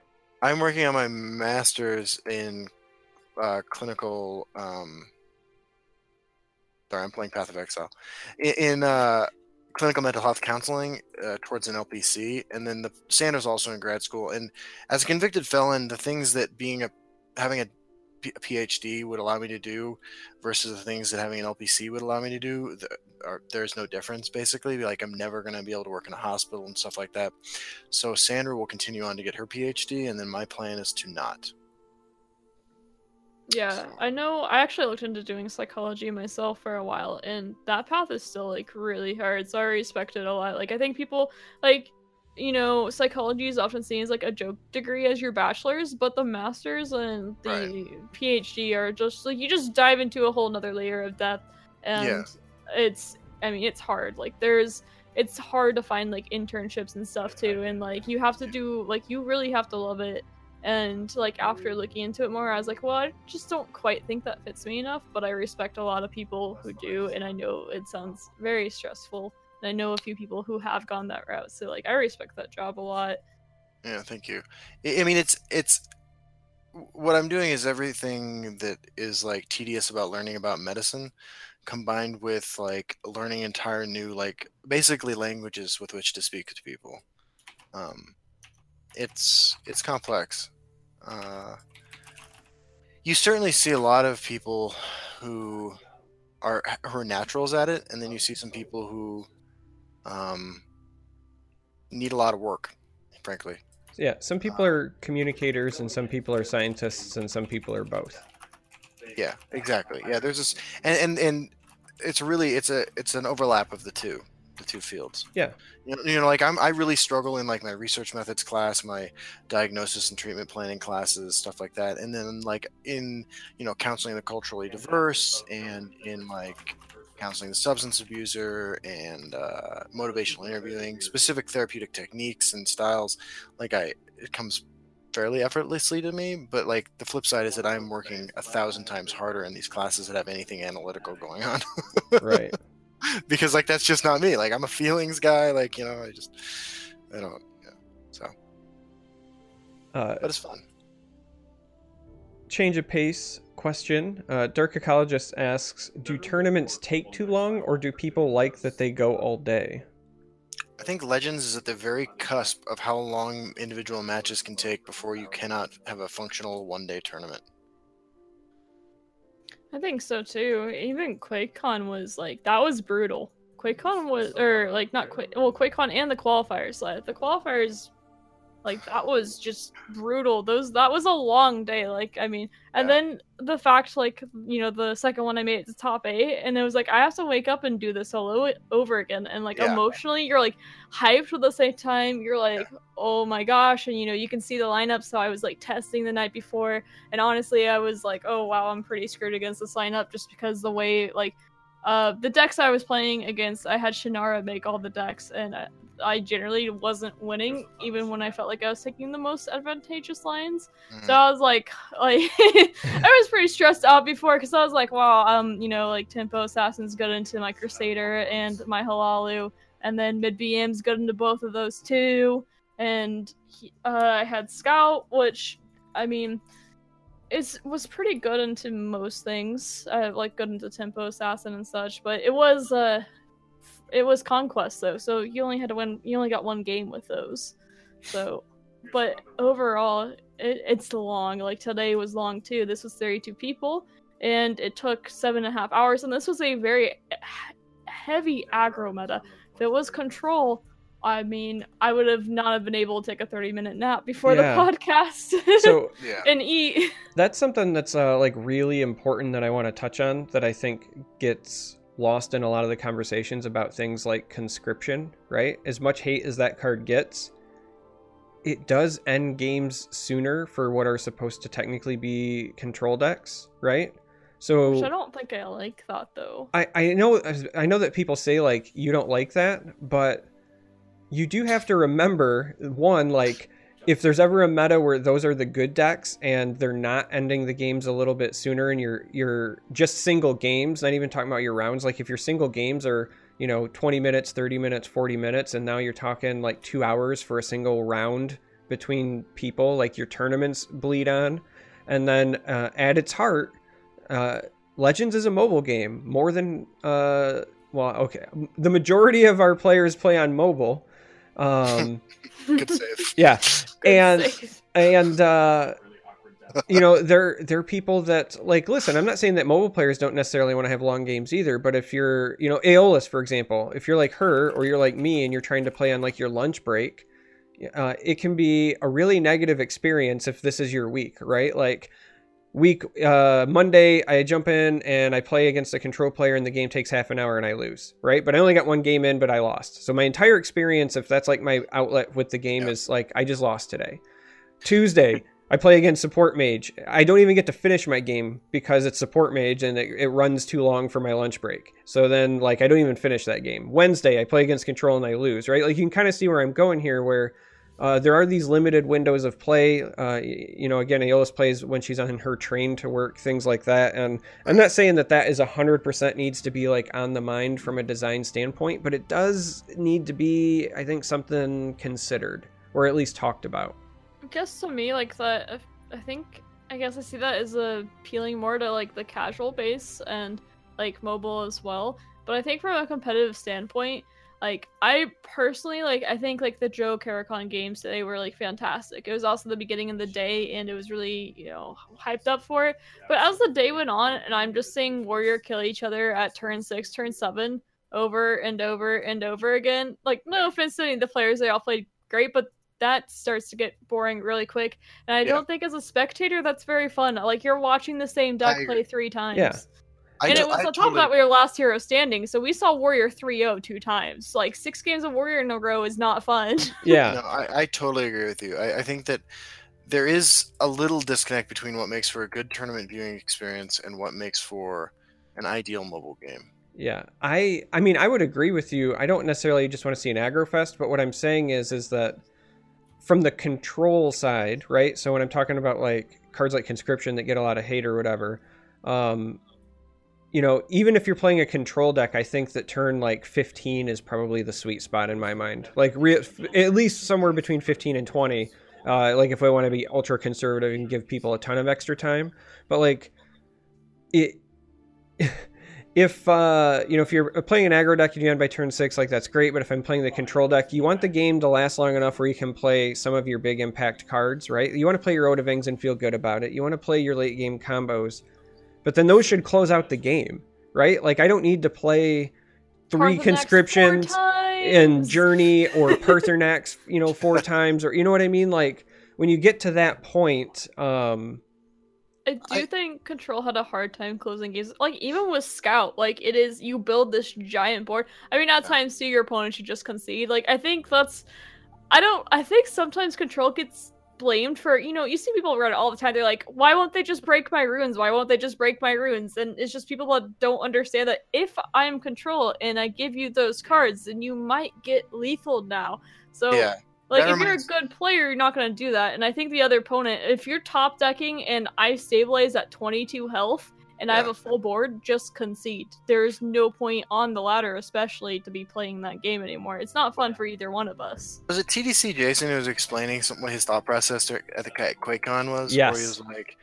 Speaker 2: I'm working on my master's in uh, clinical. Um, sorry, I'm playing Path of Exile. In, in uh, clinical mental health counseling uh, towards an LPC, and then the Sanders also in grad school. And as a convicted felon, the things that being a having a, PhD would allow me to do versus the things that having an LPC would allow me to do, are, there's no difference basically. Like I'm never going to be able to work in a hospital and stuff like that. So Sandra will continue on to get her PhD, and then my plan is to not.
Speaker 3: Yeah, I know. I actually looked into doing psychology myself for a while, and that path is still like really hard. So I respect it a lot. Like I think people like, you know, psychology is often seen as like a joke degree as your bachelor's, but the master's and the
Speaker 2: Right.
Speaker 3: PhD are just like you just dive into a whole nother layer of depth, and
Speaker 2: Yeah.
Speaker 3: it's. I mean, it's hard. Like there's. It's hard to find like internships and stuff too, and like you have to do like you really have to love it and like after looking into it more i was like well i just don't quite think that fits me enough but i respect a lot of people who do and i know it sounds very stressful and i know a few people who have gone that route so like i respect that job a lot
Speaker 2: Yeah, thank you. I mean, it's it's what I'm doing is everything that is like tedious about learning about medicine, combined with like learning entire new like basically languages with which to speak to people. Um, it's it's complex. Uh, you certainly see a lot of people who are who are naturals at it, and then you see some people who um, need a lot of work, frankly.
Speaker 1: Yeah, some people are communicators and some people are scientists and some people are both.
Speaker 2: Yeah, exactly. Yeah, there's this, and and and it's really it's a it's an overlap of the two, the two fields.
Speaker 1: Yeah.
Speaker 2: You know, you know, like I'm I really struggle in like my research methods class, my diagnosis and treatment planning classes, stuff like that, and then like in you know counseling the culturally diverse and in like counseling the substance abuser and uh, motivational interviewing, specific therapeutic techniques and styles. Like I, it comes fairly effortlessly to me. But like the flip side is that I'm working a thousand times harder in these classes that have anything analytical going on.
Speaker 1: Right.
Speaker 2: because like that's just not me. Like I'm a feelings guy. Like you know, I just I don't. Yeah. So,
Speaker 1: Uh,
Speaker 2: but it's fun.
Speaker 1: Change of pace question. Uh, Dark Ecologist asks Do tournaments take too long or do people like that they go all day?
Speaker 2: I think Legends is at the very cusp of how long individual matches can take before you cannot have a functional one day tournament.
Speaker 3: i think so too even quakecon was like that was brutal quakecon was or like not quake well quakecon and the qualifiers like the qualifiers like that was just brutal those that was a long day like i mean and
Speaker 2: Yeah.
Speaker 3: then the fact like you know the second one i made it to top eight and it was like i have to wake up and do this all over again and like
Speaker 2: Yeah.
Speaker 3: emotionally you're like hyped at the same time you're like oh my gosh and you know you can see the lineup so i was like testing the night before and honestly i was like oh wow i'm pretty screwed against this lineup just because the way like uh the decks i was playing against i had shinara make all the decks and I, I generally wasn't winning even when i felt like i was taking the most advantageous lines
Speaker 2: Mhm.
Speaker 3: so I was like, like I was pretty stressed out before because I was like, wow, um, you know, like tempo assassins got into my crusader and my Hlaalu, and then mid BM's good into both of those too. And he, uh, I had scout, which I mean, It was pretty good into most things. Uh, like good into tempo assassin and such, but it was uh, it was conquest though, so you only had to win. You only got one game with those, so. But overall, it, it's long. Like today was long too. This was 32 people, and it took seven and a half hours. And this was a very heavy aggro meta. If it was control, I mean, I would have not have been able to take a 30 minute nap before
Speaker 1: Yeah.
Speaker 3: the podcast
Speaker 1: So
Speaker 2: yeah.
Speaker 3: and eat.
Speaker 1: that's something that's uh, like really important that I want to touch on that I think gets lost in a lot of the conversations about things like conscription, right? As much hate as that card gets, it does end games sooner for what are supposed to technically be control decks, right? So
Speaker 3: Which I don't think I like that though.
Speaker 1: I, I know I know that people say like you don't like that, but you do have to remember one like if there's ever a meta where those are the good decks and they're not ending the games a little bit sooner and you're you're just single games, not even talking about your rounds, like if your single games are you know 20 minutes 30 minutes 40 minutes and now you're talking like two hours for a single round between people like your tournaments bleed on. And then uh, at its heart uh, legends is a mobile game more than uh, well okay the majority of our players play on mobile um,
Speaker 2: Good save.
Speaker 1: yeah
Speaker 3: Good
Speaker 1: and
Speaker 3: save.
Speaker 1: and uh,
Speaker 4: Really awkward death.
Speaker 1: you know they're they're people that like listen i'm not saying that mobile players don't necessarily want to have long games either but if you're you know aeolus for example if you're like her or you're like me and you're trying to play on like your lunch break uh, it can be a really negative experience if this is your week right like week uh monday i jump in and i play against a control player and the game takes half an hour and i lose right but i only got one game in but i lost so my entire experience if that's like my outlet with the game
Speaker 2: Yeah.
Speaker 1: is like i just lost today tuesday I play against support mage. I don't even get to finish my game because it's support mage and it, it runs too long for my lunch break. So then, like, I don't even finish that game. Wednesday, I play against control and I lose. Right? Like, you can kind of see where I'm going here, where uh, there are these limited windows of play. Uh, you know, again, Aeolus plays when she's on her train to work, things like that. And I'm not saying that that is hundred percent needs to be like on the mind from a design standpoint, but it does need to be, I think, something considered or at least talked about.
Speaker 3: I guess to me, like that, I think I guess I see that as appealing more to like the casual base and like mobile as well. But I think from a competitive standpoint, like I personally like I think like the Joe Caricon games today were like fantastic. It was also the beginning of the day and it was really, you know, hyped up for it. But as the day went on and I'm just seeing Warrior kill each other at turn six, turn seven, over and over and over again. Like no offense to any of the players, they all played great, but that starts to get boring really quick. And I
Speaker 2: Yeah.
Speaker 3: don't think as a spectator that's very fun. Like you're watching the same duck play three times.
Speaker 1: Yeah.
Speaker 2: I
Speaker 3: and
Speaker 2: know-
Speaker 3: it was
Speaker 2: I
Speaker 3: on top
Speaker 2: totally-
Speaker 3: of that we were last hero standing, so we saw Warrior 3-0 two times. Like six games of Warrior in a row is not fun.
Speaker 1: Yeah.
Speaker 2: No, I, I totally agree with you. I, I think that there is a little disconnect between what makes for a good tournament viewing experience and what makes for an ideal mobile game.
Speaker 1: Yeah, I I mean I would agree with you. I don't necessarily just want to see an aggro fest, but what I'm saying is is that from the control side, right? So when I'm talking about like cards like conscription that get a lot of hate or whatever, um, you know, even if you're playing a control deck, I think that turn like 15 is probably the sweet spot in my mind. Like re- at least somewhere between 15 and 20. Uh, like if I want to be ultra conservative and give people a ton of extra time, but like it. if uh, you know if you're playing an aggro deck and you end by turn six, like that's great. But if I'm playing the control deck, you want the game to last long enough where you can play some of your big impact cards, right? You want to play your Odahviings and feel good about it. You want to play your late game combos, but then those should close out the game, right? Like I don't need to play three conscriptions in. Journey or Paarthurnax, you know, four times, or you know what I mean? Like when you get to that point, um,
Speaker 3: I do
Speaker 2: I-
Speaker 3: think Control had a hard time closing games. Like even with Scout, like it is you build this giant board. I mean, at times too, your opponent should just concede. Like I think that's, I don't. I think sometimes Control gets blamed for you know you see people run it all the time. They're like, why won't they just break my runes? Why won't they just break my runes? And it's just people that don't understand that if I'm Control and I give you those cards, then you might get lethal now. So
Speaker 2: Yeah.
Speaker 3: like if you're a good player, you're not gonna do that. And I think the other opponent, if you're top decking and I stabilize at 22 health and I have a full board, just concede. There's no point on the ladder, especially to be playing that game anymore. It's not fun for either one of us.
Speaker 2: Was it TDC Jason who was explaining some, what his thought process dur- at the at QuakeCon was?
Speaker 1: Yes.
Speaker 2: Where he was like,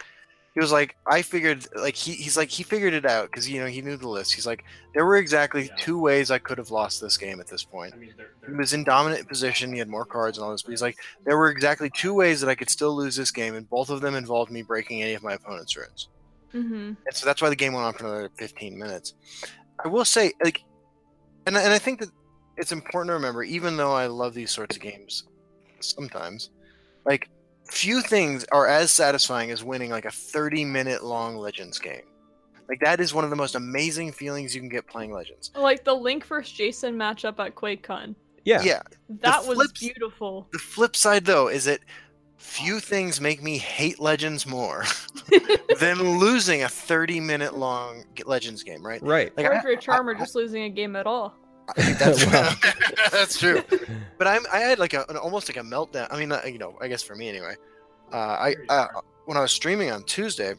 Speaker 2: he was like, I figured, like he, he's like, he figured it out because you know he knew the list. He's like, there were exactly
Speaker 4: Yeah.
Speaker 2: two ways I could have lost this game at this point.
Speaker 4: I mean, they're,
Speaker 2: He
Speaker 4: they're,
Speaker 2: was in dominant position. He had more cards and all this, but he's like, there were exactly two ways that I could still lose this game, and both of them involved me breaking any of my opponent's runes.
Speaker 3: Mm-hmm.
Speaker 2: And so that's why the game went on for another 15 minutes. I will say, like, and, and I think that it's important to remember, even though I love these sorts of games sometimes, like, few things are as satisfying as winning, like, a 30 minute long Legends game. Like, that is one of the most amazing feelings you can get playing Legends.
Speaker 3: Like the Link versus Jason matchup at QuakeCon.
Speaker 1: yeah,
Speaker 2: yeah.
Speaker 3: That was
Speaker 2: flips-
Speaker 3: beautiful.
Speaker 2: The flip side, though, is that few things make me hate Legends more than losing a 30 minute long Legends game, right?
Speaker 1: right.
Speaker 2: Like,
Speaker 3: or
Speaker 2: I-
Speaker 3: if you're a
Speaker 2: I-
Speaker 3: charmer
Speaker 2: I-
Speaker 3: just losing a game at all.
Speaker 2: That's
Speaker 1: Wow.
Speaker 2: that's true. But I'm I had like a an, almost like a meltdown. I mean, uh, you know, I guess for me anyway. Uh, I uh, when I was streaming on Tuesday,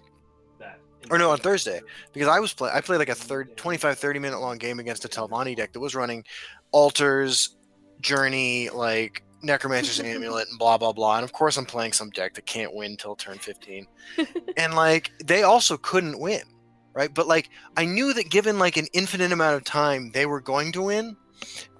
Speaker 2: or no, on Thursday because I was play I played like a third 25 30 minute long game against a Telvanni deck that was running altars, journey, like necromancer's amulet and blah blah blah. And of course I'm playing some deck that can't win till turn 15. and like they also couldn't win, right? But like I knew that given like an infinite amount of time they were going to win,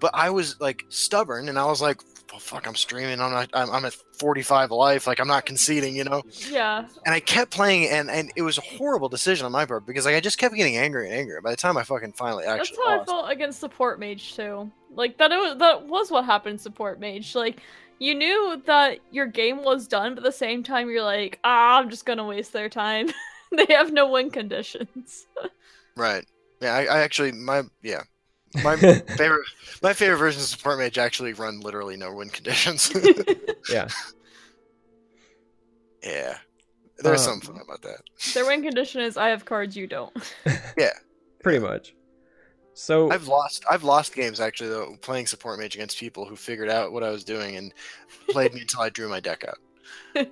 Speaker 2: but I was like stubborn and I was like oh, fuck, I'm streaming. I'm not. I'm, I'm at 45 life. Like I'm not conceding, you know.
Speaker 3: Yeah.
Speaker 2: And I kept playing, and and it was a horrible decision on my part because like I just kept getting angry and angry. By the time I fucking finally actually.
Speaker 3: That's how I felt against support mage too. Like that. It was, that was what happened support mage. Like you knew that your game was done, but at the same time you're like, ah, I'm just gonna waste their time. they have no win conditions.
Speaker 2: right? Yeah, I, I actually my yeah. My favorite, my favorite version of support mage actually run literally no win conditions.
Speaker 1: Yeah.
Speaker 2: yeah, there's
Speaker 1: Uh,
Speaker 2: something about that.
Speaker 3: their win condition is I have cards you don't. Yeah.
Speaker 1: Pretty much. So
Speaker 2: I've lost I've lost games actually though playing support mage against people who figured out what I was doing and played me until I drew my deck out.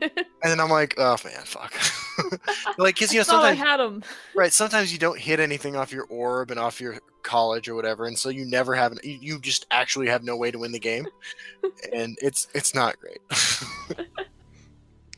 Speaker 2: And then I'm like, oh man, fuck. like, cause you know
Speaker 3: I thought I
Speaker 2: sometimes
Speaker 3: had them.
Speaker 2: right, sometimes you don't hit anything off your orb and off your college or whatever, and so you never have you, you just actually have no way to win the game, and it's it's not great.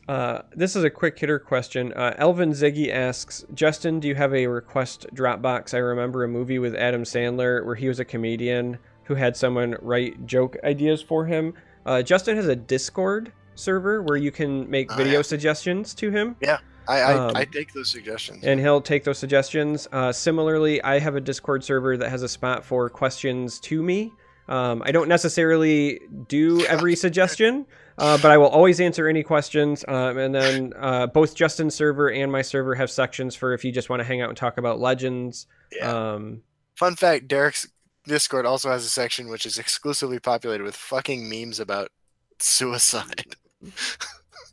Speaker 1: Uh, this is a quick hitter question. Uh, Elvin Ziggy asks, Justin, do you have a request Dropbox? I remember a movie with Adam Sandler where he was a comedian who had someone write joke ideas for him. Uh, Justin has a Discord server where you can make
Speaker 2: Oh,
Speaker 1: video
Speaker 2: yeah.
Speaker 1: suggestions to him,
Speaker 2: I I,
Speaker 1: Um,
Speaker 2: I take those suggestions.
Speaker 1: and he'll take those suggestions. Uh, similarly, I have a Discord server that has a spot for questions to me. Um, I don't necessarily do every suggestion, uh, but I will always answer any questions. Um, and then uh, both Justin's server and my server have sections for if you just want to hang out and talk about legends.
Speaker 2: yeah.
Speaker 1: Um,
Speaker 2: Fun fact: Derek's Discord also has a section which is exclusively populated with fucking memes about suicide.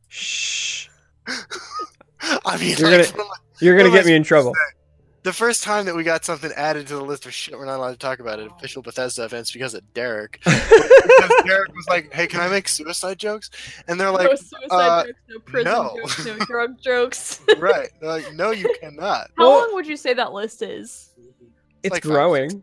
Speaker 1: Shh,
Speaker 2: I mean,
Speaker 1: You're
Speaker 2: like,
Speaker 1: gonna- you're gonna get me in trouble.
Speaker 2: the first time that we got something added to the list of shit we're not allowed to talk about at official Bethesda events because of Derek. because Derek was like, "Hey, can I make suicide jokes?" And they're like,
Speaker 3: no suicide
Speaker 2: uh,
Speaker 3: jokes, no prison
Speaker 2: no.
Speaker 3: jokes, no drug jokes.
Speaker 2: "Right." They're like, "No, you cannot."
Speaker 3: How
Speaker 1: Well-
Speaker 3: long would you say that list is?
Speaker 1: It's
Speaker 2: like
Speaker 1: growing.
Speaker 3: Five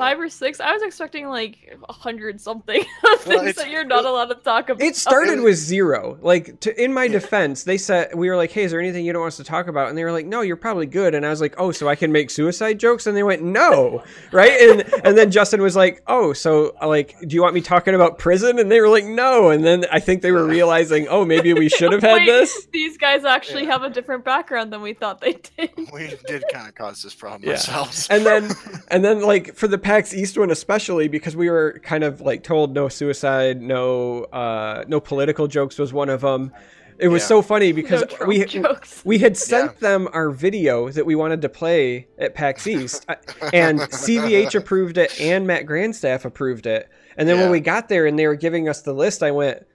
Speaker 3: or six? I was expecting like a hundred something of
Speaker 2: Well,
Speaker 3: things
Speaker 2: it's-
Speaker 3: that you're not allowed to talk about.
Speaker 1: It started with zero. Like, to, in my defense, they said we were like, "Hey, is there anything you don't want us to talk about?" And they were like, "No, you're probably good." And I was like, "Oh, so I can make suicide jokes?" And they went, "No, right?" And and then Justin was like, "Oh, so like, do you want me talking about prison?" And they were like, "No." And then I think they were realizing, "Oh, maybe we should have had
Speaker 3: Wait,
Speaker 1: this."
Speaker 3: These guys actually
Speaker 2: Yeah.
Speaker 3: have a different background than we thought they did.
Speaker 2: We did kind of cause this problem
Speaker 1: Yeah.
Speaker 2: ourselves.
Speaker 1: And then and then like for the PAX East one especially because we were kind of like told no suicide, no uh no political jokes was one of them. It was
Speaker 2: Yeah.
Speaker 1: so funny because
Speaker 3: no
Speaker 1: we
Speaker 3: jokes.
Speaker 1: we had sent them our video that we wanted to play at PAX East, uh, and CVH approved it, and Matt Grandstaff approved it. And then when we got there and they were giving us the list, I went,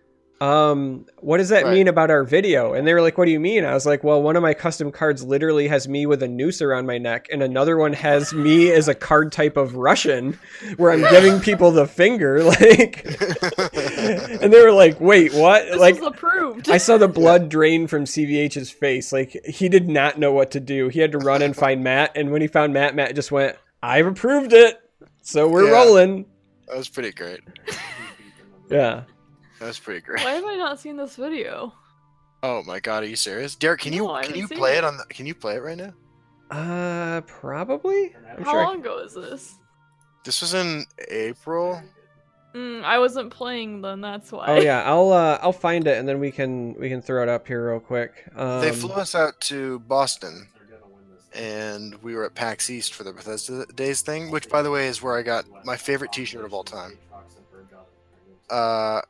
Speaker 1: um, what does that
Speaker 2: Right.
Speaker 1: mean about our video? And they were like, what do you mean? I was like, well, one of my custom cards literally has me with a noose around my neck, and another one has me as a card type of Russian, where I'm giving people the finger, like. and they were like, wait, what?
Speaker 3: This
Speaker 1: like,
Speaker 3: approved.
Speaker 1: I saw the blood drain from CVH's face. Like he did not know what to do. He had to run and find Matt, and when he found Matt, Matt just went, "I've approved it, so we're
Speaker 2: Yeah.
Speaker 1: rolling."
Speaker 2: that was pretty great.
Speaker 1: Yeah.
Speaker 2: That was pretty great.
Speaker 3: Why have I not seen this video?
Speaker 2: Oh my god, are you serious, Derek? Can you
Speaker 3: No, I
Speaker 2: can you play
Speaker 3: it.
Speaker 2: it on? The, can you play it right now?
Speaker 1: Uh, probably. I'm
Speaker 3: How
Speaker 1: sure. I-
Speaker 3: long ago is this?
Speaker 2: This was in April.
Speaker 3: Mm, I wasn't playing then. That's why.
Speaker 1: Oh yeah, I'll uh, I'll find it and then we can we can throw it up here real quick. Um,
Speaker 2: they flew us out to Boston, and we were at PAX East for the Bethesda Days thing, which, by the way, is where I got my favorite T-shirt of all time. Uh,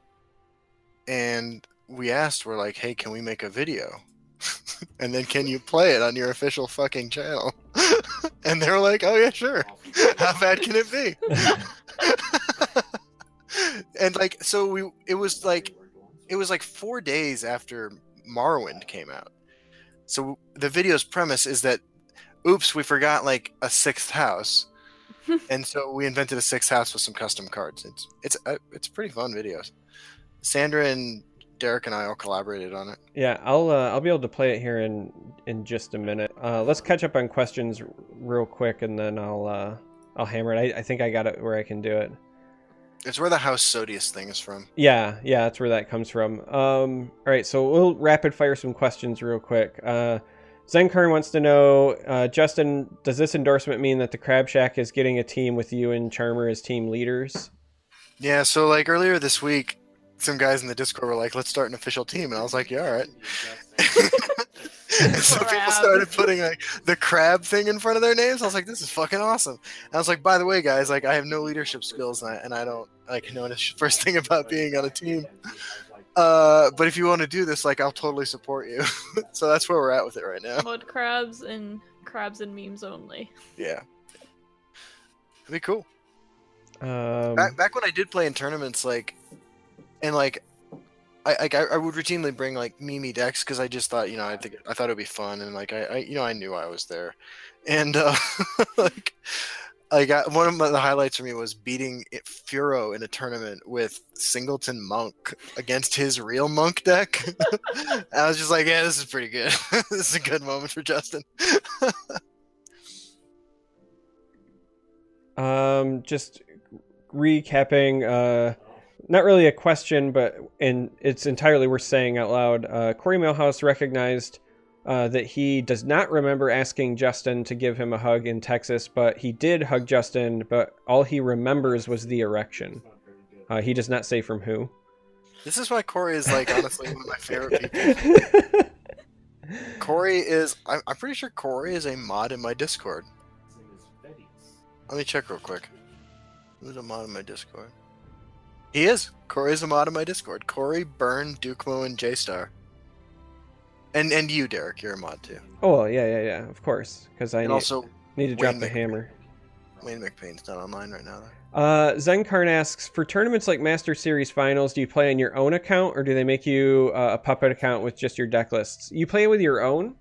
Speaker 2: and we asked, we're like, "Hey, can we make a video?" and then can you play it on your official fucking channel? and they're like, "Oh yeah, sure. How bad can it be?" and like, so we, it was like, it was like four days after Morrowind came out. So the video's premise is that, oops, we forgot like a sixth house, and so we invented a sixth house with some custom cards. It's it's uh, it's pretty fun videos. Sandra and Derek and I all collaborated on it.
Speaker 1: Yeah, I'll uh, I'll be able to play it here in in just a minute. Uh, let's catch up on questions real quick, and then I'll uh, I'll hammer it. I, I think I got it where I can do it.
Speaker 2: It's where the House Sodius thing is from.
Speaker 1: Yeah, yeah, that's where that comes from. Um, all right, so we'll rapid fire some questions real quick. Uh, Zenkarn wants to know, uh, Justin, does this endorsement mean that the Crab Shack is getting a team with you and Charmer as team leaders?
Speaker 2: Yeah, so like earlier this week, some guys in the Discord were like, "Let's start an official team," and I was like, "Yeah, all right." and so people started putting like the crab thing in front of their names. I was like, "This is fucking awesome." And I was like, "By the way, guys, like I have no leadership skills, and I, and I don't like know the first thing about being on a team. Uh, but if you want to do this, like I'll totally support you." so that's where we're at with it right now.
Speaker 3: Mud crabs and crabs and memes only.
Speaker 2: Yeah, it'd be cool.
Speaker 1: Um,
Speaker 2: back, back when I did play in tournaments, like, and like, I I, I would routinely bring like Mimi decks because I just thought you know I think I thought it'd be fun and like I, I you know I knew I was there, and uh, like. I got one of my, the highlights for me was beating it- Furo in a tournament with Singleton Monk against his real Monk deck. I was just like, yeah, this is pretty good. this is a good moment for Justin.
Speaker 1: Um, just recapping, uh, not really a question, but and it's entirely worth saying out loud. Uh, Corey Milhouse recognized uh, that he does not remember asking Justin to give him a hug in Texas, but he did hug Justin. But all he remembers was the erection. Uh, he does not say from who.
Speaker 2: This is why Corey is like honestly one of my favorite people. Corey is. I'm, I'm pretty sure Corey is a mod in my Discord. Let me check real quick. Who's a mod in my Discord? He is. Corey's a mod in my Discord. Corey, Burn, Dukemo, and J Star. And and you, Derek, you're a mod too.
Speaker 1: oh yeah, yeah, yeah. Of course, because I
Speaker 2: And
Speaker 1: need,
Speaker 2: also,
Speaker 1: need to drop
Speaker 2: Wayne
Speaker 1: the
Speaker 2: Mc-
Speaker 1: hammer.
Speaker 2: Wayne McPain's not online right now. Though.
Speaker 1: Uh, Zenkarn asks for tournaments like Master Series Finals. Do you play on your own account, or do they make you uh, a puppet account with just your deck lists? You play with your own,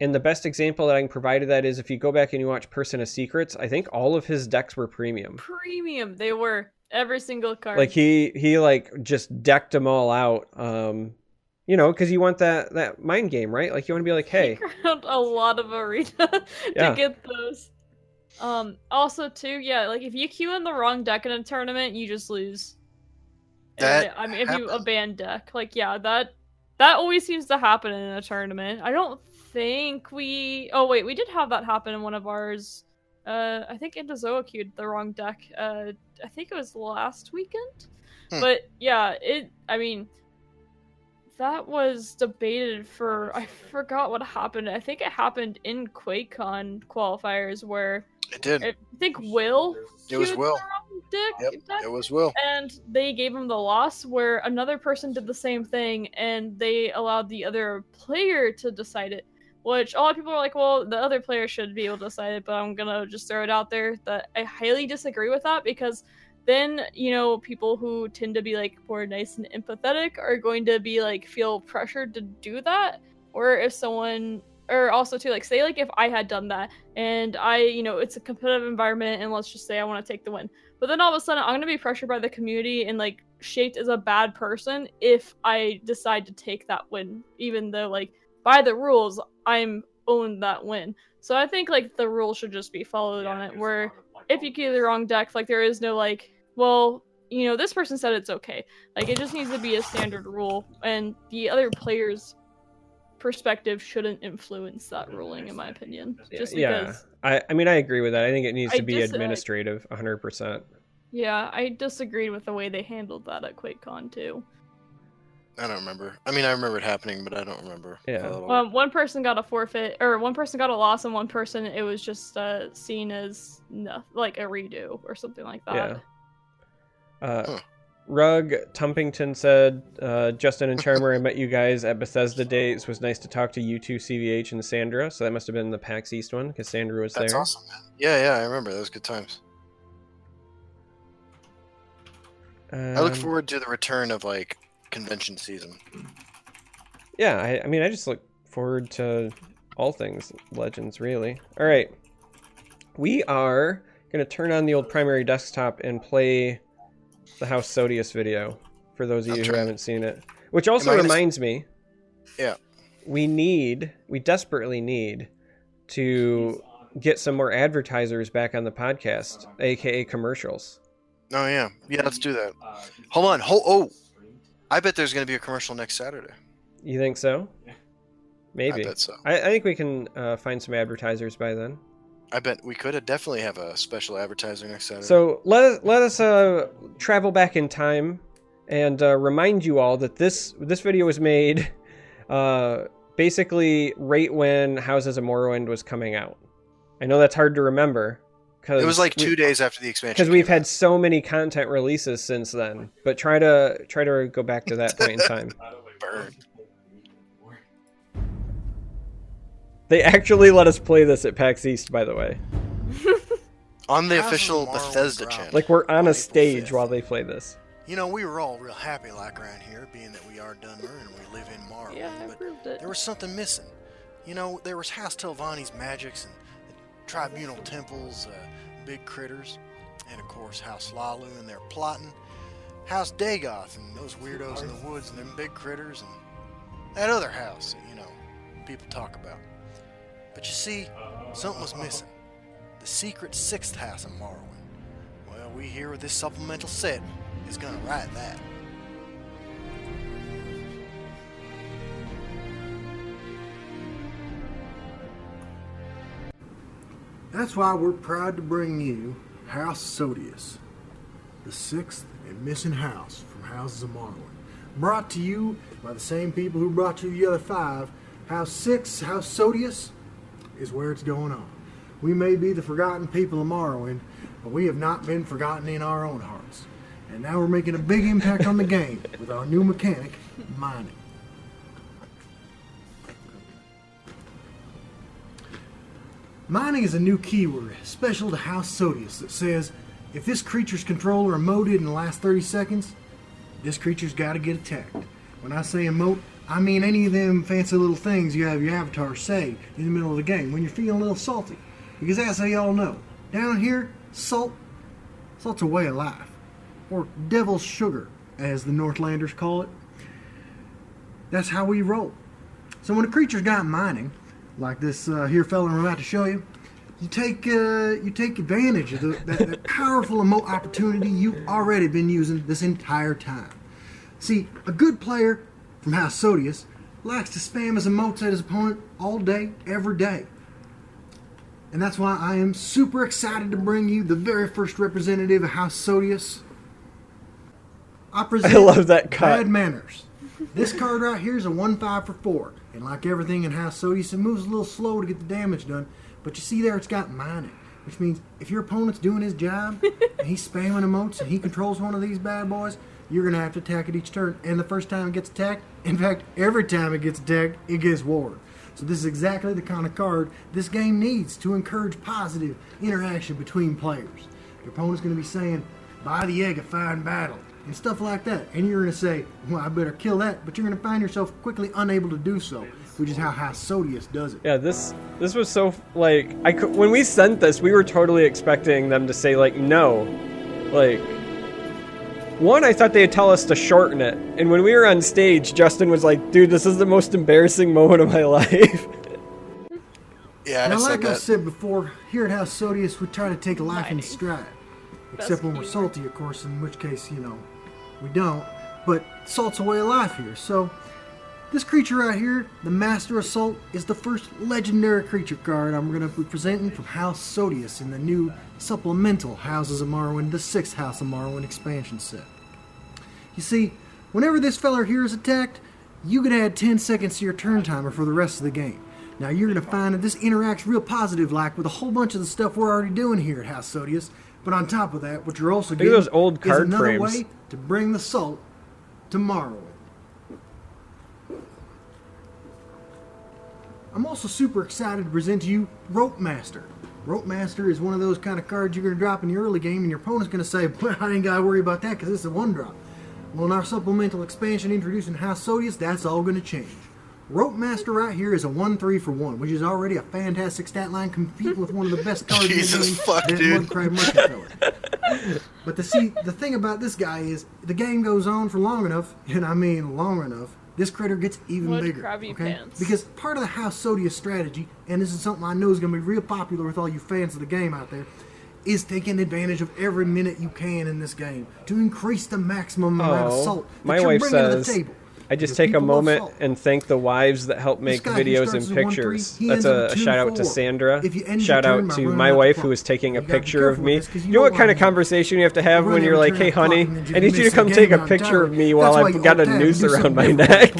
Speaker 1: and the best example that I can provide of that is if you go back and you watch Person of Secrets. I think all of his decks were premium.
Speaker 3: Premium, they were every single card.
Speaker 1: Like he he like just decked them all out. Um, you know, because you want that that mind game, right? Like you want to be like, hey,
Speaker 3: around a lot of arena
Speaker 1: Yeah.
Speaker 3: to get those. Um, also too, yeah, like if you queue in the wrong deck in a tournament, you just lose. And, I mean, if you abandon deck, like yeah, that that always seems to happen in a tournament. I don't think we. Oh wait, we did have that happen in one of ours. Uh, I think Indozoa queued the wrong deck. Uh, I think it was last weekend.
Speaker 2: Hmm.
Speaker 3: But yeah, it. I mean, that was debated for. I forgot what happened. I think it happened in QuakeCon qualifiers where
Speaker 2: It did.
Speaker 3: I think Will.
Speaker 2: It was Will.
Speaker 3: deck,
Speaker 2: Yep,
Speaker 3: deck,
Speaker 2: It was Will.
Speaker 3: and they gave him the loss where another person did the same thing and they allowed the other player to decide it which a lot of people are like well the other player should be able to decide it but i'm gonna just throw it out there that i highly disagree with that because then you know people who tend to be like more nice and empathetic are going to be like feel pressured to do that. Or if someone or also too like say like if i had done that and i you know it's a competitive environment and let's just say i want to take the win. But then all of a sudden, I'm gonna be pressured by the community and like shaped as a bad person if I decide to take that win, even though like by the rules I'm owned that win. So I think like the rule should just be followed on it. Where if you get the wrong deck, like there is no like, well, you know, this person said it's okay. Like it just needs to be a standard rule, and the other players' perspective shouldn't influence that mm, ruling, in my opinion. Just
Speaker 1: yeah.
Speaker 3: because.
Speaker 1: I I mean I agree with that. I think it needs
Speaker 3: I
Speaker 1: to be
Speaker 3: dis-
Speaker 1: administrative, 100. percent
Speaker 3: Yeah, I disagreed with the way they handled that at QuakeCon too.
Speaker 2: I don't remember. I mean, I remember it happening, but I don't remember.
Speaker 1: Yeah.
Speaker 2: how it all
Speaker 3: Um, one person got a forfeit, or one person got a loss, and one person it was just uh, seen as no, like a redo or something like that.
Speaker 1: Yeah. Uh,
Speaker 2: Huh.
Speaker 1: Rug Tumpington said, uh, Justin and Charmer, I met you guys at Bethesda Days. It was nice to talk to you two, CVH and Sandra. So that must have been the PAX East one because Sandra was
Speaker 2: That's
Speaker 1: there.
Speaker 2: That's awesome, man. Yeah, yeah, I remember. Those good times. I look
Speaker 1: Um,
Speaker 2: forward to the return of like convention season.
Speaker 1: Yeah, I, I mean, I just look forward to all things Legends, really. All right. We are going to turn on the old primary desktop and play the House Sodius video for those of
Speaker 2: I'm
Speaker 1: you who haven't seen it. Which also
Speaker 2: I gonna
Speaker 1: reminds me.
Speaker 2: Yeah.
Speaker 1: we need, we desperately need to get some more advertisers back on the podcast, aka commercials.
Speaker 2: Oh yeah, yeah. Let's do that. Hold on. Hold. Oh, I bet there's going to be a commercial next Saturday.
Speaker 1: You think so? Maybe.
Speaker 2: I bet so.
Speaker 1: I, I think we can uh, find some advertisers by then.
Speaker 2: I bet we could definitely have a special advertiser next Saturday.
Speaker 1: So let us let us uh, travel back in time and uh, remind you all that this this video was made uh, basically right when Houses of Morrowind was coming out. I know that's hard to remember because
Speaker 2: it was like two days after the expansion.
Speaker 1: because we've
Speaker 2: came
Speaker 1: had so many content releases since then. But try to try to go back to that point in time.
Speaker 2: Burn.
Speaker 1: They actually let us play this at PAX East, by the way.
Speaker 2: on the
Speaker 5: Houses
Speaker 2: official Bethesda channel.
Speaker 1: Like we're on a stage
Speaker 5: 5th.
Speaker 1: while they play this.
Speaker 5: You know, we were all real happy like around here, being that we are Dunmer and we live in Morrowind,
Speaker 3: Yeah, I
Speaker 5: but
Speaker 3: proved it.
Speaker 5: there was something missing. You know, there was House Telvanni's magics and the tribunal temples, uh, big critters, and of course House Hlaalu and their plotting, House Dagoth and those weirdos in the woods and them big critters, and that other house that, you know, people talk about. But you see, something was missing. The secret sixth house in Morrowind. Well, we here with this supplemental set is gonna write that.
Speaker 6: That's why we're proud to bring you House Sodius, the sixth and missing house from Houses of Morrowind. Brought to you by the same people who brought you the other five. House Six, House Sodius, is where it's going on. We may be the forgotten people of Morrowind, but we have not been forgotten in our own hearts. And now we're making a big impact on the game with our new mechanic, mining. Mining is a new keyword special to House Sodius that says if this creature's controller emoted in the last 30 seconds, this creature's got to get attacked. When I say emote, I mean any of them fancy little things you have your avatar say in the middle of the game when you're feeling a little salty. Because as y'all know, down here, salt, salt's a way of life. Or devil's sugar, as the Northlanders call it. That's how we roll. So when a creature's got mining, like this uh, here fella I'm about to show you, you take uh, you take advantage of the, that, that powerful emote opportunity you've already been using this entire time. See, a good player from House Sodius likes to spam his emotes at his opponent all day, every day. And that's why I am super excited to bring you the very first representative of House Sodius. I present
Speaker 1: I love that card.
Speaker 6: Bad Manners. This card right here is a 1 5 for 4. And like everything in House Sodius, it moves a little slow to get the damage done. But you see there, it's got mining. Which means if your opponent's doing his job and he's spamming emotes and he controls one of these bad boys, you're going to have to attack it each turn. And the first time it gets attacked, in fact, every time it gets attacked, it gets ward. So this is exactly the kind of card this game needs to encourage positive interaction between players. Your opponent's going to be saying, buy the egg of fine battle, and stuff like that. And you're going to say, well, I better kill that, but you're going to find yourself quickly unable to do so, which is how House Sodius does it.
Speaker 1: Yeah, this this was so like I could, when we sent this, we were totally expecting them to say like no, like one. I thought they'd tell us to shorten it, and when we were on stage, Justin was like, "Dude, this is the most embarrassing moment of my life."
Speaker 2: Yeah, I
Speaker 6: Now,
Speaker 2: said
Speaker 6: like I said before, here at House Sodius, we try to take life in stride.
Speaker 3: Best
Speaker 6: Except when we're salty, of course, in which case, you know, we don't. But salt's a way of life here. So, this creature right here, the Master of Salt, is the first legendary creature card I'm going to be presenting from House Sodius in the new supplemental Houses of Morrowind, the sixth House of Morrowind expansion set. You see, whenever this feller here is attacked, you can add 10 seconds to your turn timer for the rest of the game. Now you're going to find that this interacts real positive like with a whole bunch of the stuff we're already doing here at House Sodius. But on top of that, what you're also getting
Speaker 1: those old
Speaker 6: is another
Speaker 1: frames.
Speaker 6: way to bring the salt to Morrowind. I'm also super excited to present to you Rope Master. Rope Master is one of those kind of cards you're going to drop in the early game, and your opponent's going to say, well, I ain't got to worry about that because this is a one drop. Well, in our supplemental expansion introducing House Sodius, that's all going to change. Rope Master right here is a 1 3 for 1, which is already a fantastic stat line competing with one of the best cards
Speaker 2: Jesus
Speaker 6: in the game,
Speaker 2: fuck,
Speaker 6: that
Speaker 2: dude.
Speaker 6: Mudcrab Merchant But the see, the thing about this guy is the game goes on for long enough, and I mean long enough, this critter gets even
Speaker 3: Wood
Speaker 6: bigger.
Speaker 3: crabby
Speaker 6: okay?
Speaker 3: pants.
Speaker 6: Because part of the House Sodia strategy, and this is something I know is going to be real popular with all you fans of the game out there, is taking advantage of every minute you can in this game to increase the maximum amount of
Speaker 1: Oh,
Speaker 6: salt that
Speaker 1: my
Speaker 6: you're
Speaker 1: wife
Speaker 6: bringing to the table.
Speaker 1: I just take a moment and thank the wives that help make
Speaker 6: guy
Speaker 1: videos and
Speaker 6: as a 1-3,
Speaker 1: pictures. That's a,
Speaker 6: a
Speaker 1: shout out to Sandra.
Speaker 6: If you end your
Speaker 1: Shout out to my wife who is taking a
Speaker 6: You gotta be
Speaker 1: picture of me.
Speaker 6: with this 'cause you
Speaker 1: You know
Speaker 6: know
Speaker 1: what
Speaker 6: what
Speaker 1: kind of conversation you have to have when you're like, "Hey, honey,
Speaker 6: clock and then
Speaker 1: I need you to come take a picture of me while I've got a
Speaker 6: alt tab and
Speaker 1: noose around my neck."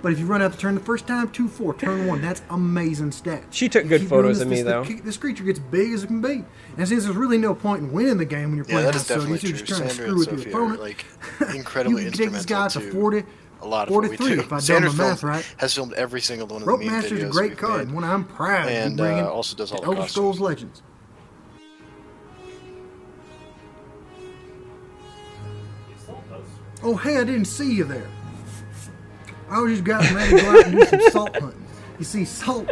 Speaker 6: But if you run out the turn the first time, two four, turn one, that's amazing stats.
Speaker 1: She took good
Speaker 6: keep
Speaker 1: photos
Speaker 6: this,
Speaker 1: of me,
Speaker 6: this,
Speaker 1: though.
Speaker 6: This creature gets big as it can be, and since there's really no point in winning the game when you're
Speaker 2: Yeah,
Speaker 6: playing
Speaker 2: that
Speaker 6: House
Speaker 2: is
Speaker 6: you're just trying to screw with your
Speaker 2: Sophie are
Speaker 6: opponent.
Speaker 2: like incredibly
Speaker 6: you can take this guy to
Speaker 2: to
Speaker 6: 40,
Speaker 2: a lot of what we
Speaker 6: 43
Speaker 2: do.
Speaker 6: if I done my math right.
Speaker 2: has filmed every single one of
Speaker 6: Rope
Speaker 2: the meme
Speaker 6: Master's a
Speaker 2: videos
Speaker 6: great
Speaker 2: we've
Speaker 6: card,
Speaker 2: made.
Speaker 6: and one I'm proud
Speaker 2: And,
Speaker 6: be bringing.
Speaker 2: uh, also does all the
Speaker 6: Elder
Speaker 2: costumes.
Speaker 6: Scrolls Legends.
Speaker 4: He still does.
Speaker 6: Oh, hey, I didn't see you there. I was just getting ready to go out and do some salt hunting. You see, salt,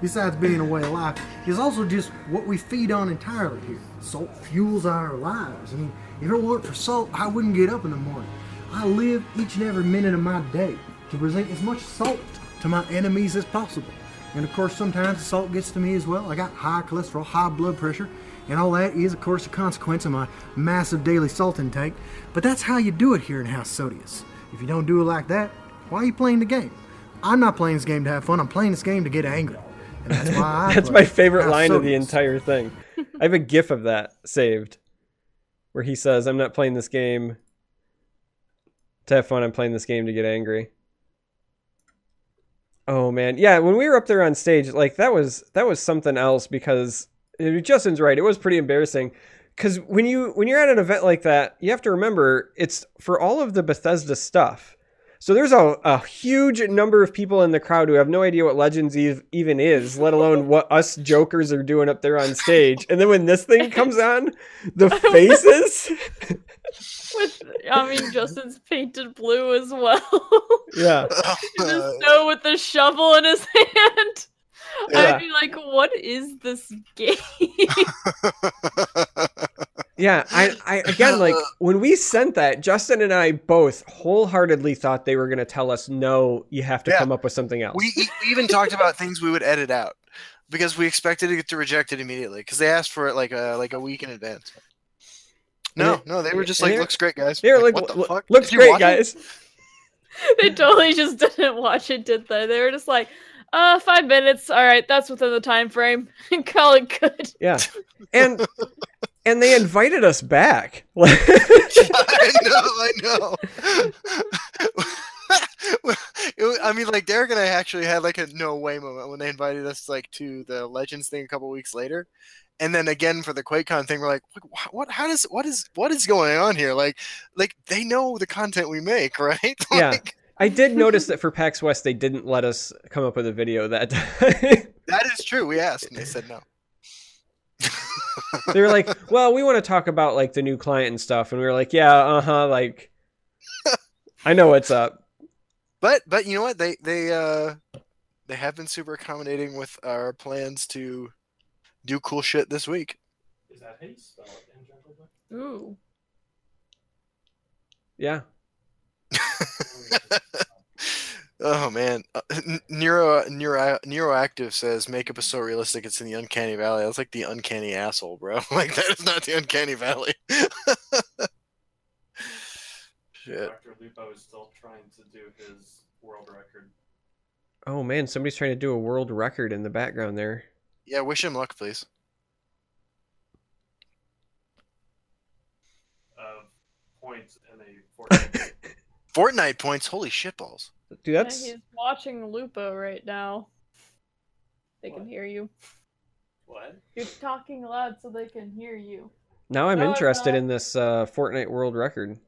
Speaker 6: besides being a way of life, is also just what we feed on entirely here. Salt fuels our lives. I mean, if it weren't for salt, I wouldn't get up in the morning. I live each and every minute of my day to present as much salt to my enemies as possible. And of course, sometimes the salt gets to me as well. I got high cholesterol, high blood pressure, and all that is, of course, a consequence of my massive daily salt intake. But that's how you do it here in House Sodius. If you don't do it like that, why are you playing the game? I'm not playing this game to have fun. I'm playing this game to get angry. And that's why
Speaker 1: That's my favorite
Speaker 6: House
Speaker 1: line of the entire thing. I have a gif of that saved where he says, I'm not playing this game to have fun, I'm playing this game to get angry. Oh man. Yeah, when we were up there on stage, like that was that was something else because uh, Justin's right. It was pretty embarrassing cuz when you when you're at an event like that, you have to remember it's for all of the Bethesda stuff. So there's a, a huge number of people in the crowd who have no idea what Legends Eve even is, let alone what us jokers are doing up there on stage. And then when this thing comes on, the faces.
Speaker 3: With, I mean, Justin's painted blue as well.
Speaker 1: yeah.
Speaker 3: the snow with the shovel in his hand.
Speaker 1: Yeah.
Speaker 3: I'd be like, what is this game?
Speaker 1: Yeah, I, I again like when we sent that, Justin and I both wholeheartedly thought they were going to tell us no, you have to
Speaker 2: Yeah.
Speaker 1: come up with something else.
Speaker 2: we, e- we even talked about things we would edit out because we expected to get to reject it immediately because they asked for it like a like a week in advance. No,
Speaker 1: And
Speaker 2: no, they were just like, "Looks great, guys."
Speaker 1: they were like,
Speaker 2: "What the
Speaker 1: "Look-
Speaker 2: fuck?
Speaker 1: looks great,
Speaker 2: watch it?"
Speaker 1: guys.
Speaker 3: they totally just didn't watch it, did they? They were just like, uh, five minutes. All right, that's within the time frame. Call it good.
Speaker 1: Yeah. And and they invited us back.
Speaker 2: I know, I know. It I mean, like Derek and I actually had like a no way moment when they invited us like to the Legends thing a couple weeks later, and then again for the QuakeCon thing, we're like, "What- what? How does? What is? What is going on here? Like, like they know the content we make, right?
Speaker 1: Yeah.
Speaker 2: Like,
Speaker 1: I did notice that for PAX West they didn't let us come up with a video that time.
Speaker 2: that is true. We asked, and they said no.
Speaker 1: they were like, "Well, we want to talk about like the new client and stuff," and we were like, "Yeah, uh huh." Like, I know what's up.
Speaker 2: But but you know what? They they uh they have been super accommodating with our plans to do cool shit this week.
Speaker 4: Is that how you spell it in
Speaker 3: Ooh.
Speaker 1: Yeah.
Speaker 2: Oh man, uh, N- Neuro Neuro Neuroactive says makeup is so realistic it's in the uncanny valley. That's like the uncanny asshole, bro. like that is not the uncanny valley. Shit.
Speaker 4: Dr. Lupo is still trying to do his world record.
Speaker 1: Oh man, somebody's trying to do a world record in the background there.
Speaker 2: Yeah, wish him luck, please.
Speaker 4: of points in a Fortnite.
Speaker 2: Fortnite points. Holy shitballs.
Speaker 1: Dude,
Speaker 3: Yeah, he's watching Lupo right now. They can hear you.
Speaker 4: what?
Speaker 3: You're talking loud so they can hear you.
Speaker 1: now I'm
Speaker 3: No,
Speaker 1: interested in this uh, Fortnite world record.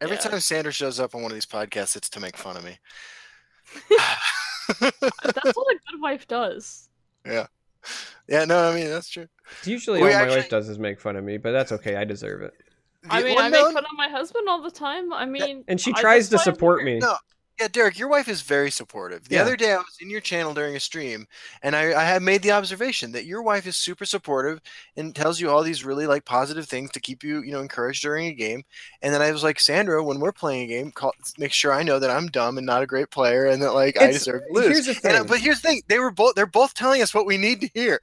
Speaker 2: Every
Speaker 3: Yeah.
Speaker 2: time Sanders shows up on one of these podcasts, it's to make fun of me.
Speaker 3: That's what a good wife does.
Speaker 2: yeah, Yeah, no, I mean that's true.
Speaker 1: Usually,
Speaker 2: We
Speaker 1: all my wife does is make fun of me, but that's okay. I deserve it.
Speaker 3: I mean,
Speaker 2: well,
Speaker 3: I
Speaker 2: no,
Speaker 3: make fun of my husband all the time. I mean,
Speaker 1: And she tries to
Speaker 3: that's why I'm
Speaker 1: support me.
Speaker 2: No. Yeah, Derek, your wife is very supportive. The
Speaker 1: Yeah.
Speaker 2: other day, I was in your channel during a stream, and I, I had made the observation that your wife is super supportive and tells you all these really like positive things to keep you, you know, encouraged during a game. And then I was like, Sandra, when we're playing a game, call, make sure I know that I'm dumb and not a great player, and that like I deserve to lose.
Speaker 1: here's the
Speaker 2: And,
Speaker 1: thing.
Speaker 2: but here's the thing: they were both they're both telling us what we need to hear.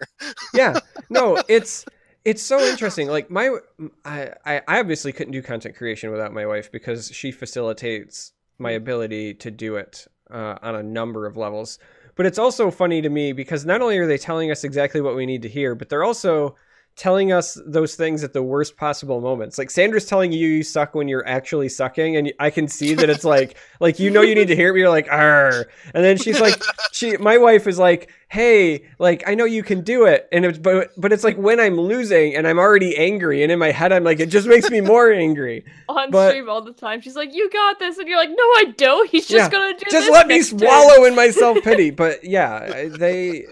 Speaker 1: yeah no it's it's so interesting like my I, I obviously couldn't do content creation without my wife because she facilitates my ability to do it uh, on a number of levels. But it's also funny to me because not only are they telling us exactly what we need to hear but they're also telling us those things at the worst possible moments like sandra's telling you you suck when you're actually sucking and i can see that it's like like you know you need to hear it but you're like Arr. and then she's like she my wife is like hey like i know you can do it and it's but but it's like when i'm losing and i'm already angry and in my head i'm like it just makes me more angry
Speaker 3: On
Speaker 1: But-
Speaker 3: stream all the time. She's like, "You got this," and you're like, "No, I don't. He's just
Speaker 1: Yeah,
Speaker 3: gonna do
Speaker 1: just let me
Speaker 3: next turn."
Speaker 1: swallow in my self-pity but yeah they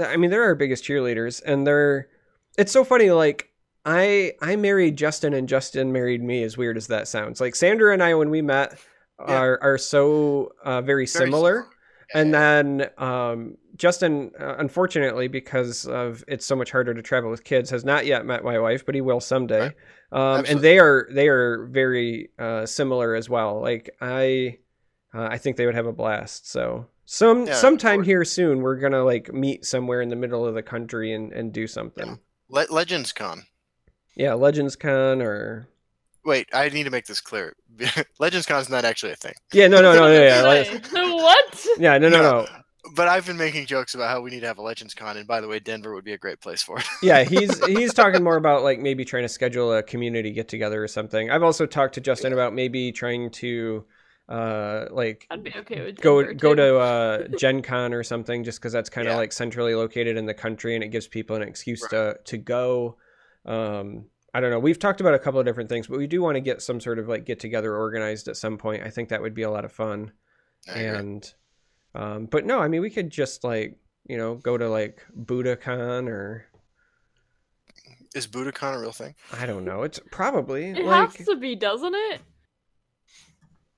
Speaker 1: i mean they're our biggest cheerleaders and they're it's so funny like i i married justin and justin married me as weird as that sounds like sandra and i when we met
Speaker 2: Yeah.
Speaker 1: are are so uh, very,
Speaker 2: Very
Speaker 1: similar
Speaker 2: Yeah,
Speaker 1: and then um, Justin, uh, unfortunately, because of it's so much harder to travel with kids, has not yet met my wife, but he will someday.
Speaker 2: Right.
Speaker 1: Um, and they are they are very uh, similar as well. Like I, uh, I think they would have a blast. So some
Speaker 2: Yeah,
Speaker 1: sometime here soon, we're gonna like meet somewhere in the middle of the country and and do something.
Speaker 2: Le- Legends Con.
Speaker 1: Yeah, Legends Con or
Speaker 2: Wait, I need to make this clear. Legends Con is not actually a thing.
Speaker 1: yeah, no, no, no, no, yeah, like-
Speaker 3: what?
Speaker 1: yeah, no, no,
Speaker 2: No.
Speaker 1: no.
Speaker 2: But I've been making jokes about how we need to have a Legends Con, and by the way, Denver would be a great place for it.
Speaker 1: yeah he's he's talking more about like maybe trying to schedule a community get together or something i've also talked to justin about maybe trying to uh like
Speaker 3: I'd be okay with
Speaker 1: go
Speaker 3: Denver,
Speaker 1: go
Speaker 3: too.
Speaker 1: to uh gen con or something just because that's kind of
Speaker 2: Yeah.
Speaker 1: like centrally located in the country and it gives people an excuse to to go um i don't know we've talked about a couple of different things but we do want to get some sort of like get together organized at some point i think that would be a lot of fun
Speaker 2: I agree.
Speaker 1: and um but no i mean we could just like you know go to like budokan or
Speaker 2: Is Budokan a real thing?
Speaker 1: I don't know. It's probably
Speaker 3: It
Speaker 1: like
Speaker 3: has to be, doesn't it?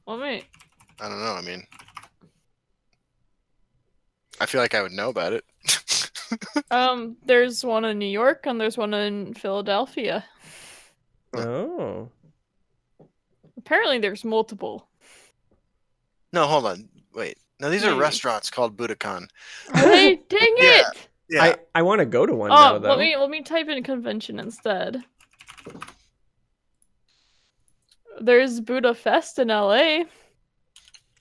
Speaker 3: Well, wait.
Speaker 2: I don't know. I mean, I feel like I would know about it.
Speaker 3: Um, there's one in New York and there's one in Philadelphia.
Speaker 1: oh
Speaker 3: Apparently, there's multiple.
Speaker 2: no, hold on. Wait. No, these are
Speaker 3: Maybe.
Speaker 2: restaurants called Budokan.
Speaker 3: Are? Dang
Speaker 2: Yeah.
Speaker 3: it!
Speaker 2: Yeah.
Speaker 1: I I want to go to one now
Speaker 3: Oh,
Speaker 1: though.
Speaker 3: let me let me type in convention instead. There's Buddha Fest in LA.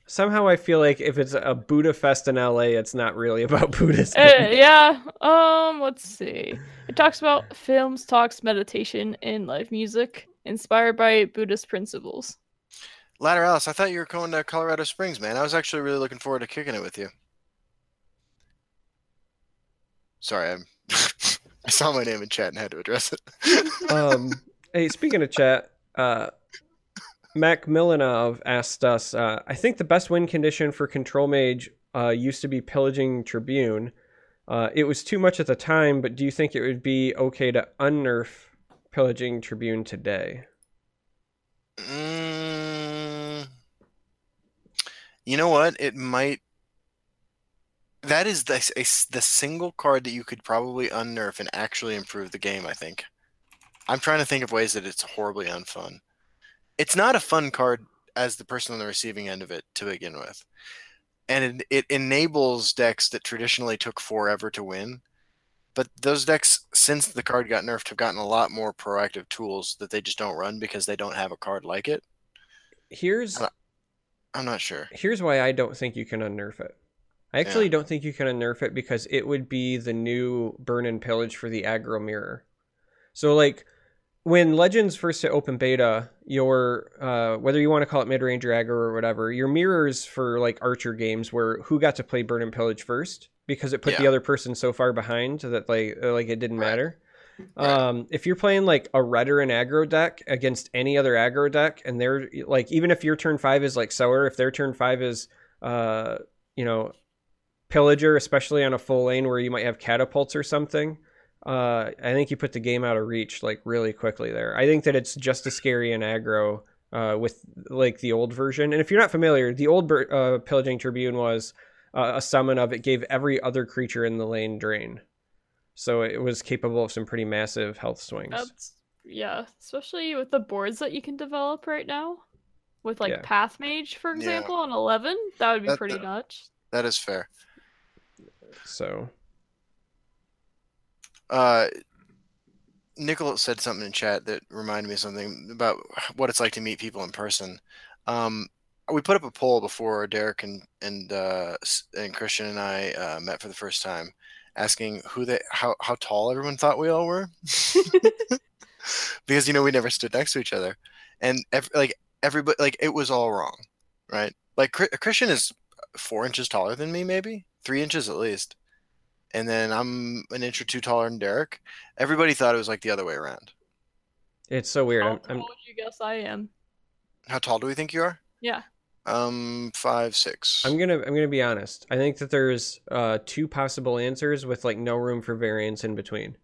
Speaker 1: Somehow I feel like if it's a Buddha fest in LA, it's not really about Buddhism.
Speaker 3: Uh, yeah. Um. Let's see. It talks about films, talks, meditation, and live music inspired by Buddhist principles.
Speaker 2: Ladder Alice, I thought you were going to Colorado Springs, man. I was actually really looking forward to kicking it with you. Sorry, I'm. I saw my name in chat and had to address it.
Speaker 1: um, hey, speaking of chat, uh, Mac Milanov asked us. Uh, I think the best win condition for Control Mage uh, used to be Pillaging Tribune. Uh, it was too much at the time, but do you think it would be okay to unnerf Pillaging Tribune today?
Speaker 2: Mm, you know what? It might. That is the a, the single card that you could probably unnerf and actually improve the game. I think. I'm trying to think of ways that it's horribly unfun. It's not a fun card as the person on the receiving end of it to begin with, and it, it enables decks that traditionally took forever to win. But those decks, since the card got nerfed, have gotten a lot more proactive tools that they just don't run because they don't have a card like it.
Speaker 1: Here's
Speaker 2: I'm not sure.
Speaker 1: here's why I don't think you can unnerf it. I actually
Speaker 2: Yeah.
Speaker 1: don't think you can unnerf it because it would be the new burn and pillage for the aggro mirror. So like when Legends first hit open beta, your uh, whether you want to call it mid range or aggro or whatever, your mirrors for like archer games were who got to play burn and pillage first because it put the other person so far behind that like uh, like it didn't
Speaker 2: Right.
Speaker 1: matter.
Speaker 2: Right.
Speaker 1: Um, if you're playing like a redder and aggro deck against any other aggro deck, and they're like, even if your turn five is like sour, if their turn five is, uh, you know, pillager, especially on a full lane where you might have catapults or something, uh, I think you put the game out of reach like really quickly there. I think that it's just as scary in aggro uh, with like the old version. And if you're not familiar, the old uh, Pillaging Tribune was uh, a summon of it gave every other creature in the lane drain, so it was capable of some pretty massive health swings.
Speaker 3: That's yeah, especially with the boards that you can develop right now, with like
Speaker 1: Yeah.
Speaker 3: Path Mage, for
Speaker 2: Yeah.
Speaker 3: example, on eleven. That would be
Speaker 2: That-
Speaker 3: pretty
Speaker 2: that-
Speaker 3: nuts.
Speaker 2: That is fair.
Speaker 1: So
Speaker 2: Uh, Nicholas said something in chat that reminded me of something about what it's like to meet people in person. Um, we put up a poll before Derek and and uh, and Christian and I uh, met for the first time, asking who they how how tall everyone thought we all were, because you know we never stood next to each other, and like everybody like it was all wrong, right? Like Christian is four inches taller than me, maybe three inches at least and then I'm an inch or two taller than Derek. Everybody thought it was like the other way around.
Speaker 1: it's so weird.
Speaker 3: How
Speaker 1: I'm,
Speaker 3: tall
Speaker 1: I'm
Speaker 3: would you guess I am?
Speaker 2: How tall do we think you are?
Speaker 3: Yeah.
Speaker 2: Um, five six.
Speaker 1: I'm gonna I'm gonna be honest. I think that there's uh, two possible answers with like no room for variance in between.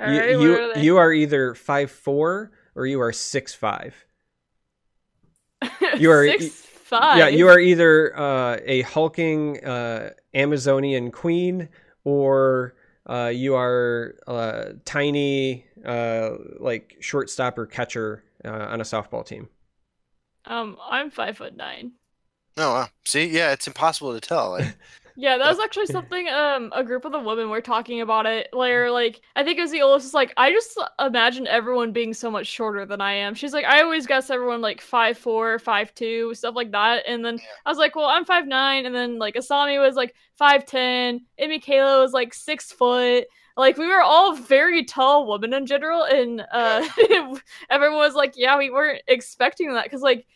Speaker 3: All
Speaker 1: you
Speaker 3: right, what
Speaker 1: you,
Speaker 3: are they?
Speaker 1: you are either five four or you are six five. you are-
Speaker 3: six five.
Speaker 1: Yeah, you are either uh, a hulking uh, Amazonian queen or uh, you are a tiny uh, like shortstop or catcher uh, on a softball team.
Speaker 3: Um, I'm five foot nine.
Speaker 2: Oh wow. See, yeah, it's impossible to tell. Like,
Speaker 3: Yeah, that was actually something um a group of the women were talking about it. Where like I think it was the oldest like I just imagine everyone being so much shorter than I am. She's like I always guess everyone like five four, five two, stuff like that. And then I was like, well, I'm five nine, and then like Asami was like five ten, and Michaela was like six foot. Like we were all very tall women in general, and uh everyone was like, yeah, we weren't expecting that because like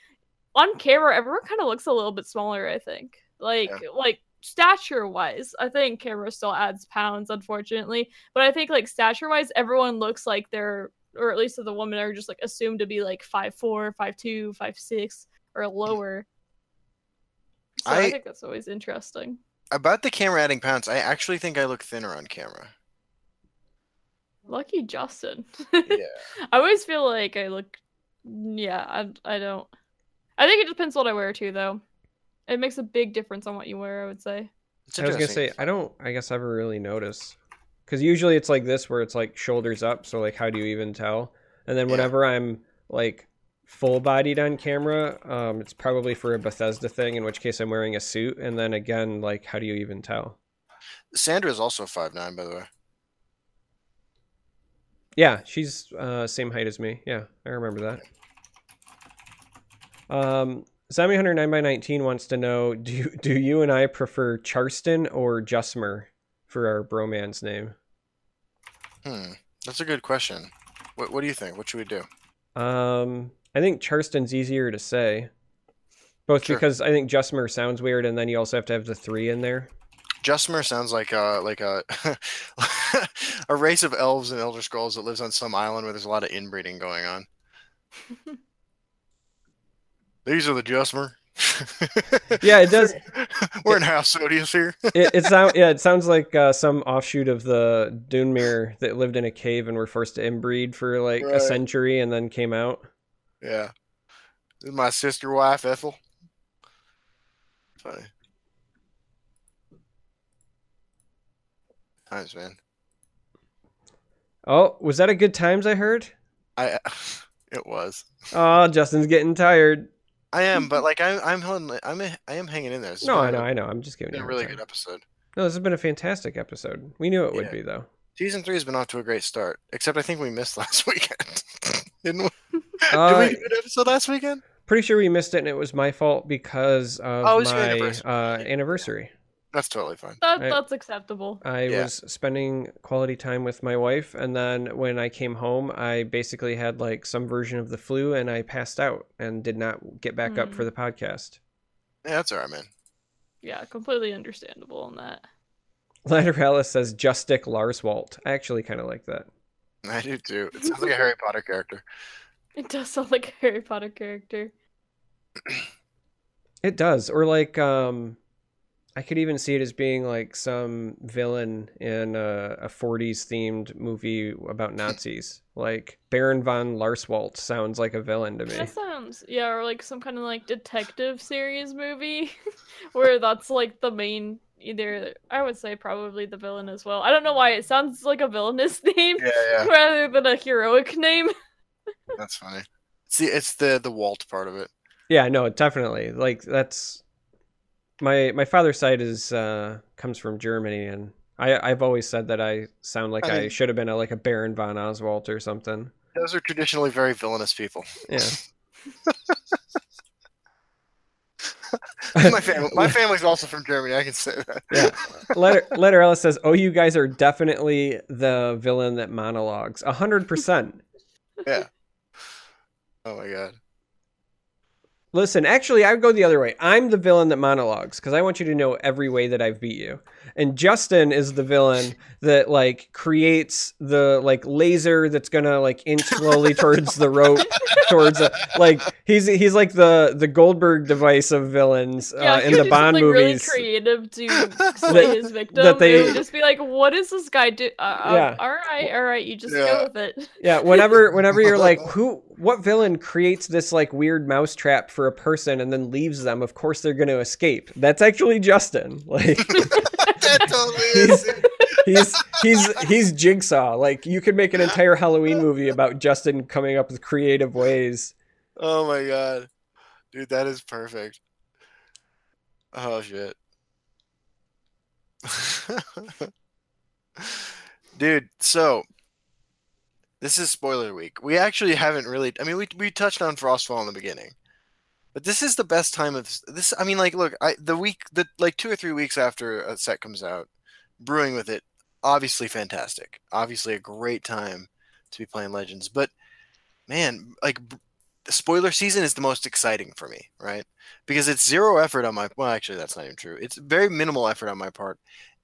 Speaker 3: on camera everyone kind of looks a little bit smaller. I think like like stature wise, I think camera still adds pounds, unfortunately. But I think like stature wise, everyone looks like they're, or at least the women are just like assumed to be like five four, five two, five six, or lower. So I,
Speaker 2: I-
Speaker 3: think that's always interesting.
Speaker 2: about the camera adding pounds, I actually think I look thinner on camera.
Speaker 3: Lucky Justin.
Speaker 2: Yeah.
Speaker 3: I always feel like I look. Yeah, I, I don't. I think it depends what I wear too, though. It makes a big difference on what you wear. I would say.
Speaker 1: I was gonna say I don't. I guess I ever really notice because usually it's like this where it's like shoulders up. So like, how do you even tell? And then
Speaker 2: Yeah.
Speaker 1: whenever I'm like full bodied on camera, um, it's probably for a Bethesda thing. In which case I'm wearing a suit. And then again, like, how do you even tell?
Speaker 2: Sandra is also five nine, by the way.
Speaker 1: Yeah, she's uh, same height as me. Yeah, I remember that. Um, Sammy Hunter nine by nineteen wants to know: Do you, do you and I prefer Charston or Jusmer for our bromance name?
Speaker 2: Hmm, that's a good question. What What do you think? What should we do?
Speaker 1: Um, I think Charston's easier to say, both
Speaker 2: Sure.
Speaker 1: because I think Jusmer sounds weird, and then you also have to have the three in there.
Speaker 2: Justmer sounds like a like a a race of elves and Elder Scrolls that lives on some island where there's a lot of inbreeding going on. These are the Justmer.
Speaker 1: Yeah, it does.
Speaker 2: We're in House Sodius here.
Speaker 1: It, it sound yeah, it sounds like uh, some offshoot of the Dunmer that lived in a cave and were forced to inbreed for like a century and then came out.
Speaker 2: yeah. This is my sister wife, Ethel. Funny. Times, man.
Speaker 1: Oh, was that a good times I heard?
Speaker 2: I it was.
Speaker 1: Oh, Justin's getting tired.
Speaker 2: I am, but like I'm I'm holding, I'm I am hanging in there. This
Speaker 1: No, I know,
Speaker 2: a-
Speaker 1: I know. I'm just giving
Speaker 2: been
Speaker 1: you
Speaker 2: a
Speaker 1: a
Speaker 2: really
Speaker 1: hard
Speaker 2: good episode.
Speaker 1: No, this has been a fantastic episode. We knew it would
Speaker 2: Yeah.
Speaker 1: be though.
Speaker 2: Season three has been off to a great start, except I think we missed last weekend. Didn't we?
Speaker 1: Uh,
Speaker 2: Did we do an episode last weekend?
Speaker 1: Pretty sure we missed it, and it was my fault because of
Speaker 2: Oh, it was your
Speaker 1: my
Speaker 2: anniversary.
Speaker 1: uh, anniversary.
Speaker 2: That's totally fine.
Speaker 3: That
Speaker 1: I-
Speaker 3: that's acceptable.
Speaker 1: I
Speaker 2: Yeah.
Speaker 1: was spending quality time with my wife, and then when I came home, I basically had like some version of the flu, and I passed out and did not get back up
Speaker 3: Hmm.
Speaker 1: for the podcast.
Speaker 2: Yeah, that's all right, man.
Speaker 3: Yeah, completely understandable on that.
Speaker 1: Lateralis says Justic Lars Walt. I actually kind of like that.
Speaker 2: I do too. It sounds like a Harry Potter character.
Speaker 3: It does sound like a Harry Potter character.
Speaker 1: It does, or like um, I could even see it as being like some villain in a, a 40s themed movie about Nazis. Like Baron von Larswalt sounds like a villain to me.
Speaker 3: That sounds yeah, or like some kind of like detective series movie where that's like the main either I would say probably the villain as well. I don't know why it sounds like a villainous name
Speaker 2: Yeah, yeah,
Speaker 3: rather than a heroic name.
Speaker 2: that's funny. See, it's the the Walt part of it.
Speaker 1: Yeah, no, definitely. Like that's my my father's side is uh comes from Germany and I I've always said that I sound like
Speaker 2: I
Speaker 1: I,
Speaker 2: mean-
Speaker 1: should have been a like a Baron von Oswald or something.
Speaker 2: Those are traditionally very villainous people.
Speaker 1: Yeah.
Speaker 2: my family, my family's also from Germany. I can say that.
Speaker 1: Yeah. Letter Letter Ellis says, "Oh, you guys are definitely the villain that monologues. A hundred percent.
Speaker 2: yeah. Oh my god.
Speaker 1: Listen, actually, I would go the other way. I'm the villain that monologues because I want you to know every way that I've beat you. And Justin is the villain that like creates the like laser that's gonna like inch slowly towards the rope, towards a, like he's he's like the the Goldberg device of villains uh, in the
Speaker 3: do
Speaker 1: Bond
Speaker 3: something
Speaker 1: movies.
Speaker 3: really creative to slay his victim.
Speaker 1: that they-
Speaker 3: it would just be like, "What is this guy do?" Uh, uh,
Speaker 1: Yeah.
Speaker 3: all right, all right, you just
Speaker 2: Yeah.
Speaker 3: go with it.
Speaker 1: Yeah, whenever whenever you're like, who what villain creates this like weird mousetrap for a person and then leaves them, of course they're gonna escape. That's actually Justin. Like
Speaker 2: That totally is.
Speaker 1: he's he's he's jigsaw. Like you could make an entire Halloween movie about Justin coming up with creative ways.
Speaker 2: Oh my god. Dude, that is perfect. Oh shit. Dude, so this is spoiler week. We actually haven't really I mean we we touched on Frostfall in the beginning. But this is the best time of this I mean like look, I the week the like 2 or 3 weeks after a set comes out, brewing with it obviously fantastic. Obviously a great time to be playing Legends, but man, like spoiler season is the most exciting for me, right? Because it's zero effort on my well, actually that's not even true. It's very minimal effort on my part.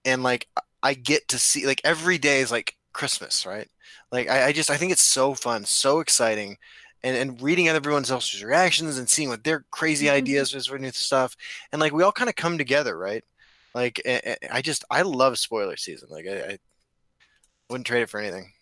Speaker 2: And like I- I get to see like every day is like Christmas, right? Like I, I just I think it's so fun, so exciting. And, and reading everyone else's reactions and seeing what their crazy
Speaker 3: Mhm.
Speaker 2: ideas for new stuff, and like we all kind of come together, right? Like I just I love spoiler season. Like I, I wouldn't trade it for anything.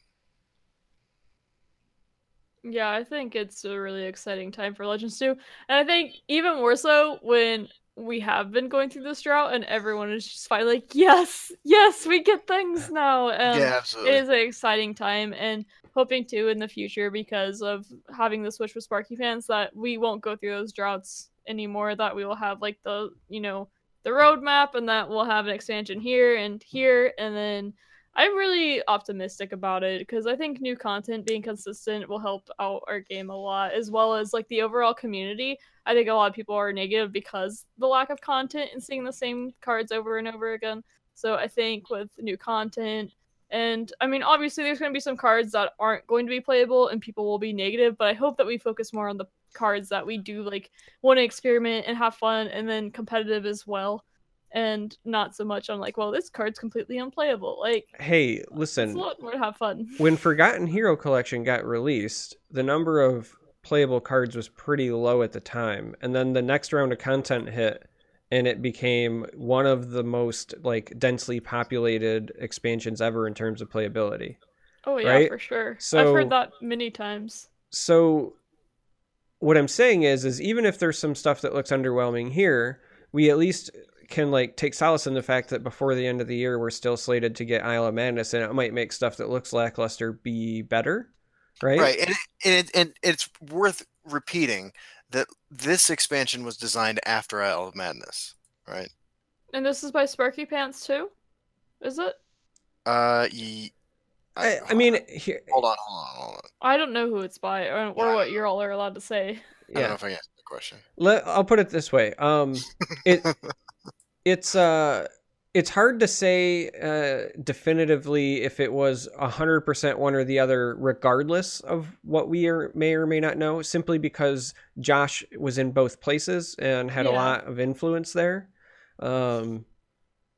Speaker 3: Yeah, I think it's a really exciting time for Legends 2. And I think even more so when we have been going through this drought and everyone is just finally like, yes, yes, we get things now. Um,
Speaker 2: yeah, absolutely.
Speaker 3: is an exciting time and hoping to in the future because of having the switch with Sparky Pants that we won't go through those droughts anymore, that we will have like the, you know, the roadmap and that we'll have an expansion here and here and then I'm really optimistic about it because I think new content being consistent will help out our game a lot, as well as like the overall community. I think a lot of people are negative because the lack of content and seeing the same cards over and over again. So I think with new content, and I mean, obviously, there's going to be some cards that aren't going to be playable and people will be negative, but I hope that we focus more on the cards that we do like want to experiment and have fun and then competitive as well. And not so much on like, well, this card's completely unplayable. Like,
Speaker 1: Hey,
Speaker 3: it's a
Speaker 1: listen,
Speaker 3: lot more to have fun.
Speaker 1: when Forgotten Hero Collection got released, the number of playable cards was pretty low at the time, and then the next round of content hit, and it became one of the most like densely populated expansions ever in terms of playability.
Speaker 3: Oh yeah,
Speaker 1: right?
Speaker 3: for sure. I've heard that many times.
Speaker 1: So what I'm saying is is even if there's some stuff that looks underwhelming here, we at least can like take solace in the fact that before the end of the year we're still slated to get Isle of Madness and it might make stuff that looks lackluster be better. Right?
Speaker 2: Right, and, and, it, and it's worth repeating that this expansion was designed after Isle of Madness, right?
Speaker 3: And this is by Sparky Pants too? Is it?
Speaker 2: Uh, ye-
Speaker 1: I, I mean here
Speaker 2: hold on, hold on, hold on.
Speaker 3: I don't know who it's by or, or
Speaker 2: Yeah.
Speaker 3: what you're all are allowed to say.
Speaker 2: I don't know
Speaker 1: yeah.
Speaker 2: if I can answer the question.
Speaker 1: Let, I'll put it this way. Um it it's uh it's hard to say uh, definitively if it was 100% one or the other regardless of what we are, may or may not know simply because josh was in both places and had a lot of influence there um,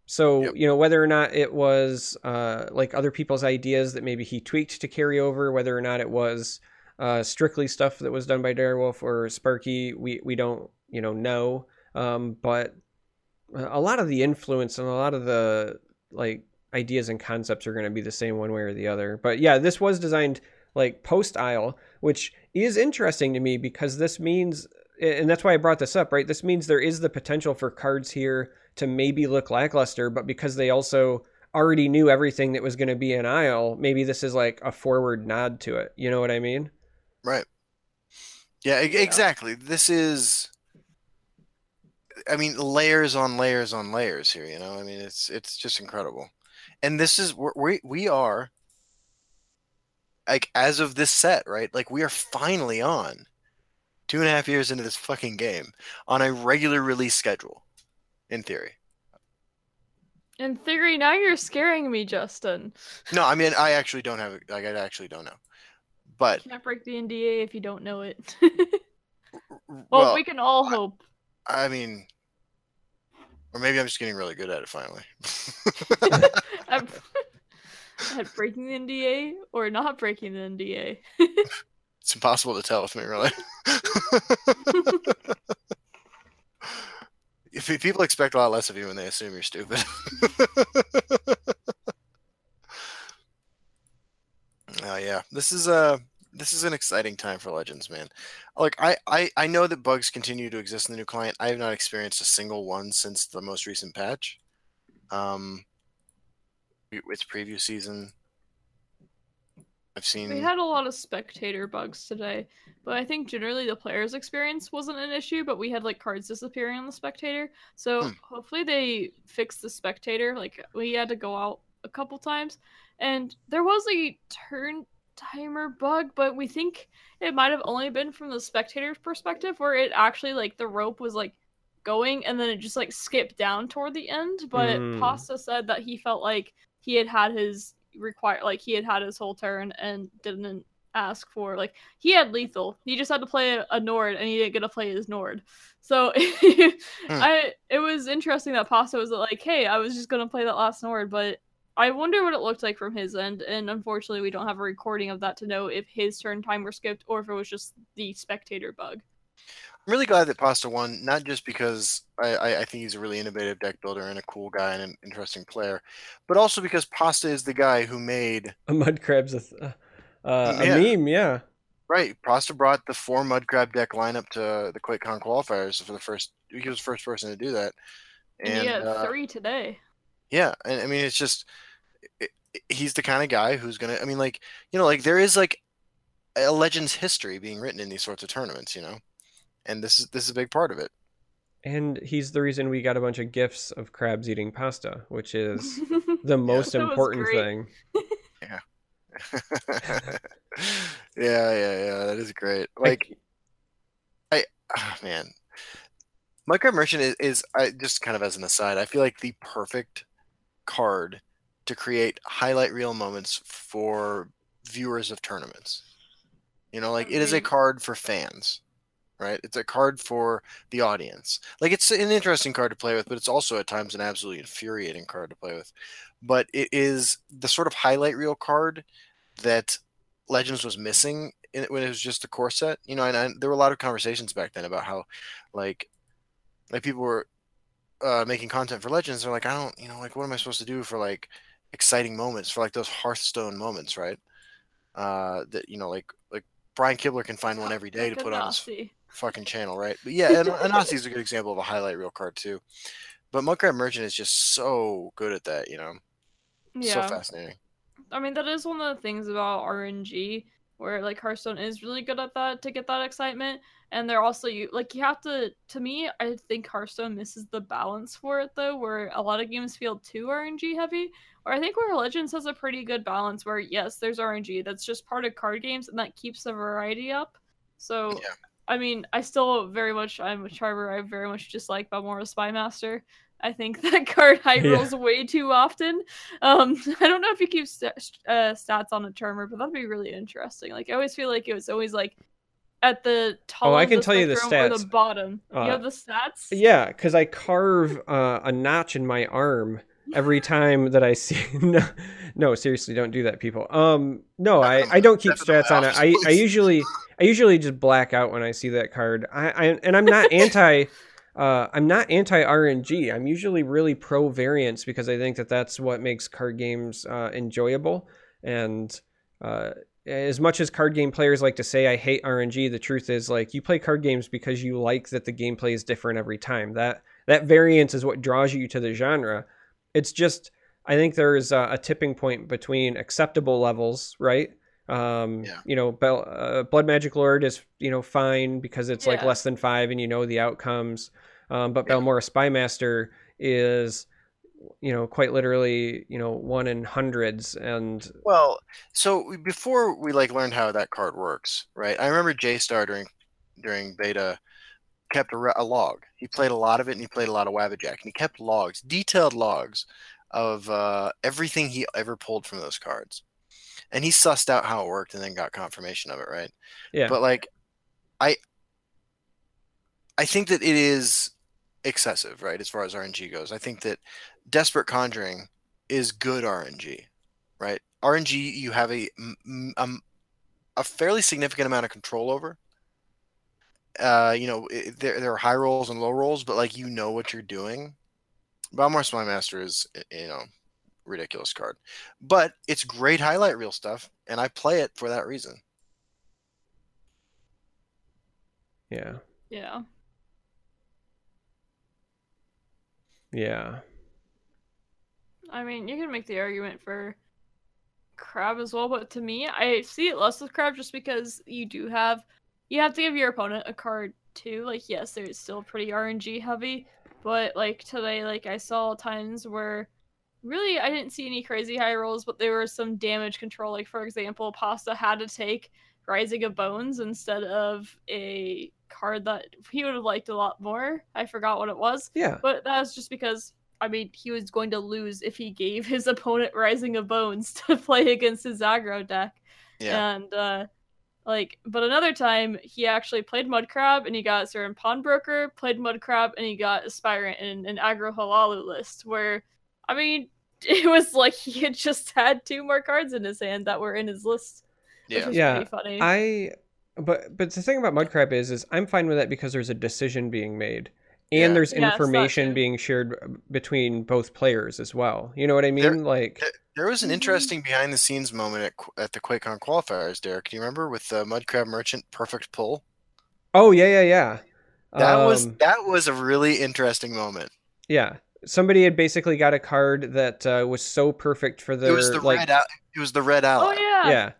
Speaker 1: so
Speaker 2: Yep.
Speaker 1: you know whether or not it was uh, like other people's ideas that maybe he tweaked to carry over whether or not it was uh, strictly stuff that was done by Dire Wolf or Sparky, we we don't you know know. Um, but a lot of the influence and a lot of the like ideas and concepts are going to be the same one way or the other. But yeah, this was designed like post Isle, which is interesting to me because this means, and that's why I brought this up, right? This means there is the potential for cards here to maybe look lackluster, but because they also already knew everything that was going to be in Isle, maybe this is like a forward nod to it. You know what I mean?
Speaker 2: Right. Yeah, exactly. This is I mean layers on layers on layers here, you know? I mean it's it's just incredible. And this is we we are like as of this set, right? Like we are finally on two and a half years into this fucking game on a regular release schedule, in theory.
Speaker 3: In theory, now you're scaring me, Justin.
Speaker 2: No, I mean I actually don't have like I actually don't know. But
Speaker 3: Can't break the NDA if you don't know it. well,
Speaker 2: well,
Speaker 3: we can all hope.
Speaker 2: I mean or maybe I'm just getting really good at it finally.
Speaker 3: at, breaking the NDA or not breaking the NDA.
Speaker 2: It's impossible to tell with me, really. if people expect a lot less of you when they assume you're stupid. Oh yeah, this is a this is an exciting time for Legends, man. Like I, I I know that bugs continue to exist in the new client. I have not experienced a single one since the most recent patch. Um, it's preview season. I've seen.
Speaker 3: We had a lot of spectator bugs today, but I think generally the player's experience wasn't an issue, but we had like cards disappearing on the spectator. So
Speaker 2: Hmm.
Speaker 3: hopefully they fixed the spectator. Like we had to go out a couple times and there was a turn timer bug, but we think it might have only been from the spectator's perspective where it actually like the rope was like going and then it just like skipped down toward the end. But
Speaker 1: Mm.
Speaker 3: Pasta said that he felt like he had had his require like he had had his whole turn and didn't ask for like he had lethal he just had to play a, a nord and he didn't get to play his nord so i it was interesting that pasta was like hey i was just gonna play that last nord but i wonder what it looked like from his end and unfortunately we don't have a recording of that to know if his turn time were skipped or if it was just the spectator bug
Speaker 2: I'm really glad that Pasta won, not just because I, I, I think he's a really innovative deck builder and a cool guy and an interesting player, but also because Pasta is the guy who made
Speaker 1: A mud crab's a, th- uh,
Speaker 2: Yeah.
Speaker 1: a meme, yeah.
Speaker 2: right. Pasta brought the four Mud Crab deck lineup to the QuakeCon qualifiers for the first. He was the first person to do that,
Speaker 3: and,
Speaker 2: and
Speaker 3: he had
Speaker 2: uh,
Speaker 3: three today
Speaker 2: Yeah, and I mean it's just i i- he's the kind of guy who's gonna. I mean, like you know, like there is like a Legends history being written in these sorts of tournaments, you know, and this is this is a big part of it.
Speaker 1: And he's the reason we got a bunch of gifts of crabs eating pasta, which is the most
Speaker 3: That was
Speaker 1: important thing.
Speaker 2: yeah, yeah, yeah. yeah. That is great. Like, I, ah, man, Mudcrab Merchant is, is I just kind of as an aside. I feel like the perfect card to create highlight reel moments for viewers of tournaments. You know, like it is a card for fans, right? It's a card for the audience. Like it's an interesting card to play with, but it's also at times an absolutely infuriating card to play with. But it is the sort of highlight reel card that Legends was missing in, when it was just a core set. You know, and, and there were a lot of conversations back then about how, like, like people were uh, making content for Legends. They're like, I don't, you know, like, what am I supposed to do for like exciting moments for like those Hearthstone moments, right? Uh, that you know, like like Brian Kibler can find one every day to put on his fucking channel, right? But yeah, and Anasi is a good example of a highlight reel card too. But Mudcrab Merchant is just so good at that, you know,
Speaker 3: Yeah.
Speaker 2: so fascinating.
Speaker 3: I mean, that is one of the things about RNG, where like Hearthstone is really good at that to get that excitement, and they're also you like you have to. To me, I think Hearthstone misses the balance for it though, where a lot of games feel too RNG heavy. Or I think where Legends has a pretty good balance, where yes, there's RNG that's just part of card games, and that keeps the variety up. So.
Speaker 2: Yeah.
Speaker 3: I mean, I still very much, I'm a Charver, I very much just dislike Balmora Spymaster. I think that card high
Speaker 1: Yeah.
Speaker 3: rolls way too often. Um, I don't know if you keep st- uh, stats on a Charmer, but that'd be really interesting. Like I always feel like it was always like at the top.
Speaker 1: Oh, I
Speaker 3: of
Speaker 1: can
Speaker 3: the
Speaker 1: tell you the
Speaker 3: spectrum or
Speaker 1: stats.
Speaker 3: the bottom.
Speaker 1: Uh,
Speaker 3: you have the stats.
Speaker 1: Yeah, because I carve uh, a notch in my arm every time that I see. no, no, seriously, don't do that, people. Um, no, I, I don't keep stats on it. I, I usually I usually just black out when I see that card. I, I and I'm not anti uh, I'm not anti RNG. I'm usually really pro variance because I think that that's what makes card games uh, enjoyable. And uh, as much as card game players like to say I hate RNG, the truth is like you play card games because you like that the gameplay is different every time. That that variance is what draws you to the genre. It's just I think there's a, a tipping point between acceptable levels, right? Um,
Speaker 2: Yeah.
Speaker 1: You know, Bel- uh, Blood Magic Lord is you know fine because it's like less than five and you know the outcomes. Um, but
Speaker 2: Yeah.
Speaker 1: Balmora Spymaster is you know quite literally you know one in hundreds and
Speaker 2: Well, so before we like learned how that card works, right? I remember J Star during during beta kept a, a log. He played a lot of it, and he played a lot of Wabbajack, and he kept logs, detailed logs of uh, everything he ever pulled from those cards. And he sussed out how it worked, and then got confirmation of it, right?
Speaker 1: yeah
Speaker 2: But like, I I think that it is excessive, right? As far as RNG goes, I think that Desperate Conjuring is good RNG, right? RNG you have a, um, a fairly significant amount of control over. Uh, you know, it, there there are high rolls and low rolls, but like you know what you're doing. Balmor Spy Master is you know ridiculous card, but it's great highlight reel stuff, and I play it for that reason.
Speaker 1: yeah
Speaker 3: Yeah.
Speaker 1: yeah
Speaker 3: I mean, you can make the argument for crab as well, but to me, I see it less with crab just because you do have you have to give your opponent a card too. Like, yes, there's still pretty RNG heavy, but like today, like I saw times where really I didn't see any crazy high rolls, but there was some damage control. Like for example, Pasta had to take Rising of Bones instead of a card that he would have liked a lot more. I forgot what it was.
Speaker 1: yeah
Speaker 3: But that was just because I mean he was going to lose if he gave his opponent Rising of Bones to play against his aggro deck.
Speaker 2: Yeah.
Speaker 3: And uh like but another time he actually played Mudcrab and he got certain Pawnbroker, played Mudcrab and he got Aspirant in an aggro Hlaalu list where I mean it was like he had just had two more cards in his hand that were in his list. Which
Speaker 2: Yeah.
Speaker 3: was
Speaker 1: Yeah,
Speaker 3: pretty funny.
Speaker 1: I but but the thing about Mudcrab is is I'm fine with that because there's a decision being made. And
Speaker 2: Yeah.
Speaker 1: there's
Speaker 3: Yeah,
Speaker 1: information being shared between both players as well. You know what I mean?
Speaker 2: There-
Speaker 1: like
Speaker 2: There was an
Speaker 3: Mhm.
Speaker 2: interesting behind the scenes moment at, at the QuakeCon qualifiers, Derek. Do you remember with the Mudcrab Merchant perfect pull?
Speaker 1: Oh yeah, yeah, yeah.
Speaker 2: That was
Speaker 1: Um,
Speaker 2: that was a really interesting moment.
Speaker 1: yeah. Somebody had basically got a card that uh, was so perfect for their
Speaker 2: it was the
Speaker 1: like
Speaker 2: red. Al- it was the red ally.
Speaker 3: oh yeah.
Speaker 1: yeah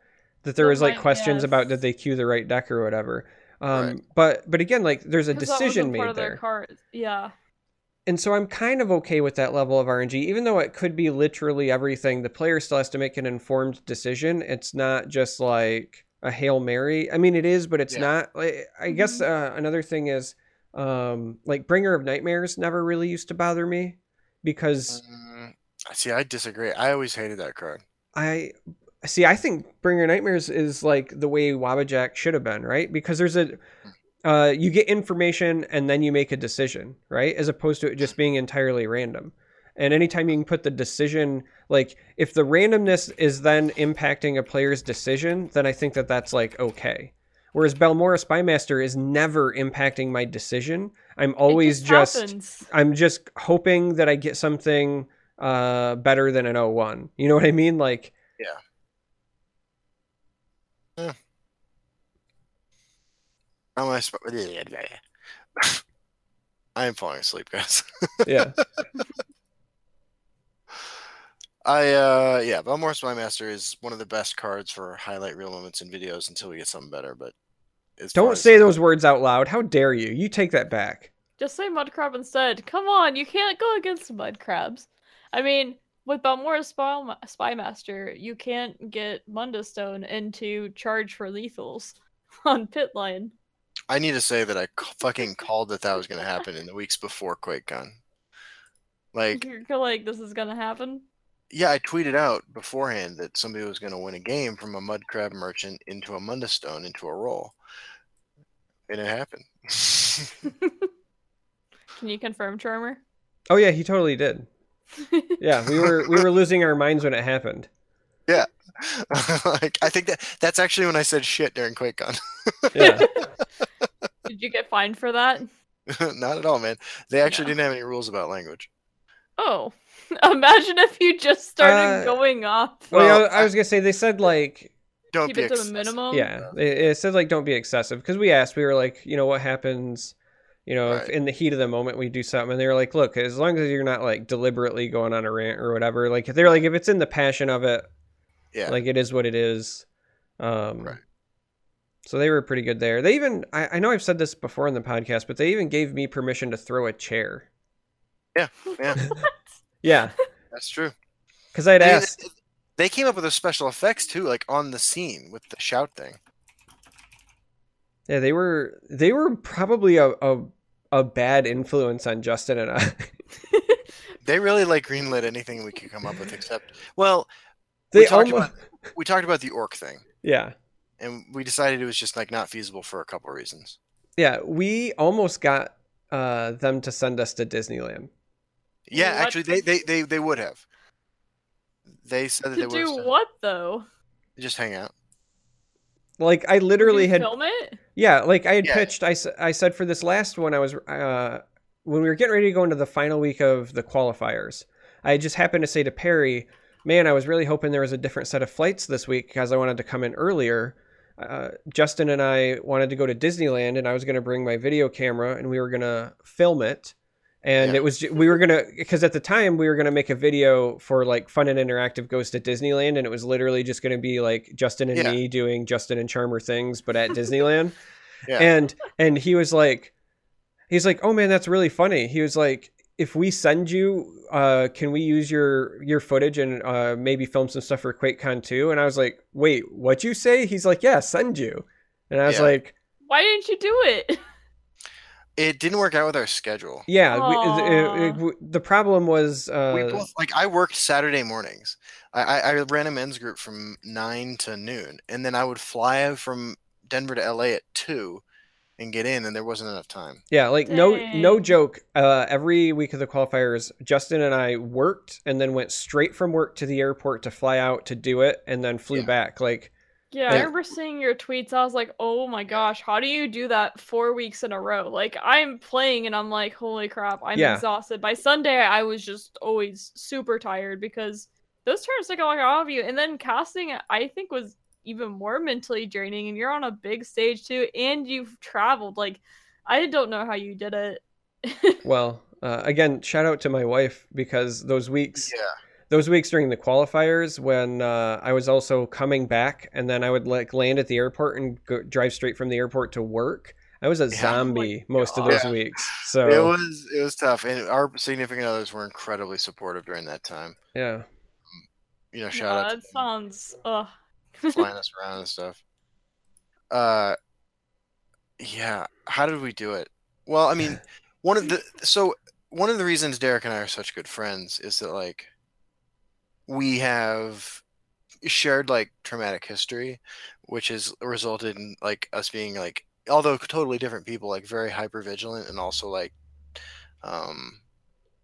Speaker 1: that there
Speaker 3: The
Speaker 1: was like
Speaker 3: right-
Speaker 1: questions about did they cue the right deck or whatever. Um,
Speaker 2: Right.
Speaker 1: but but again, like there's a
Speaker 3: 'Cause that
Speaker 1: decision
Speaker 3: wasn't part
Speaker 1: made
Speaker 3: of
Speaker 1: there.
Speaker 3: cards. Yeah.
Speaker 1: and so I'm kind of okay with that level of RNG, even though it could be literally everything. The player still has to make an informed decision. It's not just like a hail mary. I mean, it is, but it's
Speaker 2: Yeah.
Speaker 1: not. Like, I guess uh, another thing is, um, like Bringer of Nightmares never really used to bother me because
Speaker 2: Mm, see, I disagree. I always hated that card.
Speaker 1: I see. I think Bringer of Nightmares is like the way Wabbajack should have been, right? Because there's a uh, you get information and then you make a decision, right? As opposed to it just being entirely random. And anytime you can put the decision, like if the randomness is then impacting a player's decision, then I think that that's like okay. Whereas Balmora Spymaster is never impacting my decision. I'm
Speaker 3: It
Speaker 1: always just. I'm just hoping that I get something uh better than an 01. You know what I mean? Like
Speaker 2: How am I sp- I am falling asleep, guys.
Speaker 1: yeah.
Speaker 2: I uh yeah, Balmora Spymaster is one of the best cards for highlight reel moments in videos until we get something better. But as
Speaker 1: Don't
Speaker 2: as-
Speaker 1: say those words out loud. How dare you? You take that back.
Speaker 3: Just say mud crab instead. Come on, you can't go against mud crabs. I mean, with Balmora Spy, Spy Master, you can't get Mundus Stone into charge for lethals on Pit Lion.
Speaker 2: I need to say that I c- fucking called that that was going to happen in the weeks before QuakeCon. Like,
Speaker 3: You're like, this is gonna happen.
Speaker 2: yeah, I tweeted out beforehand that somebody was going to win a game from a mud crab merchant into a Mundus Stone into a roll, and it happened.
Speaker 3: Can you confirm, Charmer?
Speaker 1: Oh yeah, he totally did. Yeah, we were we were losing our minds when it happened.
Speaker 2: like, I think that that's actually when I said shit during QuakeCon.
Speaker 1: Yeah.
Speaker 3: Did you get fined for that?
Speaker 2: Not at all, man. They actually
Speaker 3: No.
Speaker 2: didn't have any rules about language.
Speaker 3: Oh, imagine if you just started
Speaker 1: Uh,
Speaker 3: going off.
Speaker 1: Well, yeah,
Speaker 2: Well,
Speaker 1: I was gonna say they said like
Speaker 2: Don't
Speaker 3: Keep
Speaker 2: be
Speaker 3: it to a
Speaker 2: excessive.
Speaker 3: minimum.
Speaker 1: yeah, it, it said like don't be excessive because we asked we were like you know what happens you know if
Speaker 2: Right.
Speaker 1: in the heat of the moment we do something and they're like look as long as you're not like deliberately going on a rant or whatever like they're like if it's in the passion of it
Speaker 2: Yeah.
Speaker 1: like it is what it is um
Speaker 2: Right.
Speaker 1: so they were pretty good there they even I, I know i've said this before in the podcast but they even gave me permission to throw a chair
Speaker 2: yeah.
Speaker 1: yeah yeah.
Speaker 2: That's true.
Speaker 1: because i'd
Speaker 2: They-
Speaker 1: asked
Speaker 2: They came up with the special effects too, like on the scene with the shout thing.
Speaker 1: yeah they were they were probably a, a a bad influence on justin and i
Speaker 2: They really like greenlit anything we could come up with, except well,
Speaker 1: they
Speaker 2: we talked
Speaker 1: almost
Speaker 2: about we talked about the orc thing,
Speaker 1: yeah
Speaker 2: and we decided it was just like not feasible for a couple of reasons.
Speaker 1: Yeah, we almost got uh, them to send us to Disneyland.
Speaker 2: Yeah,
Speaker 3: What?
Speaker 2: actually, they, they they they would have. They said that
Speaker 3: to
Speaker 2: they would
Speaker 3: do
Speaker 2: have
Speaker 3: what though?
Speaker 2: just hang out.
Speaker 1: Like I literally
Speaker 3: you
Speaker 1: had,
Speaker 3: film it.
Speaker 1: yeah, like I had
Speaker 2: Yeah.
Speaker 1: pitched. I said for this last one, I was uh, when we were getting ready to go into the final week of the qualifiers. I just happened to say to Perry, "Man, I was really hoping there was a different set of flights this week because I wanted to come in earlier." Uh, Justin and I wanted to go to Disneyland, and I was going to bring my video camera, and we were going to film it. And
Speaker 2: Yeah.
Speaker 1: it was we were gonna because at the time we were gonna make a video for like Fun and Interactive goes to Disneyland, and it was literally just gonna be like Justin and
Speaker 2: Yeah.
Speaker 1: me doing Justin and Charmer things, but at Disneyland.
Speaker 2: Yeah.
Speaker 1: And and he was like, he's like, oh man, that's really funny. He was like, if we send you, uh, can we use your your footage and uh, maybe film some stuff for QuakeCon too? And I was like, wait, what you say? He's like, yeah, send you. And I was
Speaker 2: Yeah.
Speaker 1: like,
Speaker 3: Why didn't you do it?
Speaker 2: It didn't work out with our schedule.
Speaker 1: yeah. We, it-
Speaker 3: Aw.
Speaker 1: it- it- the problem was, uh,
Speaker 2: we both like I worked Saturday mornings. I, I I ran a men's group from nine to noon, and then I would fly from Denver to LA at two, and get in, and there wasn't enough time.
Speaker 1: Yeah, like no no joke. Uh, every week of the qualifiers, Justin and I worked and then went straight from work to the airport to fly out to do it, and then flew
Speaker 2: Yeah.
Speaker 1: back. Like,
Speaker 3: Yeah, I remember seeing your tweets. I was like, "Oh my gosh, how do you do that four weeks in a row?" Like I'm playing and I'm like, "Holy crap, I'm
Speaker 1: Yeah.
Speaker 3: exhausted." By Sunday, I was just always super tired because those turns take a lot out of you. And then casting, I think, was even more mentally draining. And you're on a big stage too, and you've traveled. Like, I don't know how you did it.
Speaker 1: well, uh, again, shout out to my wife because those weeks,
Speaker 2: Yeah,
Speaker 1: those weeks during the qualifiers when uh, I was also coming back, and then I would like land at the airport and go, drive straight from the airport to work. I was a
Speaker 2: Yeah. Oh
Speaker 1: zombie most of those
Speaker 2: Yeah.
Speaker 1: weeks. So
Speaker 2: it was it was tough, and our significant others were incredibly supportive during that time.
Speaker 1: yeah,
Speaker 2: You know,
Speaker 3: Yeah,
Speaker 2: shout out
Speaker 3: that sounds. Ugh.
Speaker 2: Flying us around and stuff. Uh, yeah. How did we do it? Well, I mean, one of the so one of the reasons Derek and I are such good friends is that like we have shared like traumatic history, which has resulted in like us being like although totally different people, like very hyper vigilant and also like um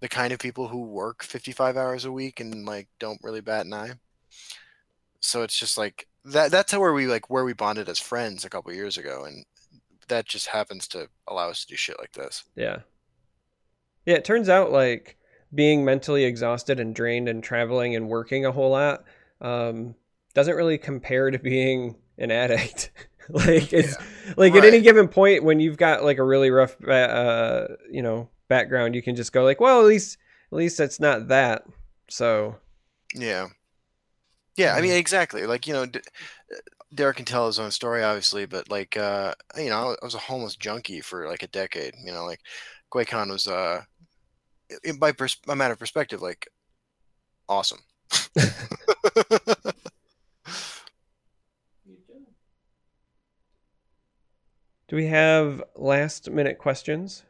Speaker 2: the kind of people who work 55 hours a week and like don't really bat an eye so it's just like that that's how where we like where we bonded as friends a couple years ago and that just happens to allow us to do shit like this.
Speaker 1: Yeah, yeah. It turns out like being mentally exhausted and drained and traveling and working a whole lot um, doesn't really compare to being an addict. like it's like at any given point when you've got like a really rough uh you know background you can just go like well at least at least it's not that. So
Speaker 2: yeah yeah i mean exactly like you know D- derek can tell his own story obviously but like uh you know i was a homeless junkie for like a decade you know like QuakeCon was uh in, by pers- a matter of perspective like awesome.
Speaker 1: Do we have last minute questions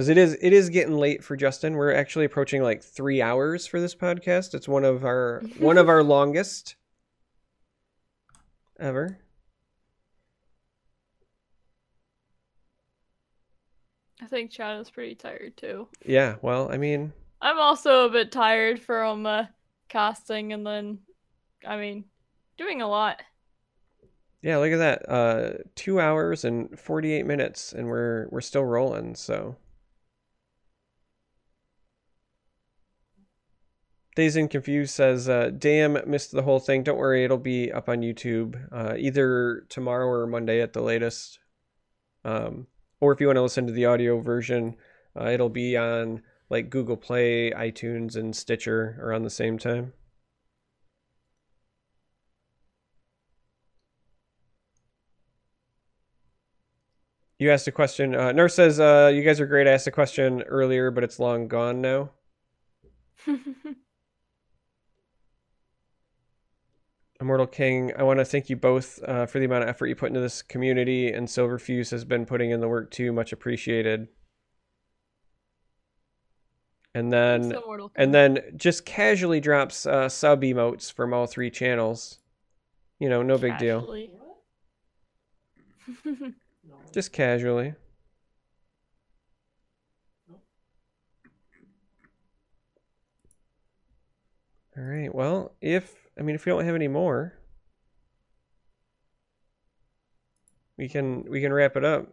Speaker 1: because it is it is getting late for justin we're actually approaching like three hours for this podcast it's one of our one of our longest ever
Speaker 3: I think Chad is pretty tired too.
Speaker 1: yeah well i mean
Speaker 3: I'm also a bit tired from uh, casting and then, I mean, doing a lot.
Speaker 1: Yeah, look at that. Uh, two hours and forty-eight minutes, and we're we're still rolling. So, Dazed and Confused says, uh, "Damn, missed the whole thing. Don't worry, it'll be up on YouTube uh, either tomorrow or Monday at the latest. Um, or if you want to listen to the audio version, uh, it'll be on like Google Play, iTunes, and Stitcher around the same time." You asked a question. Uh, Nurse says, uh, "You guys are great." I asked a question earlier, but it's long gone now. Immortal King, I want to thank you both uh, for the amount of effort you put into this community, and Silverfuse has been putting in the work too. Much appreciated. And then, and then just casually drops uh, sub emotes from all three channels. You know, no big deal. Just casually. All right. Well, if I mean if we don't have any more, we can we can wrap it up.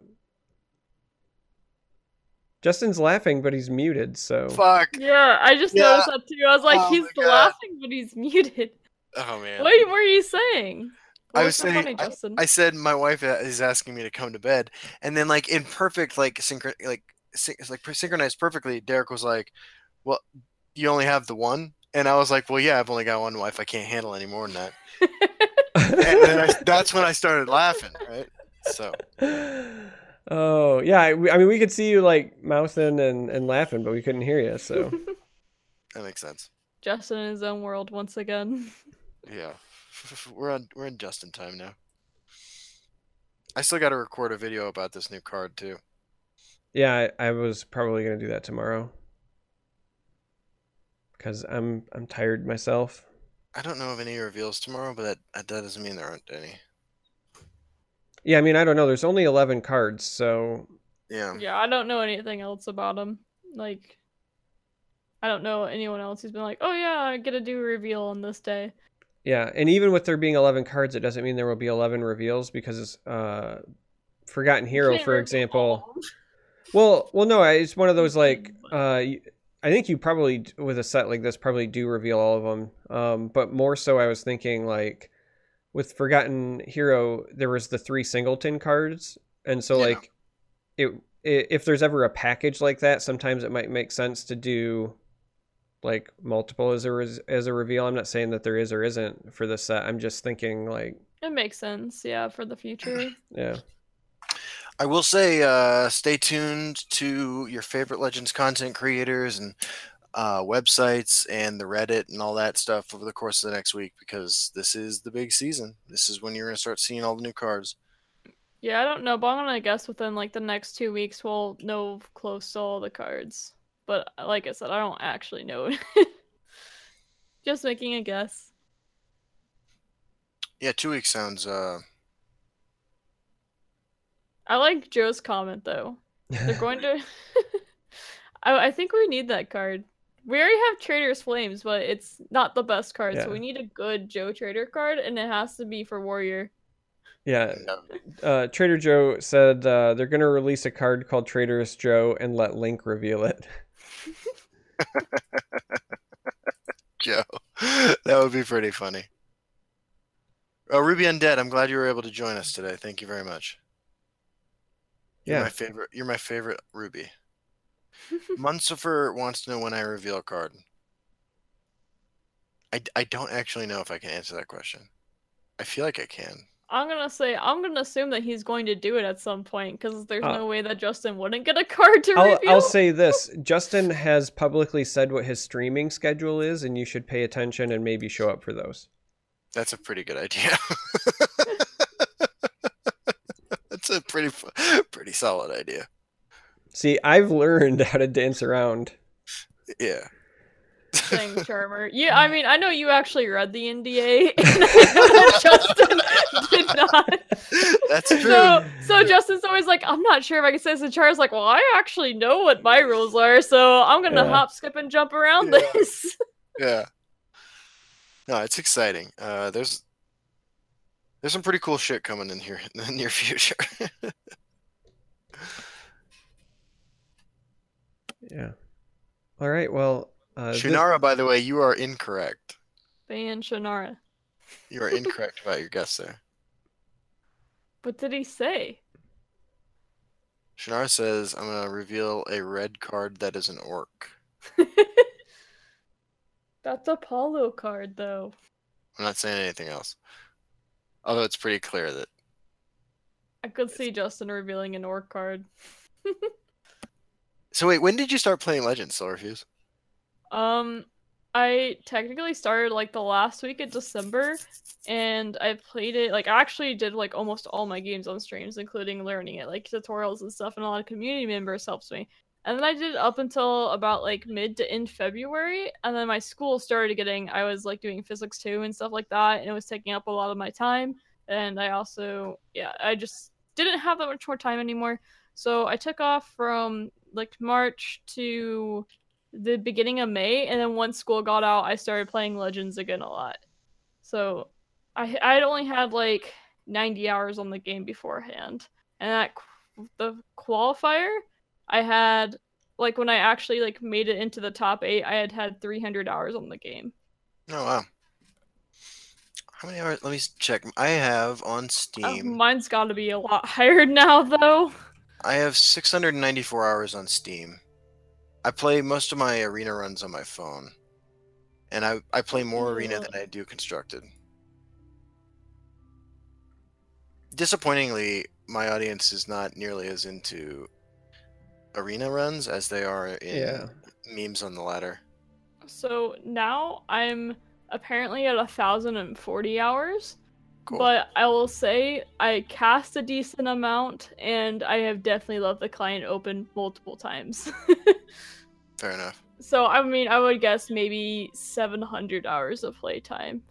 Speaker 1: Justin's laughing, but he's muted, so
Speaker 2: Fuck.
Speaker 3: yeah, I just
Speaker 2: Yeah.
Speaker 3: noticed that too. I was like,
Speaker 2: Oh
Speaker 3: he's laughing, but he's muted.
Speaker 2: Oh man.
Speaker 3: What were you saying?
Speaker 2: I
Speaker 3: What
Speaker 2: was
Speaker 3: so
Speaker 2: saying-
Speaker 3: funny, Justin?
Speaker 2: I said my wife is asking me to come to bed, and then like in perfect like synchro like syn- like synchronized perfectly, Derek was like, "Well, you only have the one," and I was like, "Well, yeah, I've only got one wife. I can't handle any more than that." And then I, that's when I started laughing, right? So
Speaker 1: oh yeah, I, I mean we could see you like mouthing and, and laughing, but we couldn't hear you. So
Speaker 2: that makes sense.
Speaker 3: Justin in his own world once again.
Speaker 2: Yeah, we're on we're in Justin time now. I still got to record a video about this new card too.
Speaker 1: yeah, I, I was probably gonna do that tomorrow because I'm I'm tired myself.
Speaker 2: I don't know of any reveals tomorrow, but that that doesn't mean there aren't any.
Speaker 1: Yeah, I mean I don't know. There's only eleven cards, so
Speaker 2: Yeah.
Speaker 3: yeah, I don't know anything else about them. Like, I don't know anyone else who's been like, oh yeah, I get to do a reveal on this day.
Speaker 1: Yeah, and even with there being 11 cards, it doesn't mean there will be 11 reveals because uh Forgotten Hero, for example.
Speaker 3: all of them.
Speaker 1: Well, well no, it's one of those like uh you- I think you probably with a set like this probably do reveal all of them. Um but more so I was thinking like with Forgotten Hero there was the three singleton cards and so
Speaker 2: Yeah.
Speaker 1: like it i- if there's ever a package like that, sometimes it might make sense to do like multiple as a res- as a reveal. I'm not saying that there is or isn't for this set. I'm just thinking like
Speaker 3: It makes sense, yeah, for the future.
Speaker 1: yeah.
Speaker 2: I will say, uh, stay tuned to your favorite Legends content creators and uh, websites and the Reddit and all that stuff over the course of the next week because this is the big season. This is when you're going to start seeing all the new cards.
Speaker 3: Yeah, I don't know, but I'm gonna guess within like the next two weeks we'll know close to all the cards. But uh, like I said, I don't actually know. Just making a guess.
Speaker 2: Yeah, two weeks sounds. Uh,
Speaker 3: I like Joe's comment though. They're going to. I, I think we need that card. We already have Trader's Flames, but it's not the best card,
Speaker 1: Yeah.
Speaker 3: so we need a good Joe Trader card, and it has to be for Warrior.
Speaker 1: yeah. Uh, Trader Joe said uh, they're going to release a card called Trader's Joe and let Link reveal it.
Speaker 2: Joe. that would be pretty funny. Oh, Ruby Undead, I'm glad you were able to join us today. Thank you very much. You're
Speaker 1: Yeah.
Speaker 2: my favorite. You're my favorite Ruby. Munsifer wants to know when I reveal a card. I, I don't actually know if I can answer that question. I feel like I can.
Speaker 3: I'm gonna say I'm gonna assume that he's going to do it at some point because there's
Speaker 1: Uh,
Speaker 3: no way that Justin wouldn't get a card to
Speaker 1: I'll,
Speaker 3: reveal.
Speaker 1: I'll say this Justin has publicly said what his streaming schedule is, and you should pay attention and maybe show up for those.
Speaker 2: That's a pretty good idea. That's a pretty pretty solid idea.
Speaker 1: See, I've learned how to dance around.
Speaker 2: Yeah.
Speaker 3: Saying Charmer. Yeah, I mean, I know you actually read the NDA, and I know that Justin did not.
Speaker 2: That's true.
Speaker 3: So, so Justin's always like, I'm not sure if I can say this. And Char's like, well, I actually know what my rules are, so I'm gonna
Speaker 1: Yeah.
Speaker 3: hop, skip, and jump around
Speaker 2: Yeah.
Speaker 3: this.
Speaker 2: Yeah. No, it's exciting. Uh, there's There's some pretty cool shit coming in here in the near future.
Speaker 1: Yeah. All right. Well, uh, thi-
Speaker 2: Shunara, by the way, you are incorrect.
Speaker 3: Ban Shannara.
Speaker 2: You are incorrect about your guess there.
Speaker 3: What did he say?
Speaker 2: Shunara says, I'm going to reveal a red card that is an orc.
Speaker 3: That's Apollo card though.
Speaker 2: I'm not saying anything else. Although it's pretty clear that.
Speaker 3: I could see Justin revealing an orc card.
Speaker 2: So, wait, when did you start playing Legends, Silverfuse?
Speaker 3: Um, I technically started like the last week of December, and I played it. Like, I actually did like almost all my games on streams, including learning it, like tutorials and stuff, and a lot of community members helped me. And then I did it up until about like mid to end February, and then my school started getting. I was like doing physics too and stuff like that, and it was taking up a lot of my time. And I also, yeah, I just didn't have that much more time anymore. So I took off from like March to the beginning of May, and then once school got out, I started playing Legends again a lot. So I I'd only had like 90 hours on the game beforehand, and that the qualifier I had like when I actually like made it into the top eight, I had had 300 hours on the game.
Speaker 2: Oh, wow. How many hours? Let me check. I have on
Speaker 3: Uh,
Speaker 2: Steam.
Speaker 3: mine's got to be a lot higher now, though.
Speaker 2: I have 694 hours on Steam. I play most of my arena runs on my phone. And I, I play more arena than I do constructed. Disappointingly, my audience is not nearly as into arena runs as they are in
Speaker 1: Yeah.
Speaker 2: memes on the ladder.
Speaker 3: So now I'm apparently at a thousand and forty hours.
Speaker 2: Cool.
Speaker 3: But I will say I cast a decent amount, and I have definitely left the client open multiple times.
Speaker 2: Fair enough.
Speaker 3: so I mean, I would guess maybe 700 hours of playtime.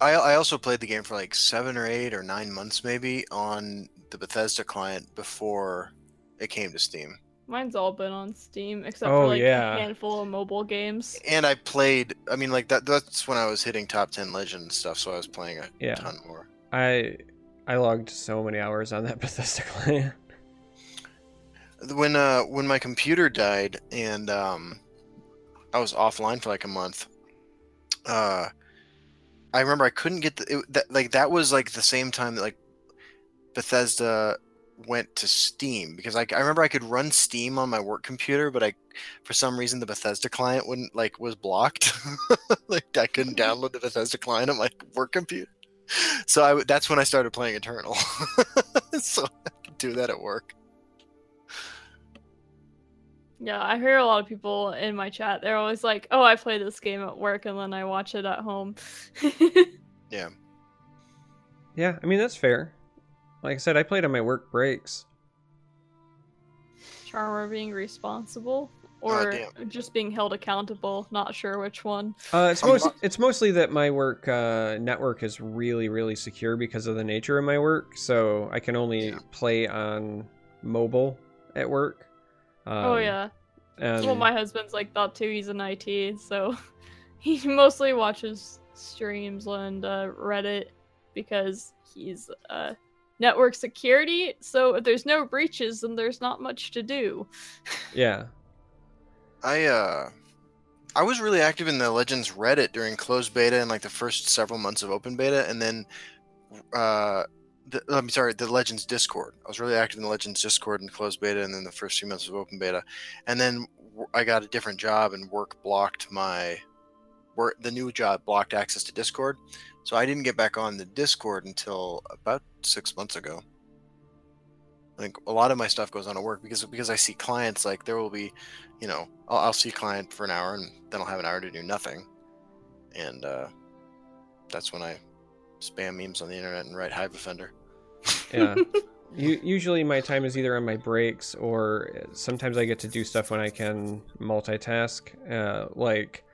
Speaker 2: I, I also played the game for like seven or eight or nine months maybe on the Bethesda client before it came to Steam.
Speaker 3: Mine's all been on Steam, except
Speaker 1: Oh,
Speaker 3: for like
Speaker 1: yeah.
Speaker 3: a handful of mobile games.
Speaker 2: And I played. I mean, like that. That's when I was hitting top ten legend and stuff. So I was playing a
Speaker 1: Yeah.
Speaker 2: ton more.
Speaker 1: I I logged so many hours on that Bethesda client.
Speaker 2: When uh when my computer died and um I was offline for like a month. Uh, I remember I couldn't get the it, that like that was like the same time that like Bethesda went to Steam because like I remember I could run Steam on my work computer, but I for some reason the Bethesda client wouldn't like was blocked. like I couldn't mm-hmm. download the Bethesda client on my work computer. So I w- that's when I started playing Eternal. so I could do that at work.
Speaker 3: Yeah, I hear a lot of people in my chat. They're always like, "Oh, I play this game at work, and then I watch it at home."
Speaker 2: Yeah.
Speaker 1: Yeah, I mean that's fair. Like I said, I played on my work breaks.
Speaker 3: Charmer being responsible, or
Speaker 2: damn.
Speaker 3: just being held accountable. Not sure which one.
Speaker 1: Uh, it's
Speaker 2: Um,
Speaker 1: most it's mostly that my work uh, network is really really secure because of the nature of my work. So I can only
Speaker 2: Yeah.
Speaker 1: play on mobile at work. Um,
Speaker 3: oh yeah.
Speaker 1: And
Speaker 3: well, my husband's like that too. He's in IT, so he mostly watches streams and uh, Reddit because he's uh, network security. So if there's no breaches, then there's not much to do.
Speaker 1: yeah,
Speaker 2: I uh I was really active in the Legends Reddit during closed beta and like the first several months of open beta and then uh the, I'm sorry, the Legends Discord. I was really active in the Legends Discord in closed beta and then the first few months of open beta. And then I got a different job and work blocked my work the new job blocked access to Discord. So I didn't get back on the Discord until about 6 months ago. I think a lot of my stuff goes on at work because because I see clients like there will be, you know, I'll, I'll see a client for an hour and then I'll have an hour to do nothing, and uh, that's when I spam memes on the internet and write Hive Offender.
Speaker 1: yeah. Usually my time is either on my breaks or sometimes I get to do stuff when I can multitask. Uh, like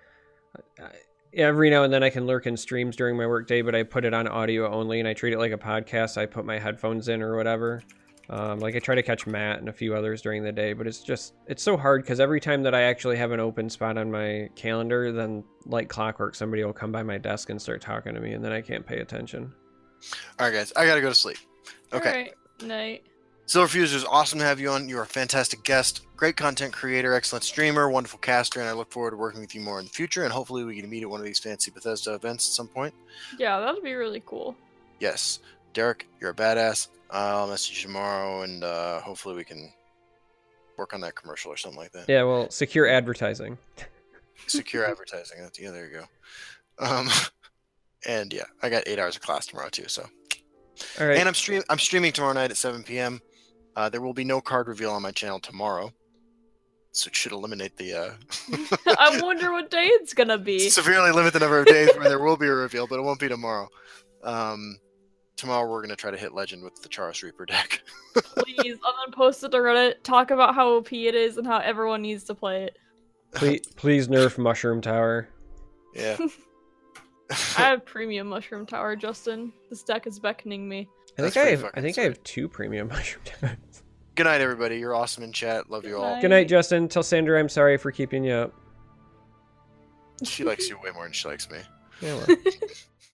Speaker 1: every now and then I can lurk in streams during my workday, but I put it on audio only and I treat it like a podcast. I put my headphones in or whatever. Um, like I try to catch Matt and a few others during the day, but it's just it's so hard because every time that I actually have an open spot on my calendar, then like clockwork, somebody will come by my desk and start talking to me, and then I can't pay attention.
Speaker 2: All right, guys, I gotta go to sleep. Okay.
Speaker 3: Alright, night.
Speaker 2: Silverfuse, it was awesome to have you on. You're a fantastic guest, great content creator, excellent streamer, wonderful caster, and I look forward to working with you more in the future. And hopefully, we can meet at one of these fancy Bethesda events at some point.
Speaker 3: Yeah, that'd be really cool.
Speaker 2: Yes, Derek, you're a badass. I'll message you tomorrow, and uh, hopefully, we can work on that commercial or something like that.
Speaker 1: Yeah, well, secure advertising.
Speaker 2: Secure advertising. That's, yeah, there you go. Um, and yeah, I got eight hours of class tomorrow too. So,
Speaker 1: All right.
Speaker 2: and I'm stream I'm streaming tomorrow night at 7 p.m. Uh, there will be no card reveal on my channel tomorrow, so it should eliminate the uh,
Speaker 3: I wonder what day it's gonna be.
Speaker 2: severely limit the number of days where there will be a reveal, but it won't be tomorrow. Um, tomorrow we're gonna try to hit legend with the Charos Reaper deck.
Speaker 3: Please, I'm gonna post it to Reddit. Talk about how OP it is and how everyone needs to play it.
Speaker 1: please, please nerf Mushroom Tower.
Speaker 2: yeah.
Speaker 3: I have premium mushroom tower, Justin. This deck is beckoning me.
Speaker 1: I think I have. I
Speaker 2: fucking
Speaker 1: think I have two premium Mushroom Towers.
Speaker 2: Good night, everybody. You're awesome in chat. Love you
Speaker 3: Good
Speaker 2: all.
Speaker 3: night.
Speaker 1: Good night, Justin. Tell Sandra I'm sorry for keeping you up.
Speaker 2: She likes you way more than she likes me.
Speaker 1: Yeah, well.